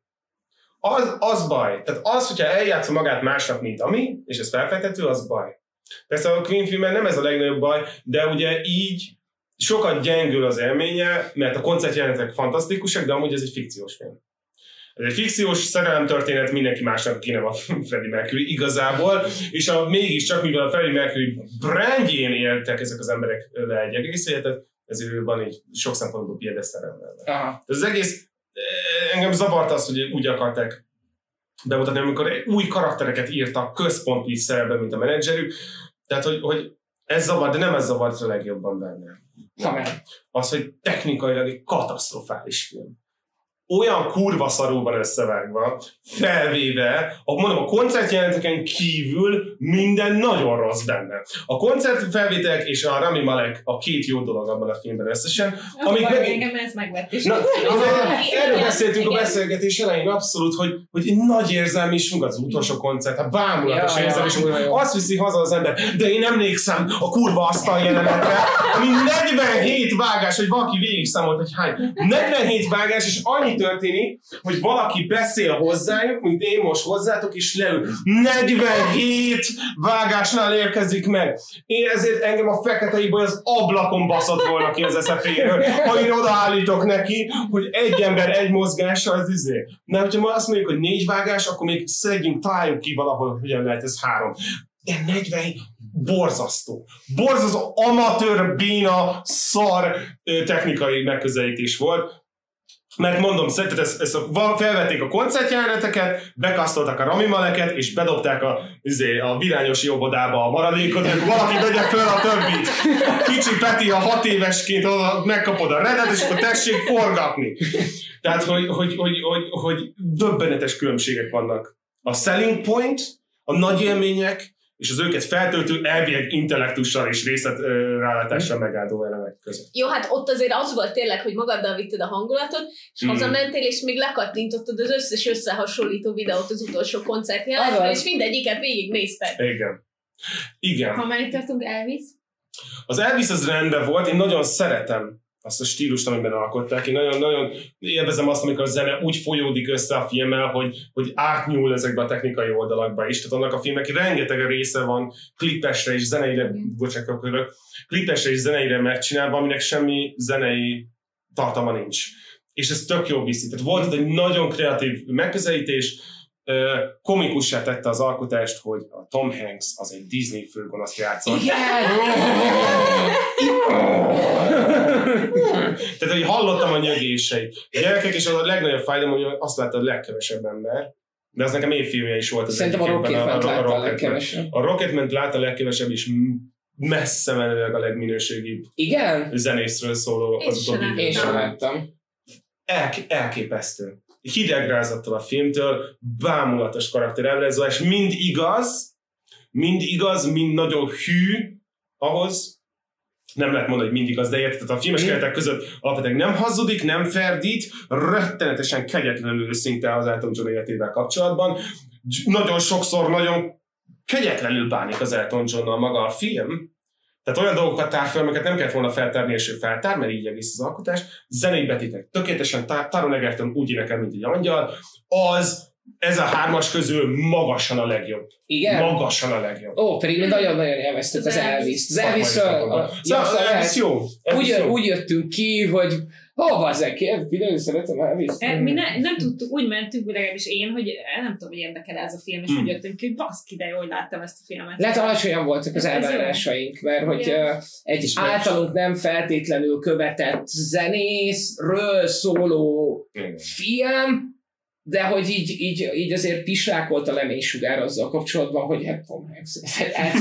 Az, az baj. Tehát az, hogyha eljátsza magát másnak, mint ami, és ez felfedhető, az baj. Persze a Queen filmben nem ez a legnagyobb baj, de ugye így sokat gyengül az élménye, mert a koncertjelenetek fantasztikusak, de amúgy ez egy fikciós film. Ez egy fikciós szerelemtörténet mindenki másnak, aki nem a Freddie Mercury igazából, és a, mégiscsak, mivel a Freddie Mercury brandjén éltek ezek az emberek le egy egész életet, ezért ő van egy sok szempontból. Ez az egész, eh, engem zavart az, hogy úgy akarták bemutatni, amikor új karaktereket írtak központi szerbe, mint a menedzserük. Tehát, hogy, hogy ez zavar, de nem ez zavart a legjobban benne. Ha nem. Az, hogy technikailag egy katasztrofális film. Olyan kurva szarul van összevágva, felvéve, a, mondom, a koncertjelenteken kívül minden nagyon rossz benne. A koncertfelvételek és a Rami Malek a két jó dolog abban a filmben összesen, Amíg Amíg megint- engem ez megvett is. Na, Igen, erről beszéltünk a igen. beszélgetés elején abszolút, hogy, hogy nagy érzelmi sung az utolsó koncert, hát bámulatos Ja, érzelmi ja. Azt viszi haza az ember, de én emlékszem a kurva asztal jelenetre, ami 47 vágás, hogy valaki végig számolt, hogy hány. 47 vágás, és annyi történik, hogy valaki beszél hozzájuk, mint én most hozzátok, és leül. 47 vágásnál érkezik meg. Én ezért engem a fekete iboly az ablakon baszott volna ki az eszeféről, ha én odaállítok neki, hogy egy ember egy mozgással az izé. Na, hogyha ma azt mondjuk, hogy négy vágás, akkor még szedjünk, találjuk ki valahol, hogyan lehet ez három. De 40 borzasztó. Borzasztó amatőr, béna, szar technikai megközelítés volt. Mert mondom, szerinted ezt, ezt a, felvették a koncertjeleneteket, bekasztolták a Rami Maleket, és bedobták a, izé, a virányos jobodába a maradékot, hogy valaki vegye fel a többit. Kicsi Peti a hat évesként megkapod a redet, és akkor tessék forgatni. Tehát, hogy, hogy, hogy, hogy, hogy döbbenetes különbségek vannak. A selling point, a nagy élmények, és az őket feltöltő elvileg intellektussal és részlet rálátással megáldó elemek között. Jó, hát ott azért az volt tényleg, hogy magaddal vitted a hangulatot, és Mm. hazamentél, és még lekattintottad az összes összehasonlító videót az utolsó koncertjelenetről, Azaz. és mindegyiket végignézted. Igen. Igen. Ha már itt tartunk Elvis, Az Elvis az rendben volt, én nagyon szeretem azt a stílust, amiben alkották. Én nagyon-nagyon élvezem azt, amikor a zene úgy folyódik össze a filmmel, hogy, hogy átnyúl ezekbe a technikai oldalakba is. Tehát annak a filmnek rengeteg része van klipesre és zeneire, bocsánat, akkor klipesre és zeneire megcsinálva, aminek semmi zenei tartalma nincs. És ez tök jó viszi. Tehát volt egy nagyon kreatív megközelítés, komikussá tette az alkotást, hogy a Tom Hanks az egy Disney főgonoszt játszott. Igen! Tehát, hogy hallottam a nyögéseit. A gyerekek, és a legnagyobb fájdalom, hogy azt látta a legkevesebb ember, de az nekem évfilmje is volt. Az Szerintem a Rocketman látta a legkevesebb. A Rocketman látta a legkevesebb, és messze menőleg a legminőségibb Igen? zenészről szóló Én az utóbbi. Én sem láttam. Elk- elképesztő. Hidegrázattal a filmtől, bámulatos karakterábrázolás, mind igaz, mind igaz, mind nagyon hű ahhoz, nem lehet mondani, hogy mind igaz, de érted, a filmes keretek között alapvetően nem hazudik, nem ferdít, rettenetesen kegyetlenül őszinte az Elton John életével kapcsolatban. Gy- Nagyon sokszor nagyon kegyetlenül bánik az Elton Johnnal maga a film, tehát olyan dolgokat tár fel, amiket nem kellett volna feltárni, és ő feltár, mert így egész az alkotás. Zenei betétek tökéletesen, Taron Egerton úgy énekel, mint egy angyal. Az, ez a hármas közül magasan a legjobb. Igen? Magasan a legjobb. Ó, pedig mi nagyon-nagyon élveztük az Az Elvis. Elvis. Az Elvis, a, a, ja, Szóval szóval ez jó. Úgy, jó. úgy jöttünk ki, hogy ó, bazzek, kiderül, szeretem Elvis. E, Mi ne, nem tudtuk, úgy mentünk, legalábbis én, hogy e, nem tudom, hogy érdekel ez a film, és Hmm. úgy jöttünk ki, hogy baszki, de jó, hogy láttam ezt a filmet. Lehet alacsonyan voltak az elvárásaink, mert hogy uh, egy általunk nem feltétlenül követett zenészről szóló Igen. film, de hogy így, így, így azért pislákolt a leménysugár azzal kapcsolatban, hogy hát Tom Hanks, hát,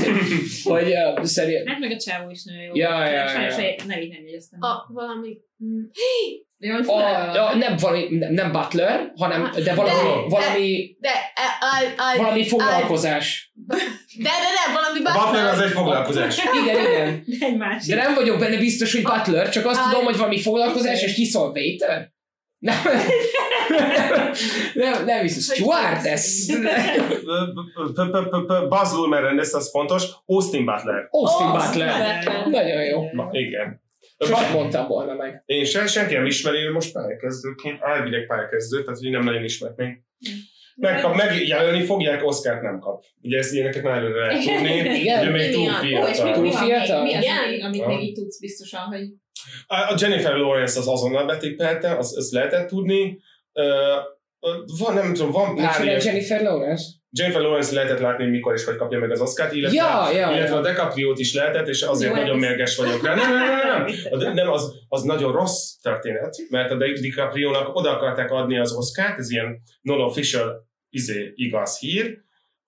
hogy uh, szerint, Hát meg a csávó is nagyon jó. Ja, ja, ja. Sajnos nevét nem jegyeztem. A, valami... Hogy a, nem, valami, nem, nem Butler, hanem de valami, De- valami, De, a, a, valami foglalkozás. de, de, de, valami A Butler az egy foglalkozás. Igen, igen. De egy másik. De nem vagyok benne biztos, hogy Butler, csak azt tudom, hogy valami foglalkozás, és Waiter. Nem, nem, nem hiszem. Stewardess. Buzz Lurman rendezte, az fontos. Austin Butler. Austin Butler. Nagyon jó. Na, igen. Sosem mondtam volna meg. Én se, senki nem ismeri, ő most pályakezdőként, elvileg pályakezdő, tehát hogy nem nagyon ismert még. Megkap, megjelölni fogják, Oscar nem kap. Ugye ezt ilyeneket már előre lehet tudni, Igen. ugye még túl fiatal. mi, Túl fiatal? mi, mi az, amit még így tudsz biztosan, hogy A Jennifer Lawrence az azonnal betépelte, az, azt lehetett tudni. Uh, van, nem tudom, van pár ilyen... Jennifer Lawrence? Jennifer Lawrence lehetett látni, hogy mikor és hogy kapja meg az Oscar-t, illetve, Ja, ja, illetve ja. a DiCaprio-t is lehetett, és azért Jó, nagyon ez- mérges vagyok rá. Nem, nem, nem, nem. A, de- nem az, az nagyon rossz történet, mert a Di- DiCaprio-nak oda akarták adni az Oscar-t, ez ilyen non-official izé, igaz hír,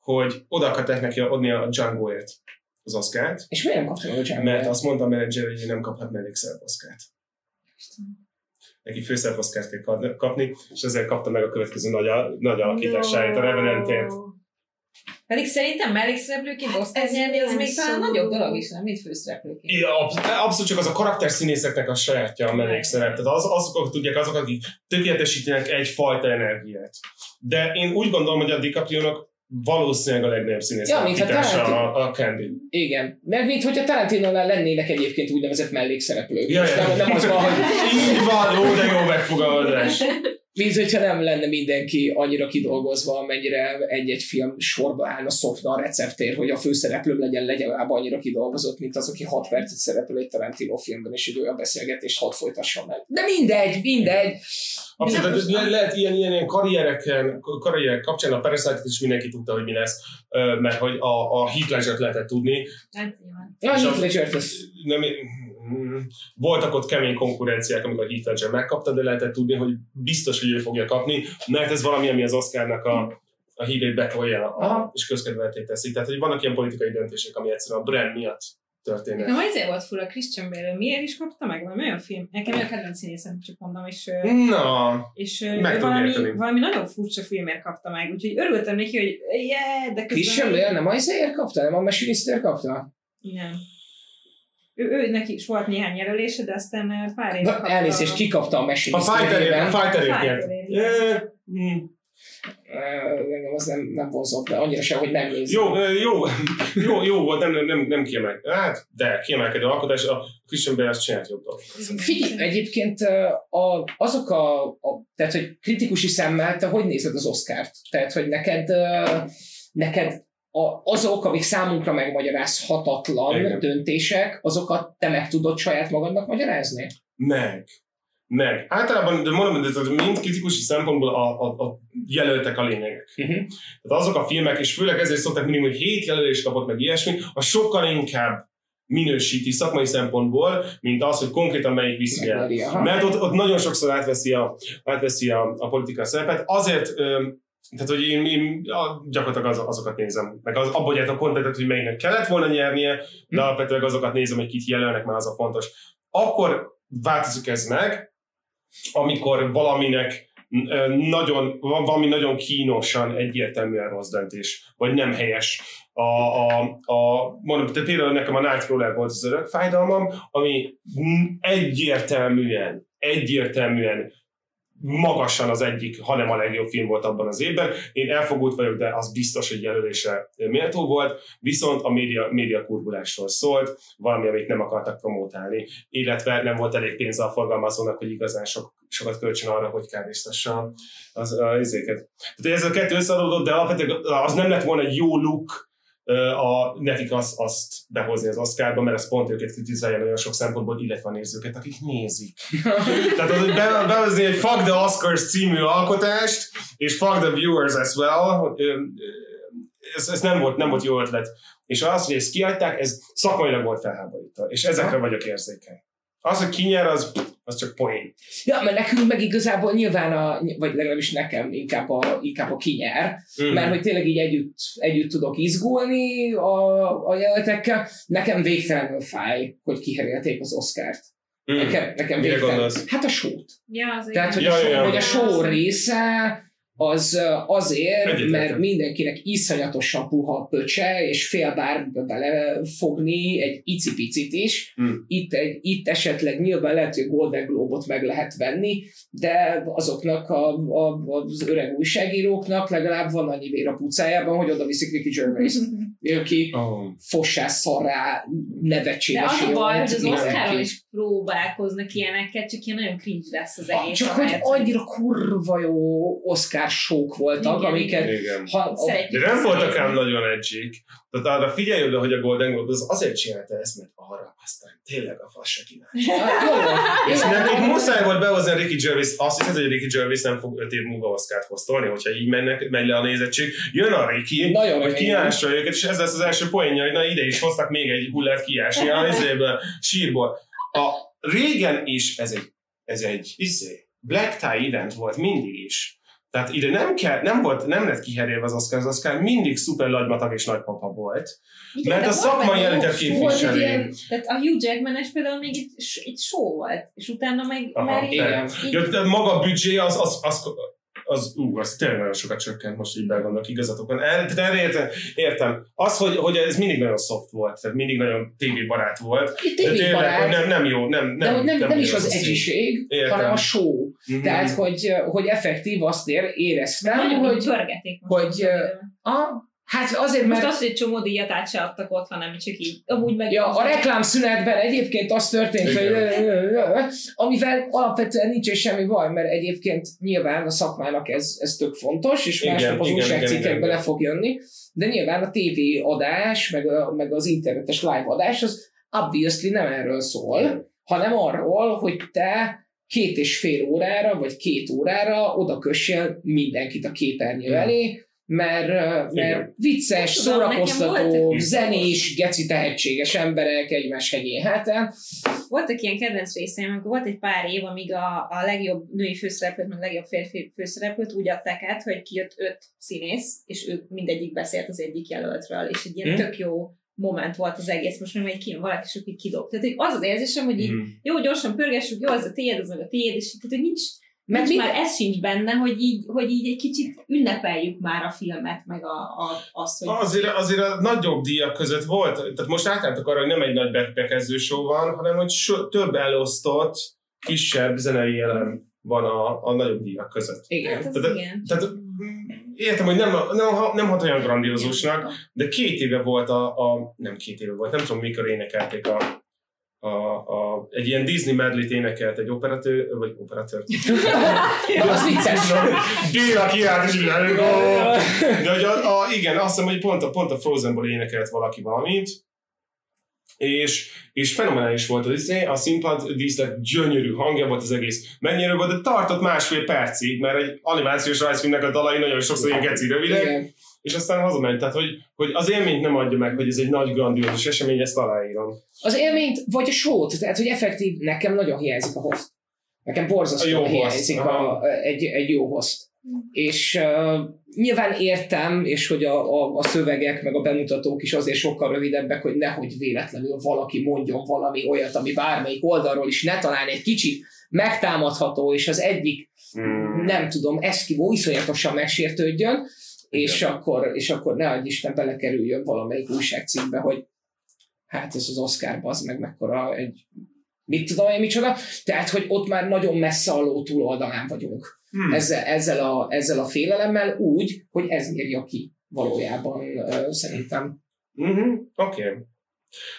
hogy oda akarták neki adni a Django-ért az Oscar-t, És miért nem kaptam a Django? mert azt mondta a menedzser, hogy nem kaphat mellékszerep Oscar-t. Neki főszerep Oscar-t kell kap- kapni, és ezért kapta meg a következő nagy, nagy alakításáért, a Revenantért. Pedig szerintem mellékszereplőként Hát Oscar ez nyerni, az még talán nagyobb dolog is, nem, mint főszereplőként. Ja, absz- abszolút csak az a karakter színészeknek a sajátja a mellékszerep. Tehát az, azok tudják, azok, akik tökéletesítenek egyfajta energiát. De én úgy gondolom, hogy a DiCaprio-nak valószínűleg a legnagyobb színész Ja, mint a Tarantino. a, a Candy. Igen. Meg mint hogyha Tarantinonál lennének egyébként úgynevezett mellékszereplők. Ja, ja. nem, nem az van, hogy Így van, jó, de jó megfogalmazás. Mint hogyha nem lenne mindenki annyira kidolgozva, amennyire egy-egy film sorba állna, szokna a receptér, hogy a főszereplő legyen legalább annyira kidolgozott, mint az, aki 6 percet szerepel egy Tarantino filmben, és egy olyan beszélgetést hadd folytasson meg. De mindegy, mindegy. Abszolút, tehát le, lehet ilyen, ilyen, ilyen karriereken, karrierek kapcsán a parasite is mindenki tudta, hogy mi lesz, mert hogy a, a Heath Ledger-t lehetett tudni. Hát, nyilván. Ja, Heath a- Ledger, nem, voltak ott kemény konkurenciák, amikor a Heath Ledger megkapta, de lehetett tudni, hogy biztos, hogy ő fogja kapni, mert ez valami, ami az Oscarnak a, a hírét betolja Aha. és közkedvelté teszi. Tehát, hogy vannak ilyen politikai döntések, ami egyszerűen a brand miatt történnek. Nekem azért volt fura Christian Bale, miért is kapta meg? Valami olyan film? Nekem ő a kedvenc színészem, csak mondom, és, Na, és valami, érteni. valami nagyon furcsa filmért kapta meg, úgyhogy örültem neki, hogy yeah, de. Christian Bale nem azért kapta, nem a Machinistért kapta? Igen. Ő, ő, neki is volt néhány jelölése, de aztán pár Na, elnézést, ki kapta a a Machinist fighterért, a fighterért. Ö, Engem az nem, nem vonzott be annyira sem, hogy nem nézem. Jó, jó, jó, jó volt, nem, nem, nem, kiemel. Hát, de kiemelkedő alkotás, a Christian Bale azt csinált jobb dolgokat. Figyelj, egyébként a, azok a, a, tehát hogy kritikusi szemmel, te hogy nézed az Oscárt? Tehát, hogy neked, neked a, azok, amik számunkra megmagyarázhatatlan Igen. döntések, azokat te meg tudod saját magadnak magyarázni? Meg. Meg. Általában, de mondom, de tehát mind kritikusi szempontból a, a, a jelöltek a lényegek. Uh-huh. Tehát azok a filmek, és főleg ezért szokták mindig, hogy hét jelölés kapott meg ilyesmi, a sokkal inkább minősíti szakmai szempontból, mint az, hogy konkrétan melyik viszi el. Mert ott, ott nagyon sokszor átveszi a, átveszi a, a politika szerepet. Azért, ö, tehát hogy én, én a, gyakorlatilag az, azokat nézem, meg az, abban a kontentet, hogy melyiknek kellett volna nyernie, de alapvetően azokat nézem, hogy kit jelölnek, mert az a fontos. Akkor változik ez meg, amikor valaminek nagyon, van valami nagyon kínosan, egyértelműen rossz döntés, vagy nem helyes. A, a, a, mondom, tehát például nekem a Nightcrawler volt az örök fájdalmam, ami egyértelműen, egyértelműen magasan az egyik, hanem a legjobb film volt abban az évben. Én elfogult vagyok, de az biztos, hogy jelölésre méltó volt, viszont a média, média kurvulásról szólt, valami, amit nem akartak promotálni, illetve nem volt elég pénze a forgalmazónak, hogy igazán sok, sokat költsön arra, hogy kárnéztassa az, az izéket. Tehát ez a kettő összeadódott, de alapvetően az nem lett volna jó look, a, nekik az, azt behozni az Oscarba, mert ez pont őket kritizálja nagyon sok szempontból, illetve a nézőket, akik nézik. Tehát az, hogy be- behozni egy Fuck the Oscars című alkotást, és Fuck the Viewers as well, ez, ez nem, volt, nem volt jó ötlet. És az, hogy ezt kiadták, ez szakmailag volt felháborító, és ezekre vagyok érzékeny. Az, hogy ki nyer, az, az csak poén. Ja, mert nekünk meg igazából nyilván, a, vagy legalábbis nekem inkább a, inkább a kinyer, Mhm. mert hogy tényleg így együtt, együtt tudok izgulni a, a jelöltekkel. Nekem végtelenül fáj, hogy kiherélték az Oscárt. Mhm. Nekem, nekem Mire végtelen. Hát a sót. Ja, az Tehát, hogy, Ja, a, show, ja, ja. hogy a show része az azért, Egyetértek. mert mindenkinek iszonyatosan puha pöcse, és fél bármibe belefogni egy icipicit is. Hmm. Itt, egy, itt esetleg nyilván lehet, hogy Golden Globe-ot meg lehet venni, de azoknak a, a, az öreg újságíróknak legalább van annyi vér a pucájában, hogy oda viszik Ricky Gervais-t, aki Oh. fossás szarrá De nevetséges. az a baj, hogy az. Oscaron is próbálkoznak ilyeneket, csak ilyen nagyon cringe lesz az egész. Csak hogy annyira kurva jó Oscar sók voltak, Igen, amiket Igen. ha, De nem voltak ám nagyon edgyik. Tehát arra figyelj oda, hogy a Golden Globe az azért csinálta ezt, mert arra aztán tényleg a fasz se kíván. És nekik muszáj volt behozni a Ricky Gervais, azt hiszed, hogy Ricky Gervais nem fog 5 év múlva Oscar-t hoztolni, hogyha így mennek, megy le a nézettség. Jön a Ricky, Nagyon hogy kiássa őket, és ez lesz az első poénja, hogy na ide is hoztak még egy hullát kiásni a izéből, sírból. A régen is ez egy, ez egy izé, black tie event volt mindig is. Tehát ide nem, kell, nem, volt, nem lett kiherélve az Oscar, az Oscar mindig szuper nagymatag és nagypapa volt. Igen, Mert a szakmai elitet képviseli. Tehát a Hugh Jackman-es például még egy, egy show volt, és utána meg Aha, már igen. így maga a büdzsé az, az, az, az, ú, az tényleg nagyon sokat csökkent, most így belegondolok, igazatok van. Erre, tehát erre értem, értem. Az, hogy, hogy ez mindig nagyon soft volt, tehát mindig nagyon tévébarát volt. Itt De tényleg tényleg, hogy barát, nem, nem jó, nem, nem, de hogy nem, nem, nem is az ez a szín. egyiség, Értem. hanem a show. Mhm. Tehát, hogy, hogy effektív azt ér, éreztem, hogy, hogy, most. hogy, a, hát azért, most mert az, hogy egy csomó díjat át se adtak ott, hanem csak így, amúgy meg... Ja, a reklámszünetben egyébként az történt, hogy amivel alapvetően nincs is semmi baj, mert egyébként nyilván a szakmának ez, ez tök fontos, és Igen, másnap az igen, igen, újságcikkekbe igen. le fog jönni, de nyilván a TV adás, meg, a, meg az internetes live adás, az obviously nem erről szól, hanem arról, hogy te két és fél órára, vagy két órára oda kössél mindenkit a képernyő Igen. elé, mert, mert vicces, Tudom, szórakoztató, zenés, geci tehetséges emberek egymás hegyén hátán. Voltak ilyen kedvenc részeim, amikor volt egy pár év, amíg a, a legjobb női főszereplőt, meg a legjobb férfi főszereplőt úgy adták át, hogy kijött öt színész, és ők mindegyik beszélt az egyik jelöltről, és egy ilyen Hm. tök jó moment volt az egész, most már egy kín, valaki sok így kidob. Tehát az az érzésem, hogy így Mhm. jó, gyorsan pörgessük, jó, az a tiéd, az meg a tiéd, és tehát, hogy nincs, Mert nincs mi- már ez sincs benne, hogy így, hogy így egy kicsit ünnepeljük már a filmet, meg a, a, azt, hogy Azért, azért a nagyobb díjak között volt, tehát most átálltak arra, hogy nem egy nagy be- bekezdő show van, hanem hogy so, több elosztott, kisebb zenei elem van a, a nagyobb díjak között. Igen. Hát az Tehát- igen. Tehát értem, hogy nem, nem, nem hat olyan grandiózusnak, de két éve volt a, a, nem két éve volt, nem tudom mikor énekelték a, a, a, egy ilyen Disney medley énekelt egy operatőr, vagy operatőr. az vicces. Béla kiállt, és De hogy a, a, igen, azt hiszem, hogy pont a, pont a Frozenból énekelt valaki valamit, és, és fenomenális volt az izé, a színpad díszlet gyönyörű hangja volt az egész mennyire volt, de tartott másfél percig, mert egy animációs rajzfilmnek a dalai nagyon sokszor ilyen geci rövidek, Igen. És aztán hazament. Tehát, hogy, hogy az élményt nem adja meg, hogy ez egy nagy grandiózus esemény, ezt aláírom. Az élményt, vagy a sót, tehát, hogy effektív, nekem nagyon hiányzik a host. Nekem borzasztóan hiányzik a, egy, egy jó host. És uh, nyilván értem, és hogy a, a, a szövegek, meg a bemutatók is azért sokkal rövidebbek, hogy nehogy véletlenül valaki mondjon valami olyat, ami bármelyik oldalról is ne talán egy kicsit megtámadható, és az egyik, hmm. nem tudom, eszkivó iszonyatosan megsértődjön, és akkor, és akkor ne adj Isten belekerüljön valamelyik újságcikkbe, hogy hát ez az Oscar az meg mekkora egy mit tudom én micsoda, tehát hogy ott már nagyon messze a ló túloldalán vagyunk hmm. ezzel, ezzel, a, ezzel a félelemmel úgy, hogy ez írja ki valójában uh, szerintem. Mm-hmm. Oké. Okay.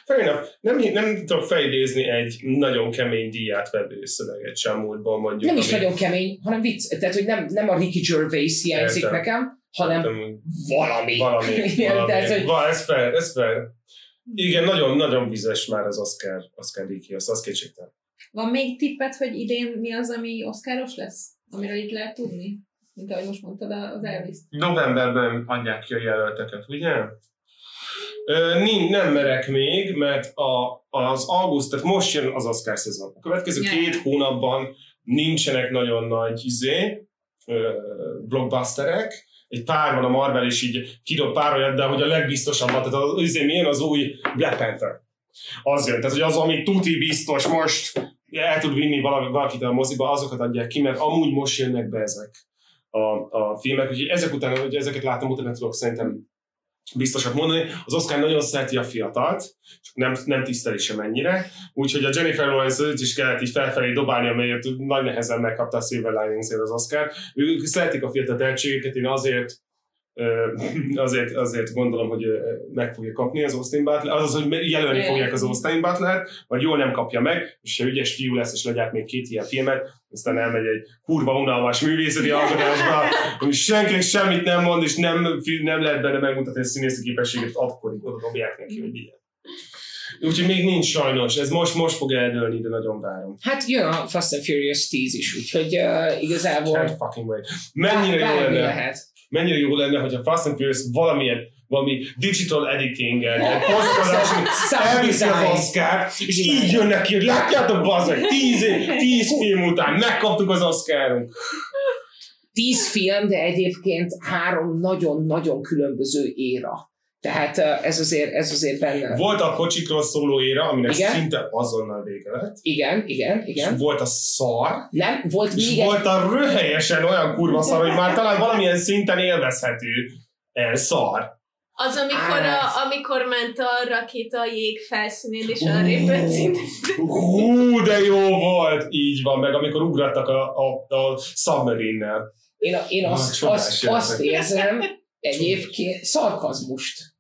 Fair Nem, nem tudok felidézni egy nagyon kemény díját vevő szöveget sem múltból mondjuk. Nem is ami... nagyon kemény, hanem vicc. Tehát, hogy nem, nem a Ricky Gervais hiányzik Értem. nekem, hanem valami. Valami. valami. Tehát, hogy... Va, ez fair, ez fair. Igen, nagyon, nagyon vizes már az Oscar, Oscar díj az, az kétségtelen. Van még tippet, hogy idén mi az, ami Oscaros lesz? Amiről itt lehet tudni? Mint ahogy most mondtad az elvis Novemberben adják ki a jelölteket, ugye? Ö, nem merek még, mert a, az auguszt, tehát most jön az Oscar szezon. A következő ja. két hónapban nincsenek nagyon nagy izé, blockbusterek, egy pár van a Marvel, és így kidob pár olyat, de hogy a legbiztosabbat, tehát az, izé milyen az új Black Panther. Az jön, tehát hogy az, ami tuti biztos most el tud vinni valakit a moziba, azokat adják ki, mert amúgy most jönnek be ezek a, a filmek, úgyhogy ezek után, hogy ezeket látom, utána tudok szerintem biztosat mondani. Az Oscar nagyon szereti a fiatalt, csak nem, nem tiszteli sem ennyire, úgyhogy a Jennifer Lawrence őt is kellett így felfelé dobálni, amelyet nagy nehezen megkapta a Silver linings az Oscar. Ők szeretik a fiatal tehetségeket, én azért azért, azért gondolom, hogy meg fogja kapni az Austin Butler, azaz, hogy jelölni fogják az Austin Butler, vagy jól nem kapja meg, és ha ügyes fiú lesz, és legyárt még két ilyen filmet, aztán elmegy egy kurva unalmas művészeti alkotásba, ami senki semmit nem mond, és nem, nem lehet benne megmutatni a színészi képességet, akkor oda dobják neki, hogy ilyen. Úgyhogy még nincs sajnos, ez most, most fog eldőlni, de nagyon várom. Hát jön a Fast and Furious 10 is, úgyhogy uh, igazából... Can't fucking wait. Mennyire jó lenne. Lehet mennyire jó lenne, hogy a Fast and Furious valamilyen valami digital editing-el, elviszi az oscar és így jön neki, hogy látjátok, bazd tíz, tíz film után megkaptuk az Oscarunk. Tíz film, de egyébként három nagyon-nagyon különböző éra. Tehát ez azért, ez azért benne. Volt a kocsikról szóló éra, aminek igen? szinte azonnal vége lett. Igen, igen, igen. És volt a szar. Nem, volt és még volt a röhelyesen olyan kurva szar, hogy már talán valamilyen szinten élvezhető el szar. Az, amikor, a, amikor ment a rakéta a jég felszínén, és a répet Hú, de jó volt! Így van, meg amikor ugrattak a, a, a submarine-nel. Én, a, én azt, ah, azt, azt érzem, egyébként szarkazmust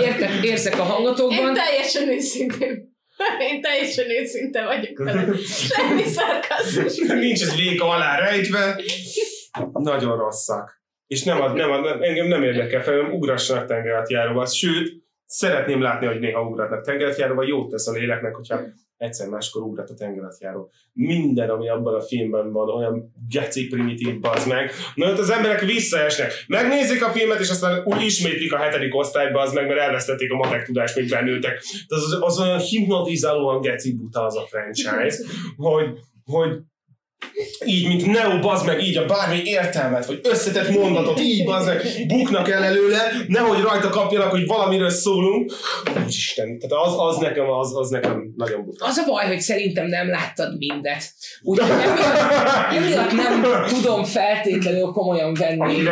Értek, érzek a hangatokban. Én teljesen őszintén. Én teljesen őszinte vagyok vele. Semmi szarkazmus. Nincs ez véka alá rejtve. Nagyon rosszak. És nem, ad, nem, ad, engem nem érdekel fel, ugrassanak tengerátjáróval. Sőt, szeretném látni, hogy néha ugratnak tengerátjáróval, jót tesz a léleknek, hogyha egyszer máskor ugrat a tengeralattjáró. Minden, ami abban a filmben van, olyan geci primitív bazd meg. Na, ott az emberek visszaesnek. Megnézik a filmet, és aztán úgy ismétlik a hetedik osztályba az meg, mert elvesztették a matek tudást, még bennültek. Az, az, olyan hipnotizálóan geci buta az a franchise, hogy, hogy így, mint Neo, bazd meg, így a bármi értelmet, vagy összetett mondatot, így, bazd meg, buknak el előle, nehogy rajta kapjanak, hogy valamiről szólunk. Isten, tehát az, az, nekem, az, az nekem nagyon buta. Az a baj, hogy szerintem nem láttad mindet. Úgyhogy emiatt nem tudom feltétlenül komolyan venni a,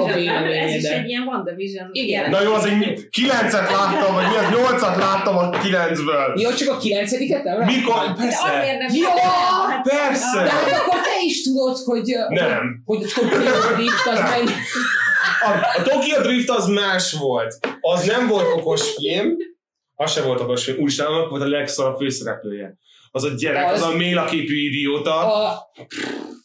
a véleményedet. Ez is egy ilyen WandaVision. Igen. Na jó, az egy kilencet láttam, vagy miért nyolcat láttam a kilencből. Jó, csak a kilencediket nem Mikor? Persze. Jó, persze De hát akkor te is tudod, hogy, Nem. hogy, hogy Tokyo Drift az mennyi. A, a Tokyo Drift az más volt. Az nem volt okos film, az sem volt okos film. Úristen, annak volt a legszarabb főszereplője. Az a gyerek, az, Az- a mélaképű idióta. A,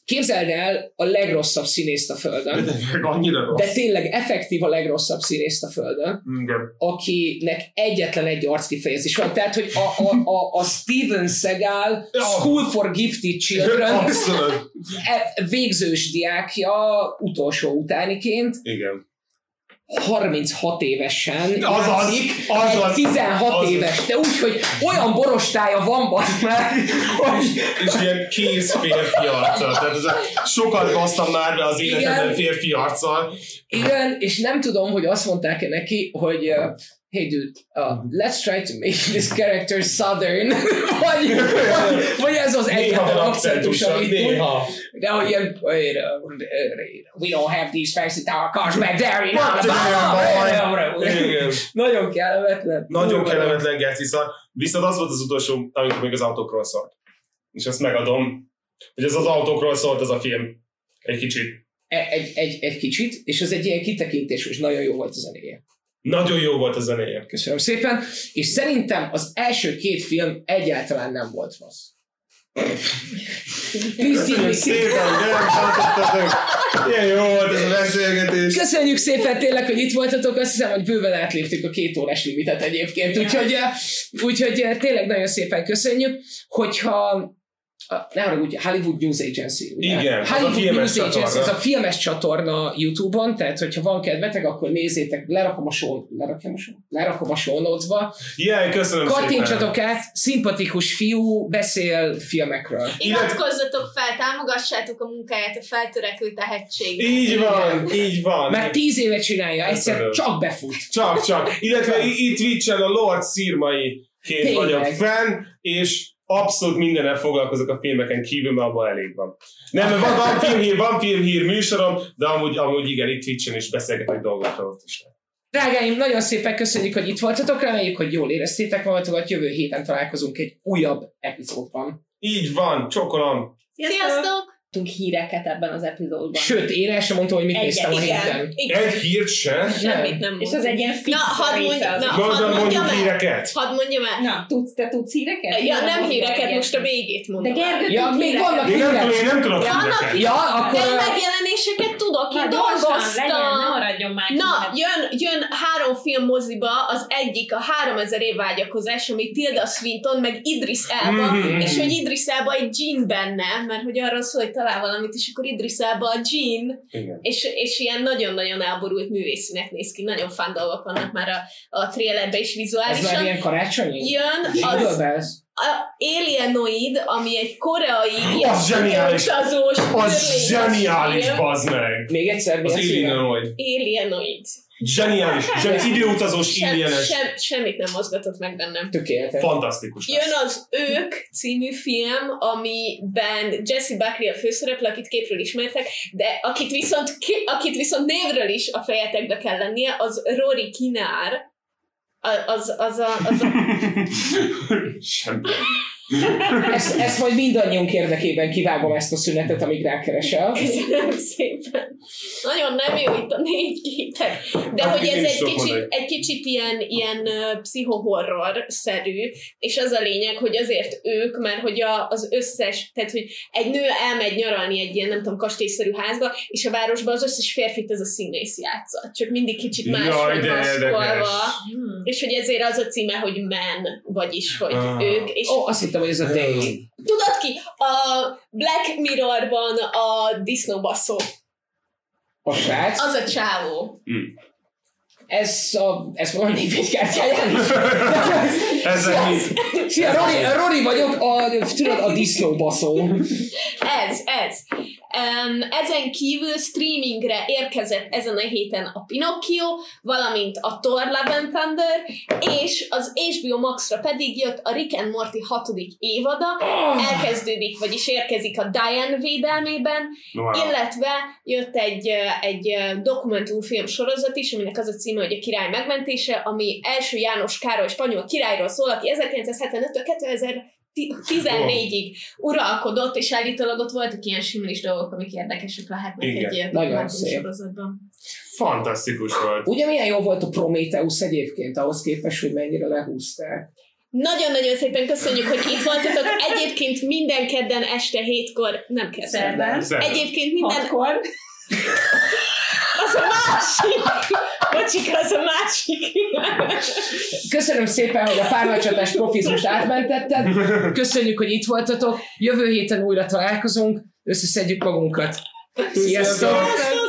képzeld el a legrosszabb színészt a Földön. De annyira rossz. De tényleg effektív a legrosszabb színészt a Földön, Igen. akinek egyetlen egy arckifejezés van. Tehát, hogy a, a, a, a Steven Seagal. School for Gifted Children Abszolút. e- végzős diákja utolsó utániként Igen. 36 évesen Azaz, játszik, azaz, egy 16 azaz. éves, de úgy, hogy olyan borostája van bazd meg, hogy És ilyen kész férfi arccal. Tehát ez sokat basztam már be az életemben férfi arccal. igen, és nem tudom, hogy azt mondták-e neki, hogy hey dude, uh, let's try to make this character southern, vagy, vagy, vagy ez az egyetlen akcentus, amit néha. De hogy ilyen, wait, uh, we don't have these fancy tower cars back there in Alabama. Igen. Nagyon kellemetlen. Nagyon kellemetlen geci szar. Viszont az volt az utolsó, amikor még az autókról szólt. És ezt megadom, hogy ez az autókról szólt ez a film. Egy kicsit. E- Egy, egy, egy kicsit, és az egy ilyen kitekintés, és nagyon jó volt a zenéje. Nagyon jó volt a zenéje. Köszönöm szépen. És szerintem az első két film egyáltalán nem volt rossz. Me- szépen, eltartottatok. Ilyen jó volt ez a beszélgetés. Köszönjük szépen tényleg, hogy itt voltatok. Azt hiszem, hogy bőven átléptük a két órás limitet egyébként. Úgyhogy, eh, úgyhogy eh, tényleg nagyon szépen köszönjük. Hogyha ne haragudj, Hollywood News Agency. Ugye? Igen, az a Hollywood News Agency, csatorna. ez a filmes csatorna YouTube-on, tehát hogyha van kedvetek, akkor nézzétek, lerakom a show, lerakom a show, lerakom a show notes-ba. Jaj, köszönöm. Kattintsatok át, szimpatikus fiú, beszél filmekről. Iratkozzatok fel, támogassátok a munkáját, a feltörekvő tehetség. Így van, így van. Már tíz éve csinálja, egyszer csak befut. Csak, csak. Illetve itt Twitch-en a Lord Szirmai ként Tényleg. vagyok fenn, és abszolút mindennel foglalkozok a filmeken kívül, mert abban elég van. Nem, mert van, van, filmhír, van filmhír műsorom, de amúgy, amúgy igen, itt Twitch-en is beszélgetek dolgokról ott is. Drágáim, nagyon szépen köszönjük, hogy itt voltatok, reméljük, hogy jól éreztétek magatokat, jövő héten találkozunk egy újabb epizódban. Így van, csokolom. Sziasztok! Tudtunk híreket ebben az epizódban. Sőt, én el sem mondtam, hogy mit Egy- néztem a igen. héten. Igen. Egy hírt se. Semmit nem És az egy ilyen fix Na, hadd mondj- na. Mondom, hadd mondjam el. híreket. Hadd mondjam el. Na, tudsz, te tudsz híreket? Ja, nem Híreket híreket, mondani. most a végét De mondom. Gergő Ja, még híreket. vannak Én nem, hírek. tudom, én nem tudok Ja, híreket. Ja, akkor... De megjelenéseket tudok, én Na, gyorsan, legyen, ne dolgoztam. maradjon már. Na, jön, jön három film moziba, az egyik a 3000 év vágyakozás, ami Tilda Swinton, meg Idris Elba, Mhm. és hogy Idris Elba egy Jean benne, mert hogy arról szól, hogy talál valamit, és akkor Idris Elba a Jean, Igen. és, és ilyen nagyon-nagyon elborult művészinek néz ki, nagyon fán dolgok vannak már a, a trailerben is Ez már vizuálisan. ilyen karácsonyi? Jön az? A Alienoid, ami egy koreai Az zseniális. utazós, Az zseniális, bazd meg. Még egyszer, mi Az a címe? Illinois. Alienoid. Zseniális, zseniális, időutazós, Sem, illienes. sem, semmit nem mozgatott meg bennem. Tökéletes. Fantasztikus lesz. Jön az Ők című film, amiben Jesse Buckley a főszereplő, akit képről ismertek, de akit viszont, ki, akit viszont névről is a fejetekbe kell lennie, az Rory Kinár. Az, az, a, az a. Ezt, ezt majd mindannyiunk érdekében kivágom ezt a szünetet, amíg rákeresel. Köszönöm szépen. Nagyon nem jó itt a négy kétek. De Hát, hogy ez egy kicsit, egy kicsit ilyen, ilyen pszichohorror-szerű, és az a lényeg, hogy azért ők, mert hogy a, az összes, tehát hogy egy nő elmegy nyaralni egy ilyen, nem tudom, kastélyszerű házba, és a városban az összes férfit ez a színész játsza. Csak mindig kicsit más Jaj, van de maszkolva. Hmm. És hogy ezért az a címe, hogy Men, vagyis, hogy Ah. ők. És Ó, azt hittem, hogy ez a day. tudod ki? A Black Mirrorban a disznóbaszó. A srác. Az a csávó. Ez, a, ez van a névjegykártyáján is. Ezzel mi? Szia, Rory, Rory vagyok, a, tudod, a disznóbaszó. Ez, ez. Um, ezen kívül streamingre érkezett ezen a héten a Pinocchio, valamint a Thor Love and Thunder, és az HBO Max-ra pedig jött a Rick and Morty hatodik évada, elkezdődik, vagyis érkezik a Diane védelmében, Wow. illetve jött egy, egy dokumentumfilm sorozat is, aminek az a címe, hogy a király megmentése, ami első János Károly spanyol királyról szól, aki 1975-től ti- 14-ig uralkodott, és állítólag ott voltak ilyen similis dolgok, amik érdekesek lehetnek Igen. egy ilyen Nagyon dokumentum szép. sorozatban. Fantasztikus volt. Ugye milyen jó volt a Prometheus egyébként, ahhoz képest, hogy mennyire lehúzták. Nagyon-nagyon szépen köszönjük, hogy itt voltatok. Egyébként minden kedden este hétkor, nem kedden. Szerdán. Szerdán. Egyébként minden, Hatkor. Az a másik. Bocsika, az a másik. Köszönöm szépen, hogy a párnacsatás profizmust átmentetted. Köszönjük, hogy itt voltatok. Jövő héten újra találkozunk. Összeszedjük magunkat. Sziasztok! Sziasztok!